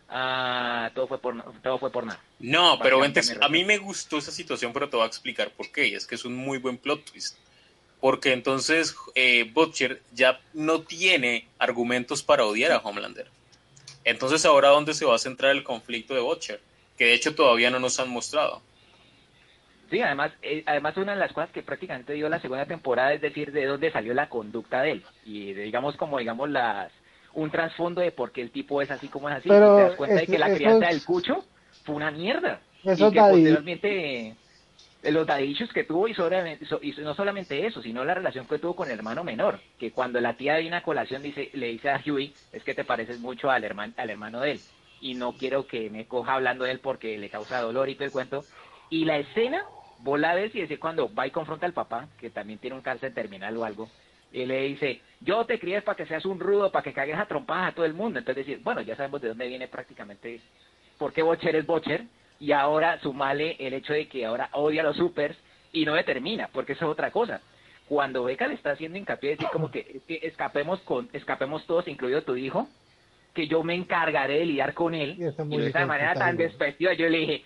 ah, todo fue por, todo fue por nada. No, pero a mí me gustó esa situación, pero te voy a explicar por qué. Y es que es un muy buen plot twist. Porque entonces eh, Butcher ya no tiene argumentos para odiar a Homelander. Entonces, ahora dónde se va a centrar el conflicto de Butcher, que de hecho todavía no nos han mostrado. Sí, además, eh, además una de las cosas que prácticamente dio la segunda temporada es decir de dónde salió la conducta de él y de, digamos como digamos las un trasfondo de por qué el tipo es así como es así. Pero y te das cuenta de es- que la crianza es- del cucho fue una mierda. Eso y que posteriormente eh, los dadichos que tuvo y, sobre- so- y no solamente eso, sino la relación que tuvo con el hermano menor, que cuando la tía viene a colación dice, le dice a Huey, es que te pareces mucho al, hermano al hermano de él, y no quiero que me coja hablando de él porque le causa dolor y todo el cuento. Y la escena, vos la ves y es cuando va y confronta al papá, que también tiene un cáncer terminal o algo, y le dice, yo te crié para que seas un rudo, para que cagues a trompadas a todo el mundo. Entonces decir, bueno, ya sabemos de dónde viene prácticamente por qué Bocher es Bocher, y ahora sumale el hecho de que ahora odia a los supers y no determina, porque eso es otra cosa. Cuando Beca le está haciendo hincapié, decir como que, es que escapemos con, escapemos todos, incluido tu hijo, que yo me encargaré de lidiar con él, Y de esa manera tan despectiva, yo le dije,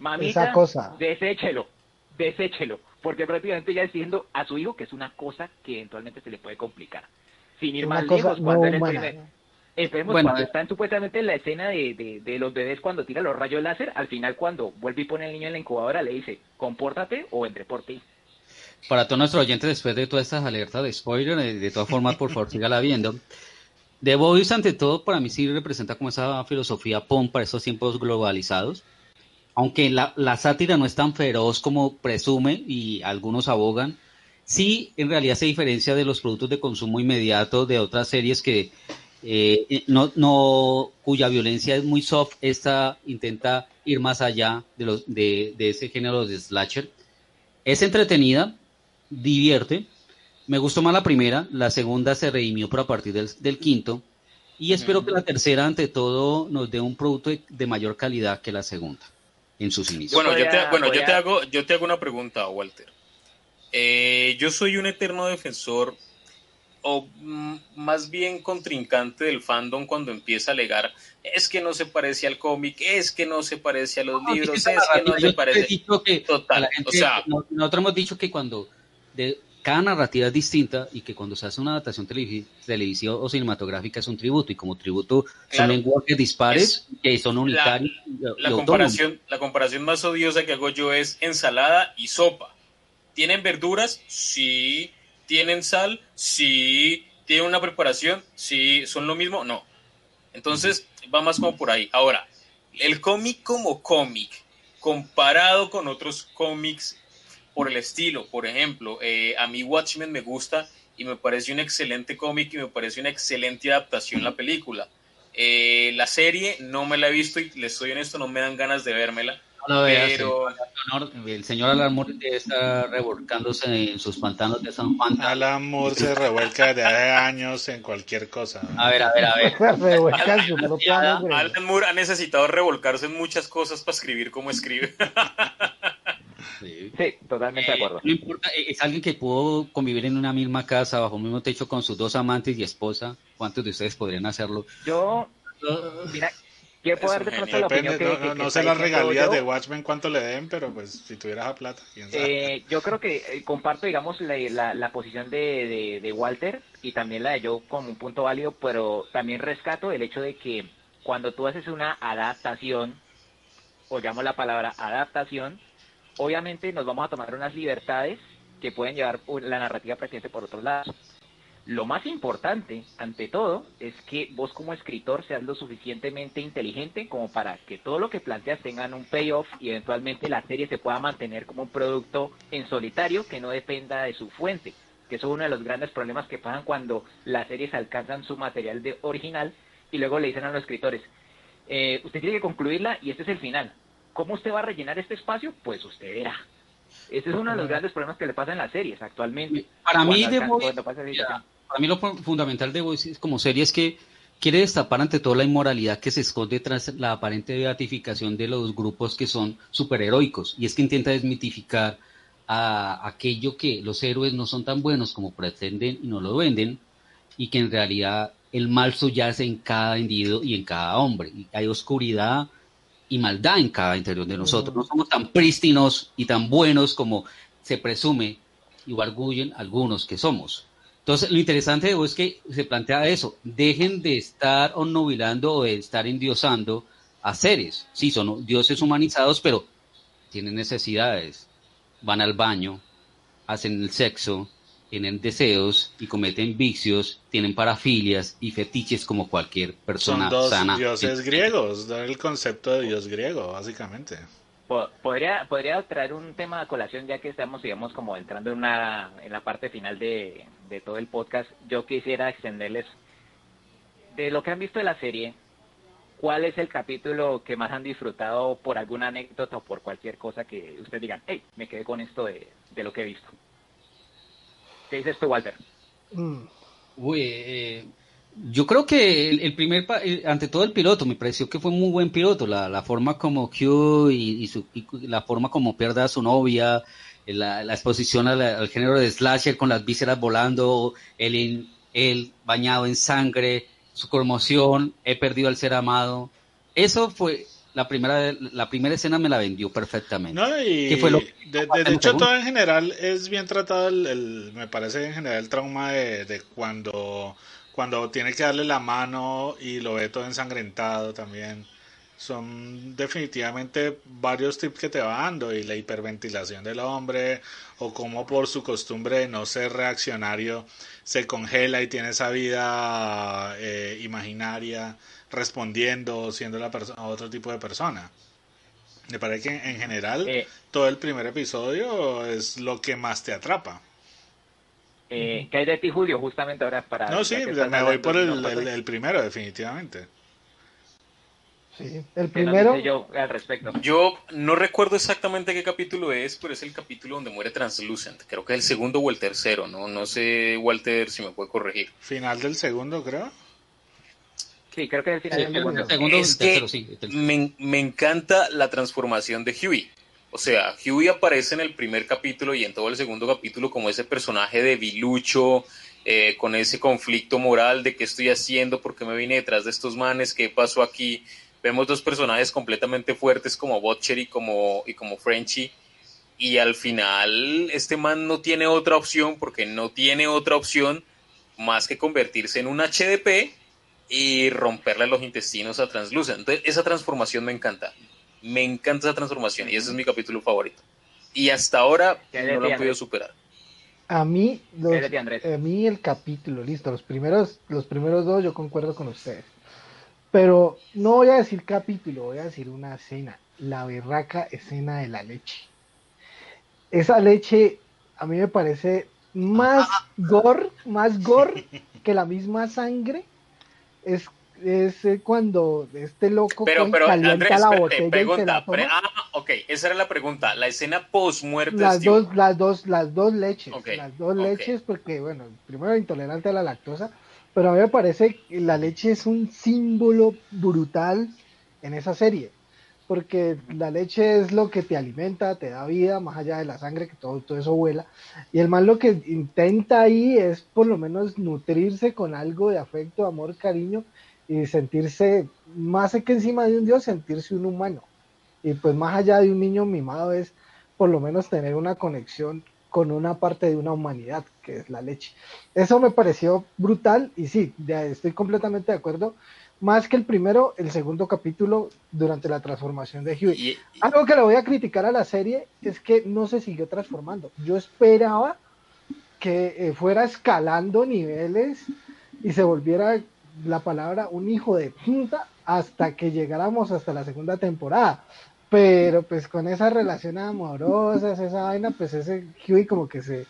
mamita, Esa cosa. deséchelo, deséchelo, porque prácticamente ya diciendo a su hijo que es una cosa que eventualmente se le puede complicar. Sin ir Una más cosa lejos, no cuando él humana. entrena- Esperemos Bueno, cuando eh. están supuestamente en la escena de, de, de los bebés cuando tira los rayos láser, al final cuando vuelve y pone al niño en la incubadora le dice, compórtate o vendré por ti. Para todos nuestros oyentes, después de todas estas alertas de spoiler, eh, de todas formas, por favor, sígala viendo. The Voice, ante todo, para mí sí representa como esa filosofía POM para estos tiempos globalizados. Aunque la, la sátira no es tan feroz como presume y algunos abogan, sí en realidad se diferencia de los productos de consumo inmediato de otras series que eh, no, no, cuya violencia es muy soft, esta intenta ir más allá de, los, de, de ese género de slasher. Es entretenida, divierte. Me gustó más la primera, la segunda se redimió pero a partir del, del quinto. Y espero que la tercera, ante todo, nos dé un producto de, de mayor calidad que la segunda en sus inicios. Bueno, yo te, bueno, yo te hago, yo te hago una pregunta, Walter. Eh, yo soy un eterno defensor, o más bien contrincante del fandom cuando empieza a alegar es que no se parece al cómic, es que no se parece a los libros, es que, no se parece. Total, o sea, nosotros hemos dicho que cuando de, cada narrativa es distinta y que cuando se hace una adaptación televisiva o cinematográfica es un tributo y como tributo son lenguajes dispares que son unitarios. La, comparación, la comparación más odiosa que hago yo es ensalada y sopa. ¿Tienen verduras? Sí. ¿Tienen sal? Sí. ¿Tienen una preparación? Sí. ¿Son lo mismo? No. Entonces, va más como por ahí. Ahora, el cómic como cómic, comparado con otros cómics por el estilo. Por ejemplo, eh, a mí Watchmen me gusta y me parece un excelente cómic y me parece una excelente adaptación la película. Eh, la serie no me la he visto y les estoy honesto, no me dan ganas de vérmela. pero... el señor Alan Moore está revolcándose en sus pantanos de San Juan. Alan Moore se revuelca de hace años en cualquier cosa. A ver, a ver, a ver. Alan Moore ha necesitado revolcarse en muchas cosas para escribir como escribe. Sí, totalmente de eh, acuerdo. No importa, eh, es alguien que pudo convivir en una misma casa, bajo un mismo techo con sus dos amantes y esposa. ¿Cuántos de ustedes podrían hacerlo? Yo, mira, quiero poder de pronto la opinión que, No, sé las regalías de Watchmen cuánto le den, pero pues si tuvieras a plata, quién sabe. Eh, yo creo que comparto, digamos, la, la, posición de, de, Walter y también la de yo como un punto válido, pero también rescato el hecho de que cuando tú haces una adaptación, o llamo la palabra adaptación, obviamente nos vamos a tomar unas libertades que pueden llevar la narrativa presente por otros lados. Lo más importante, ante todo, es que vos como escritor seas lo suficientemente inteligente como para que todo lo que planteas tengan un payoff y eventualmente la serie se pueda mantener como un producto en solitario que no dependa de su fuente, que eso es uno de los grandes problemas que pasan cuando las series alcanzan su material de original y luego le dicen a los escritores, eh, usted tiene que concluirla y este es el final. ¿Cómo usted va a rellenar este espacio? Pues usted verá. Ese es uno de los grandes problemas que le pasa en las series actualmente. Para mí, para mí lo fundamental de Voice como serie es que quiere destapar ante todo la inmoralidad que se esconde tras la aparente beatificación de los grupos que son superheroicos. Y es que intenta desmitificar a aquello que los héroes no son tan buenos como pretenden y no lo venden, y que en realidad el mal subyace en cada individuo y en cada hombre. Y hay oscuridad y maldad en cada interior de nosotros. No somos tan prístinos y tan buenos como se presume y arguyen algunos que somos. Entonces, lo interesante es que se plantea eso, dejen de estar onnubilando o de estar endiosando a seres. Sí, son dioses humanizados, pero tienen necesidades, van al baño, hacen el sexo, tienen deseos y cometen vicios, tienen parafilias y fetiches como cualquier persona Son dos dioses griegos, el concepto de dios griego, básicamente. Podría, podría traer un tema a colación ya que estamos, digamos, como entrando en, una, en la parte final de, de todo el podcast. Yo quisiera extenderles de lo que han visto de la serie, ¿cuál es el capítulo que más han disfrutado por alguna anécdota o por cualquier cosa que ustedes digan, hey, me quedé con esto de, de lo que he visto? ¿Qué dices tú, Walter? Mm. Uy, eh, yo creo que el, primer, ante todo el piloto, me pareció que fue muy buen piloto, la, la forma como Q y, la forma como pierde a su novia, la, exposición al, género de slasher con las vísceras volando, el, el bañado en sangre, su conmoción, he perdido al ser amado. Eso fue, la primera, la primera escena me la vendió perfectamente. No, y fue lo de, hecho, todo en general es bien tratado, el, me parece en general el trauma de, cuando, cuando tiene que darle la mano y lo ve todo ensangrentado también. Son definitivamente varios tips que te va dando y la hiperventilación del hombre o como por su costumbre de no ser reaccionario se congela y tiene esa vida eh, imaginaria respondiendo, siendo la persona, otro tipo de persona. Me parece que en general eh, todo el primer episodio es lo que más te atrapa. Eh, ¿Qué hay de ti, Julio? Justamente ahora para... No, sí, me voy por el, primero, definitivamente. Sí, el primero... yo al respecto? Yo no recuerdo exactamente qué capítulo es, pero es el capítulo donde muere Translucent. Creo que es el segundo o el tercero, ¿no? No sé, Walter, si me puede corregir. Final del segundo, creo. Sí, creo que es el final me, encanta la transformación de Huey. O sea, Huey aparece en el primer capítulo y en todo el segundo capítulo como ese personaje de Bilucho, eh, con ese conflicto moral de qué estoy haciendo, por qué me vine detrás de estos manes, qué pasó aquí. Vemos dos personajes completamente fuertes como Butcher y como, y como Frenchy. Y al final este man no tiene otra opción porque no tiene otra opción más que convertirse en un HDP y romperle los intestinos a Translucent. Entonces esa transformación me encanta. Me encanta esa transformación y ese es mi capítulo favorito. Y hasta ahora no lo he podido superar. A mí, a mí el capítulo, listo, los primeros, los primeros dos yo concuerdo con ustedes. Pero no voy a decir capítulo, voy a decir una escena, la berraca escena de la leche. Esa leche a mí me parece más gore, más gore que la misma sangre. Es es eh, cuando este loco pero, pero, calienta la botella y se la toma. ah, ok, esa era la pregunta, la escena post muerte. Las dos, las dos, las dos leches, las dos leches, porque bueno, primero intolerante a la lactosa, pero a mí me parece que la leche es un símbolo brutal en esa serie, porque la leche es lo que te alimenta, te da vida, más allá de la sangre, que todo, todo eso vuela, y el mal lo que intenta ahí es por lo menos nutrirse con algo de afecto, amor, cariño, y sentirse, más que encima de un Dios, sentirse un humano. Y pues más allá de un niño mimado es por lo menos tener una conexión con una parte de una humanidad, que es la leche. Eso me pareció brutal y sí, estoy completamente de acuerdo. Más que el primero, el segundo capítulo durante la transformación de Huey. Algo que le voy a criticar a la serie es que no se siguió transformando. Yo esperaba que eh, fuera escalando niveles y se volviera la palabra un hijo de puta hasta que llegáramos hasta la segunda temporada. Pero pues con esas relaciones amorosas, esa vaina, pues ese Huey como que se,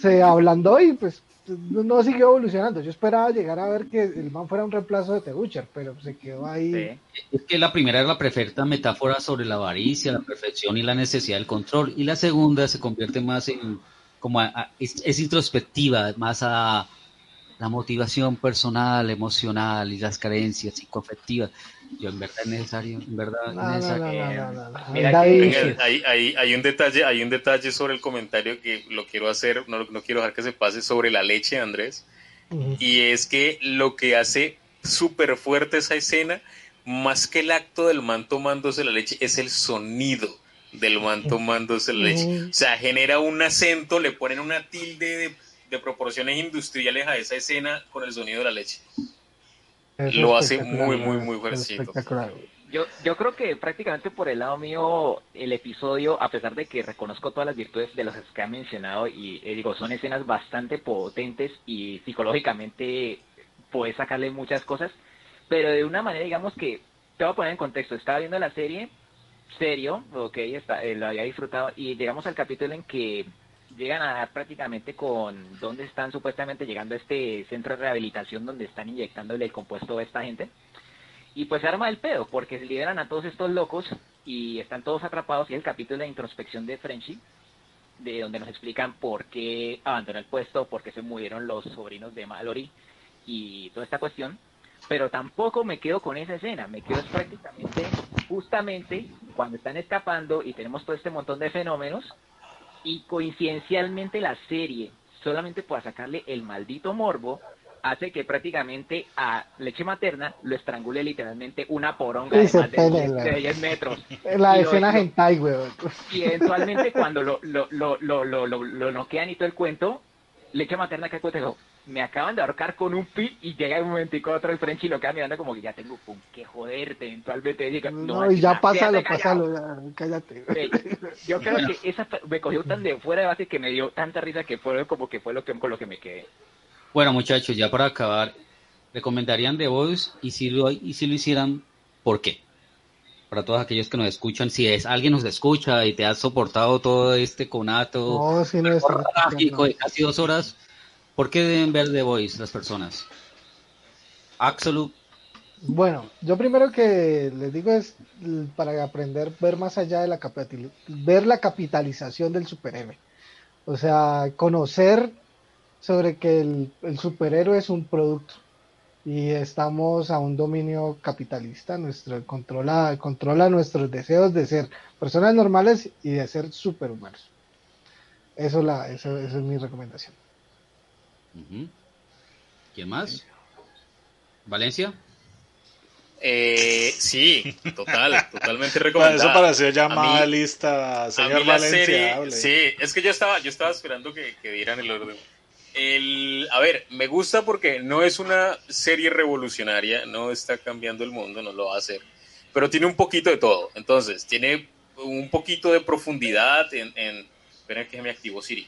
se ablandó y pues no siguió evolucionando. Yo esperaba llegar a ver que el man fuera un reemplazo de The pero se quedó ahí. Es que la primera era la perfecta metáfora sobre la avaricia, la perfección y la necesidad del control. Y la segunda se convierte más en, como es introspectiva, más a, la motivación personal, emocional y las carencias psicoafectivas. Yo en verdad es necesario, en verdad necesario. Mira hay, hay, un detalle, hay un detalle sobre el comentario que lo quiero hacer, no, no quiero dejar que se pase sobre la leche, Andrés. Y es que lo que hace súper fuerte esa escena, más que el acto del man tomándose la leche, es el sonido del man tomándose la leche. O sea, genera un acento, le ponen una tilde de de proporciones industriales a esa escena con el sonido de la leche. Lo hace muy, muy, muy fuertecito. Yo, yo creo que prácticamente por el lado mío, el episodio, a pesar de que reconozco todas las virtudes de los que han mencionado, y eh, digo, son escenas bastante potentes y psicológicamente puedes sacarle muchas cosas, pero de una manera, digamos que, te voy a poner en contexto, estaba viendo la serie, serio, ok, está, eh, lo había disfrutado, y llegamos al capítulo en que llegan a dar prácticamente con dónde están supuestamente llegando a este centro de rehabilitación donde están inyectándole el compuesto a esta gente. Y pues se arma el pedo, porque se liberan a todos estos locos y están todos atrapados. Y el capítulo de introspección de Frenchy, de donde nos explican por qué abandonó el puesto, por qué se murieron los sobrinos de Mallory y toda esta cuestión. Pero tampoco me quedo con esa escena, me quedo prácticamente justamente cuando están escapando y tenemos todo este montón de fenómenos y coincidencialmente la serie, solamente para sacarle el maldito morbo, hace que prácticamente a leche materna lo estrangule literalmente una poronga de más de, 10 metros. La escena hentai, weón. Y eventualmente cuando lo, lo, lo, lo, lo, lo, noquean y todo el cuento, leche materna que dijo, me acaban de ahorcar con un pi y llega un momentico otro el French y lo queda mirando como que ya tengo con qué joderte eventualmente. Diga, no, no y ya pásalo, pásalo, cállate. yo creo que esa me cogió tan de fuera de base que me dio tanta risa que fue como que fue lo que con lo que me quedé. Bueno, muchachos, ya para acabar, ¿recomendarían The Voice? Y si lo, y si lo hicieran, ¿por qué? Para todos aquellos que nos escuchan, si es alguien nos escucha y te has soportado todo este conato, no, si no de casi dos horas, ¿Por qué deben ver The Voice las personas? Absolute. Bueno, yo primero que les digo es para aprender ver más allá de la ver la capitalización del superhéroe. O sea, conocer sobre que el, superhéroe es un producto y estamos a un dominio capitalista, nuestro controla, controla nuestros deseos de ser personas normales y de ser superhumanos. Eso, la, eso, eso es mi recomendación. ¿Quién más? ¿Valencia? Eh, sí, total, totalmente recomendado. Eso pareció ya mal lista, señor Valencia. sí, es que yo estaba, yo estaba esperando que, que dieran el orden. El, a ver, me gusta porque no es una serie revolucionaria, no está cambiando el mundo, no lo va a hacer, pero tiene un poquito de todo. Entonces, tiene un poquito de profundidad en... en esperen que me activó Siri.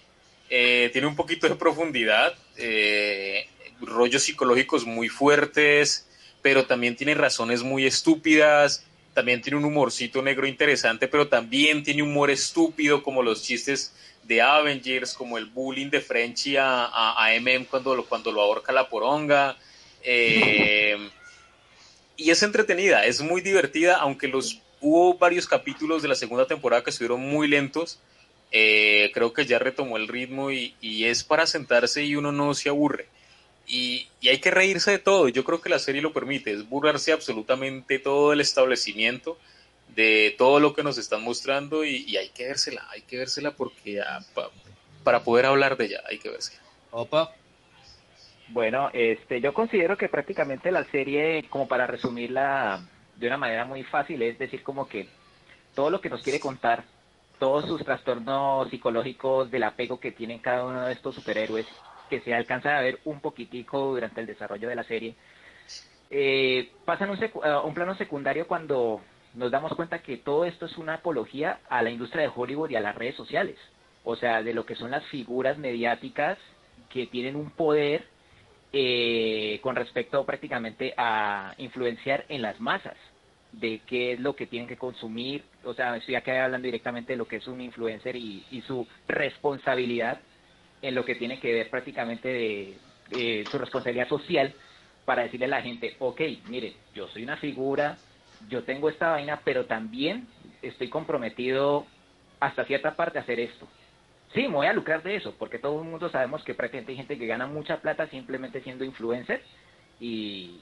Eh, tiene un poquito de profundidad, eh, rollos psicológicos muy fuertes, pero también tiene razones muy estúpidas, también tiene un humorcito negro interesante, pero también tiene humor estúpido como los chistes de Avengers, como el bullying de Frenchy a, a, MM cuando lo, cuando lo ahorca la poronga. Eh, y es entretenida, es muy divertida, aunque los hubo varios capítulos de la segunda temporada que estuvieron muy lentos. Eh, creo que ya retomó el ritmo y, y, es para sentarse y uno no se aburre. Y, y, hay que reírse de todo. Yo creo que la serie lo permite. Es burlarse absolutamente todo el establecimiento de todo lo que nos están mostrando y, hay que vérsela, hay que vérsela porque para poder hablar de ella hay que vérsela. Opa. Bueno, este, yo considero que prácticamente la serie, como para resumirla de una manera muy fácil, es decir, como que todo lo que nos quiere contar, todos sus trastornos psicológicos del apego que tienen cada uno de estos superhéroes, que se alcanza a ver un poquitico durante el desarrollo de la serie, eh, pasan un, un plano secundario cuando nos damos cuenta que todo esto es una apología a la industria de Hollywood y a las redes sociales. O sea, de lo que son las figuras mediáticas que tienen un poder eh, con respecto prácticamente a influenciar en las masas de qué es lo que tienen que consumir. O sea, estoy acá hablando directamente de lo que es un influencer y, su responsabilidad en lo que tiene que ver prácticamente de su responsabilidad social para decirle a la gente, ok, mire, yo soy una figura yo tengo esta vaina, pero también estoy comprometido hasta cierta parte a hacer esto. Sí, me voy a lucrar de eso, porque todo el mundo sabemos que prácticamente hay gente que gana mucha plata simplemente siendo influencer y,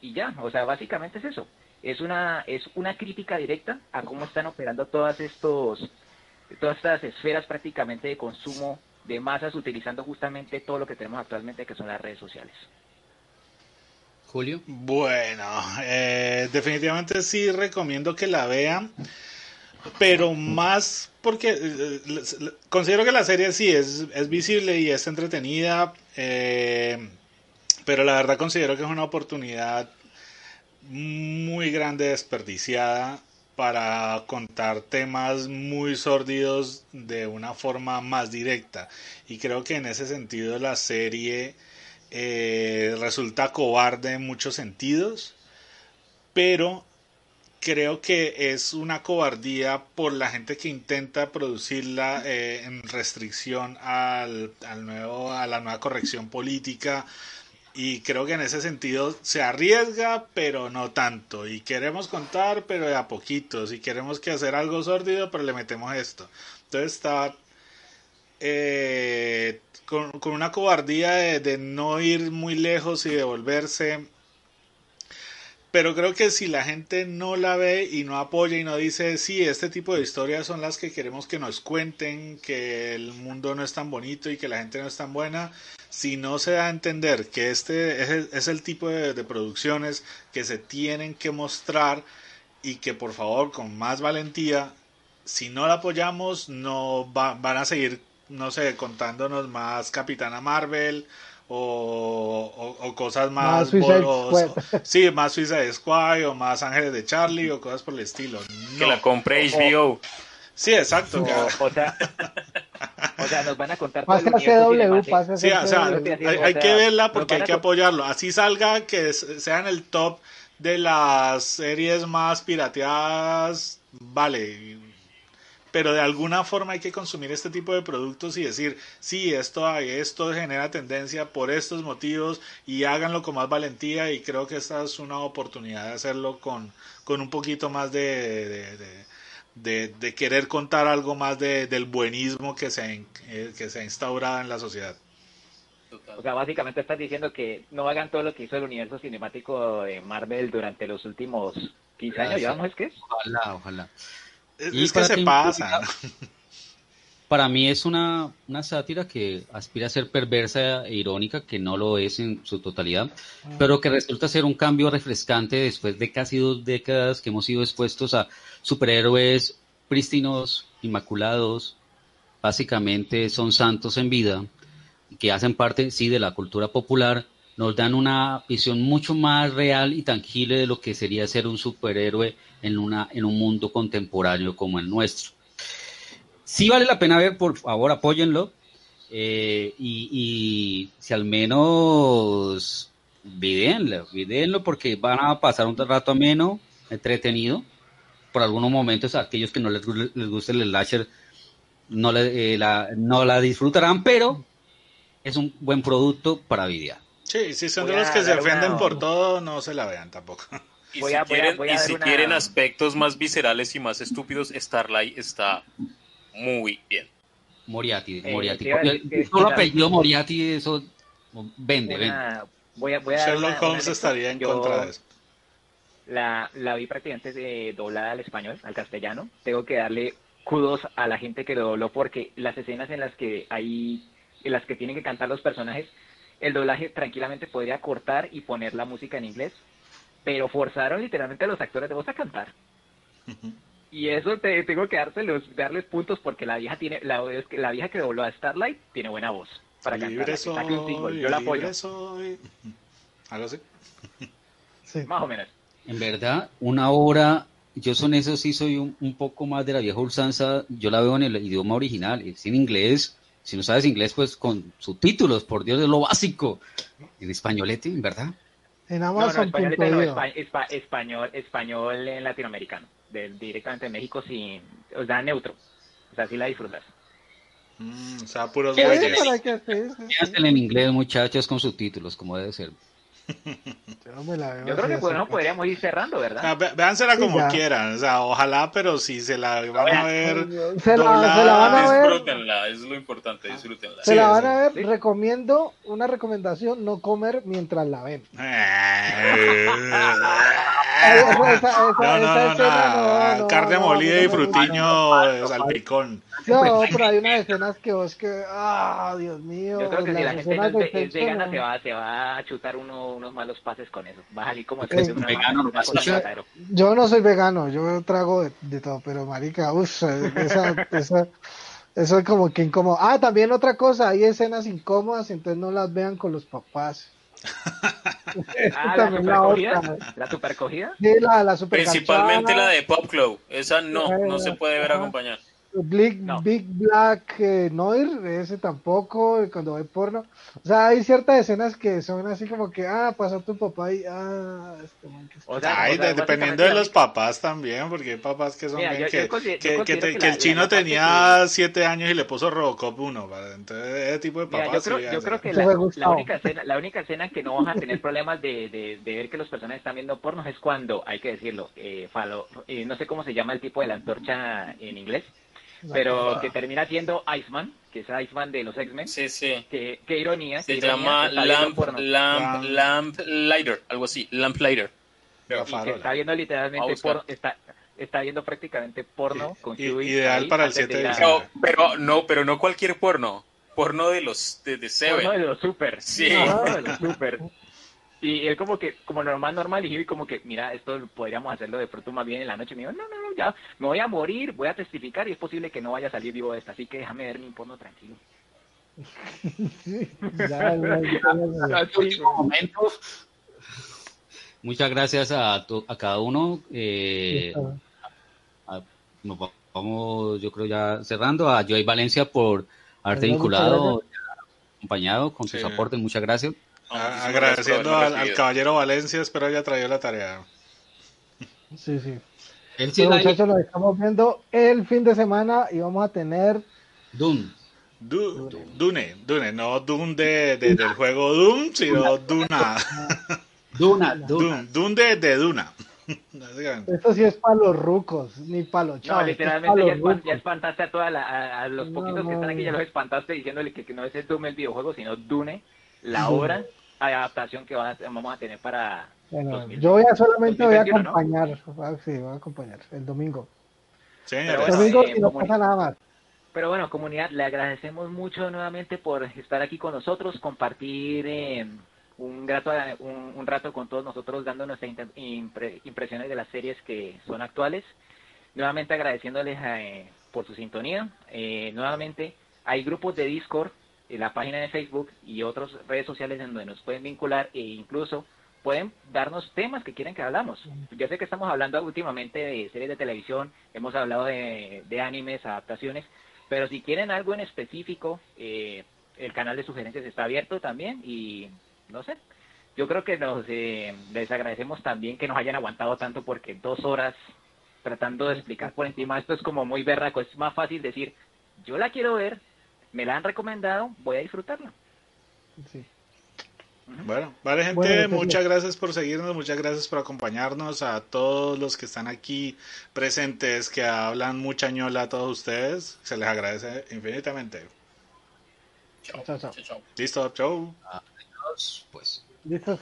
y ya, o sea, básicamente es eso. Es una, es una crítica directa a cómo están operando todas estos, todas estas esferas prácticamente de consumo de masas utilizando justamente todo lo que tenemos actualmente que son las redes sociales. Julio. Bueno, eh, definitivamente sí recomiendo que la vean, pero más porque eh, considero que la serie sí es, es visible y es entretenida, eh, pero la verdad considero que es una oportunidad muy grande desperdiciada para contar temas muy sórdidos de una forma más directa. Y creo que en ese sentido la serie eh, resulta cobarde en muchos sentidos, pero creo que es una cobardía por la gente que intenta producirla eh, en restricción al, al, nuevo, a la nueva corrección política. Y creo que en ese sentido se arriesga, pero no tanto. Y queremos contar, pero de a poquitos. Y queremos que hacer algo sórdido, pero le metemos esto. Entonces está eh, con, una cobardía de, no ir muy lejos y devolverse. Pero creo que si la gente no la ve y no apoya y no dice, sí, este tipo de historias son las que queremos que nos cuenten, que el mundo no es tan bonito y que la gente no es tan buena, si no se da a entender que este es el, tipo de, producciones que se tienen que mostrar y que por favor con más valentía, si no la apoyamos, no van a seguir no sé, contándonos más Capitana Marvel o, o, cosas más, más sí, más Suicide Squad o más Ángeles de Charlie o cosas por el estilo. Que la compré HBO. Sí, exacto. O, sea, o sea, nos van a contar todo el CW, pasa sí, o sea, hay, hay que verla porque hay que apoyarlo. Así salga que sea en el top de las series más pirateadas, vale, pero de alguna forma hay que consumir este tipo de productos y decir, sí, esto hay, esto genera tendencia por estos motivos y háganlo con más valentía y creo que esta es una oportunidad de hacerlo con, con un poquito más de, de, de, querer contar algo más del buenismo que se, eh, que se ha instaurado en la sociedad. O sea, básicamente estás diciendo que no hagan todo lo que hizo el universo cinemático de Marvel durante los últimos 15 años, ¿llevamos es que? Ojalá, ojalá. Es, que se pasa. para mí es una, una sátira que aspira a ser perversa e irónica, que no lo es en su totalidad, pero que resulta ser un cambio refrescante después de casi dos décadas que hemos sido expuestos a superhéroes prístinos, inmaculados, básicamente son santos en vida, que hacen parte, sí, de la cultura popular, nos dan una visión mucho más real y tangible de lo que sería ser un superhéroe en, una, en un mundo contemporáneo como el nuestro. Sí vale la pena ver, por favor, apóyenlo. Eh, y, si al menos vidéenlo, vidéenlo porque van a pasar un rato ameno, entretenido. Por algunos momentos, aquellos que no les, les guste el slasher no, le, eh, la, no la disfrutarán, pero es un buen producto para videar. Sí, si son de los que se ofenden por todo, no se la vean tampoco. Y si, quieren, y si quieren aspectos más viscerales y más estúpidos, Starlight está muy bien. Moriarty, eh, Moriarty. Solo apellido Moriarty, eso vende, vende. Voy a, voy a Sherlock Holmes estaría en contra de eso. La, la vi prácticamente de, doblada al español, al castellano. Tengo que darle kudos a la gente que lo dobló porque las escenas en las que hay, en las que tienen que cantar los personajes, el doblaje tranquilamente podría cortar y poner la música en inglés, pero forzaron literalmente a los actores de voz a cantar. Y eso te tengo que dárselos, darles puntos porque la vieja tiene la, la vieja que dobló a Starlight tiene buena voz para cantar. Yo la apoyo. Algo así. sí. Más o menos. En verdad, una hora yo son eso sí soy un, un, poco más de la vieja ulsanza, yo la veo en el idioma original, es en inglés, si no sabes inglés, pues con subtítulos, por Dios, es lo básico. En españolete, en verdad. En Amazon. No, no, español, español, en latinoamericano, directamente en México, sin, o sea, neutro. O sea, sí la disfrutas. Mm, o sea, puros güeyes. en inglés, muchachos, con subtítulos, como debe ser. Yo, creo que bueno, podríamos ir cerrando, ¿verdad? Ah, véansela como quieran, o sea, ojalá, pero si se la van a ver, se la, se la van a ver, disfrútenla, es lo importante, disfrútenla. Se la van a ver, recomiendo, una recomendación, no comer mientras la ven. no, no, no, carne molida y frutiño salpicón. No, pero hay unas escenas que vos que, ah, Dios mío. Yo creo que si la gente es, de, es vegana se va, se va a chutar uno, unos malos pases con eso. Va a salir como que una, vegano, una, una Yo no soy vegano, yo trago de, de todo, pero marica, uff, esa, esa, eso es como que incómodo. Ah, también otra cosa, hay escenas incómodas, entonces no las vean con los papás. ah, la supercogida, la, supercogida. Sí, la, la super Principalmente la de Pop Club, esa no, no se puede ver acompañada. Big, Big Black eh, Noir, ese tampoco, cuando hay porno. O sea, hay ciertas escenas que son así como que, ah, pasó tu papá y, ah, este man que o sea, dependiendo de los papás también, porque hay papás que son que, que, el chino tenía siete años y le puso Robocop 1, entonces ese tipo de papás. yo creo, que la, única escena, la única escena que no vas a tener problemas de, de, de, ver que los personajes están viendo porno es cuando, hay que decirlo, eh, falo, eh, no sé cómo se llama el tipo de la antorcha en inglés pero que termina siendo Iceman, que es Iceman de los X-Men. Sí, sí. Qué, ironía. Se llama Lamp, Lamp, Lamp, Lighter, algo así, Lamp Lighter. Y que está viendo literalmente porno, está, está viendo prácticamente porno con Chewie. Ideal para el 7 de Pero, no, pero no cualquier porno. Porno de los de, de Seven. Porno de los super. Sí. Porno de los super. Y él como que, como normal, normal, y como que, mira, esto podríamos hacerlo de pronto más bien en la noche. Me dijo, no, no, no, ya, me voy a morir, voy a testificar y es posible que no vaya a salir vivo de esta, así que déjame ver mi porno tranquilo. Muchas gracias a, a cada uno. Eh, nos vamos, yo creo, ya cerrando. A Joy Valencia por haberte vinculado, acompañado con sus aportes. Muchas gracias. Ah, agradeciendo al, caballero Valencia, espero haya traído la tarea. Sí, sí. muchachos, lo estamos viendo el fin de semana y vamos a tener Dune. Dune, Dune, no Dune de, del juego Doom, sino Duna. Duna, Duna. Dune, de, Duna. Esto sí es para los rucos, ni para los chavos. No, literalmente ya, espantaste a, toda a, los poquitos que están aquí, ya los espantaste diciéndole que, que no es el Doom el videojuego, sino Dune la obra adaptación que vamos a tener para yo voy a solamente voy a acompañar sí voy a acompañar el domingo. El domingo y no pasa nada más. Pero bueno, comunidad, le agradecemos mucho nuevamente por estar aquí con nosotros, compartir eh, un, grato, un, rato con todos nosotros, dando nuestras impresiones de las series que son actuales. Nuevamente agradeciéndoles eh, por su sintonía. Eh, nuevamente, hay grupos de Discord, en la página de Facebook y otras redes sociales en donde nos pueden vincular e incluso pueden darnos temas que quieren que hablamos. Yo sé que estamos hablando últimamente de series de televisión, hemos hablado de, de animes, adaptaciones, pero si quieren algo en específico, eh, el canal de sugerencias está abierto también y no sé. Yo creo que nos eh, les agradecemos también que nos hayan aguantado tanto porque dos horas tratando de explicar por encima esto es como muy berraco. Es más fácil decir, yo la quiero ver, me la han recomendado, voy a disfrutarla. Sí. Bueno, vale gente, muchas gracias por seguirnos, muchas gracias por acompañarnos, a todos los que están aquí presentes, que hablan mucha ñola a todos ustedes, se les agradece infinitamente. Chao, chao, chao. Listo, chao. Adiós, pues. Listo,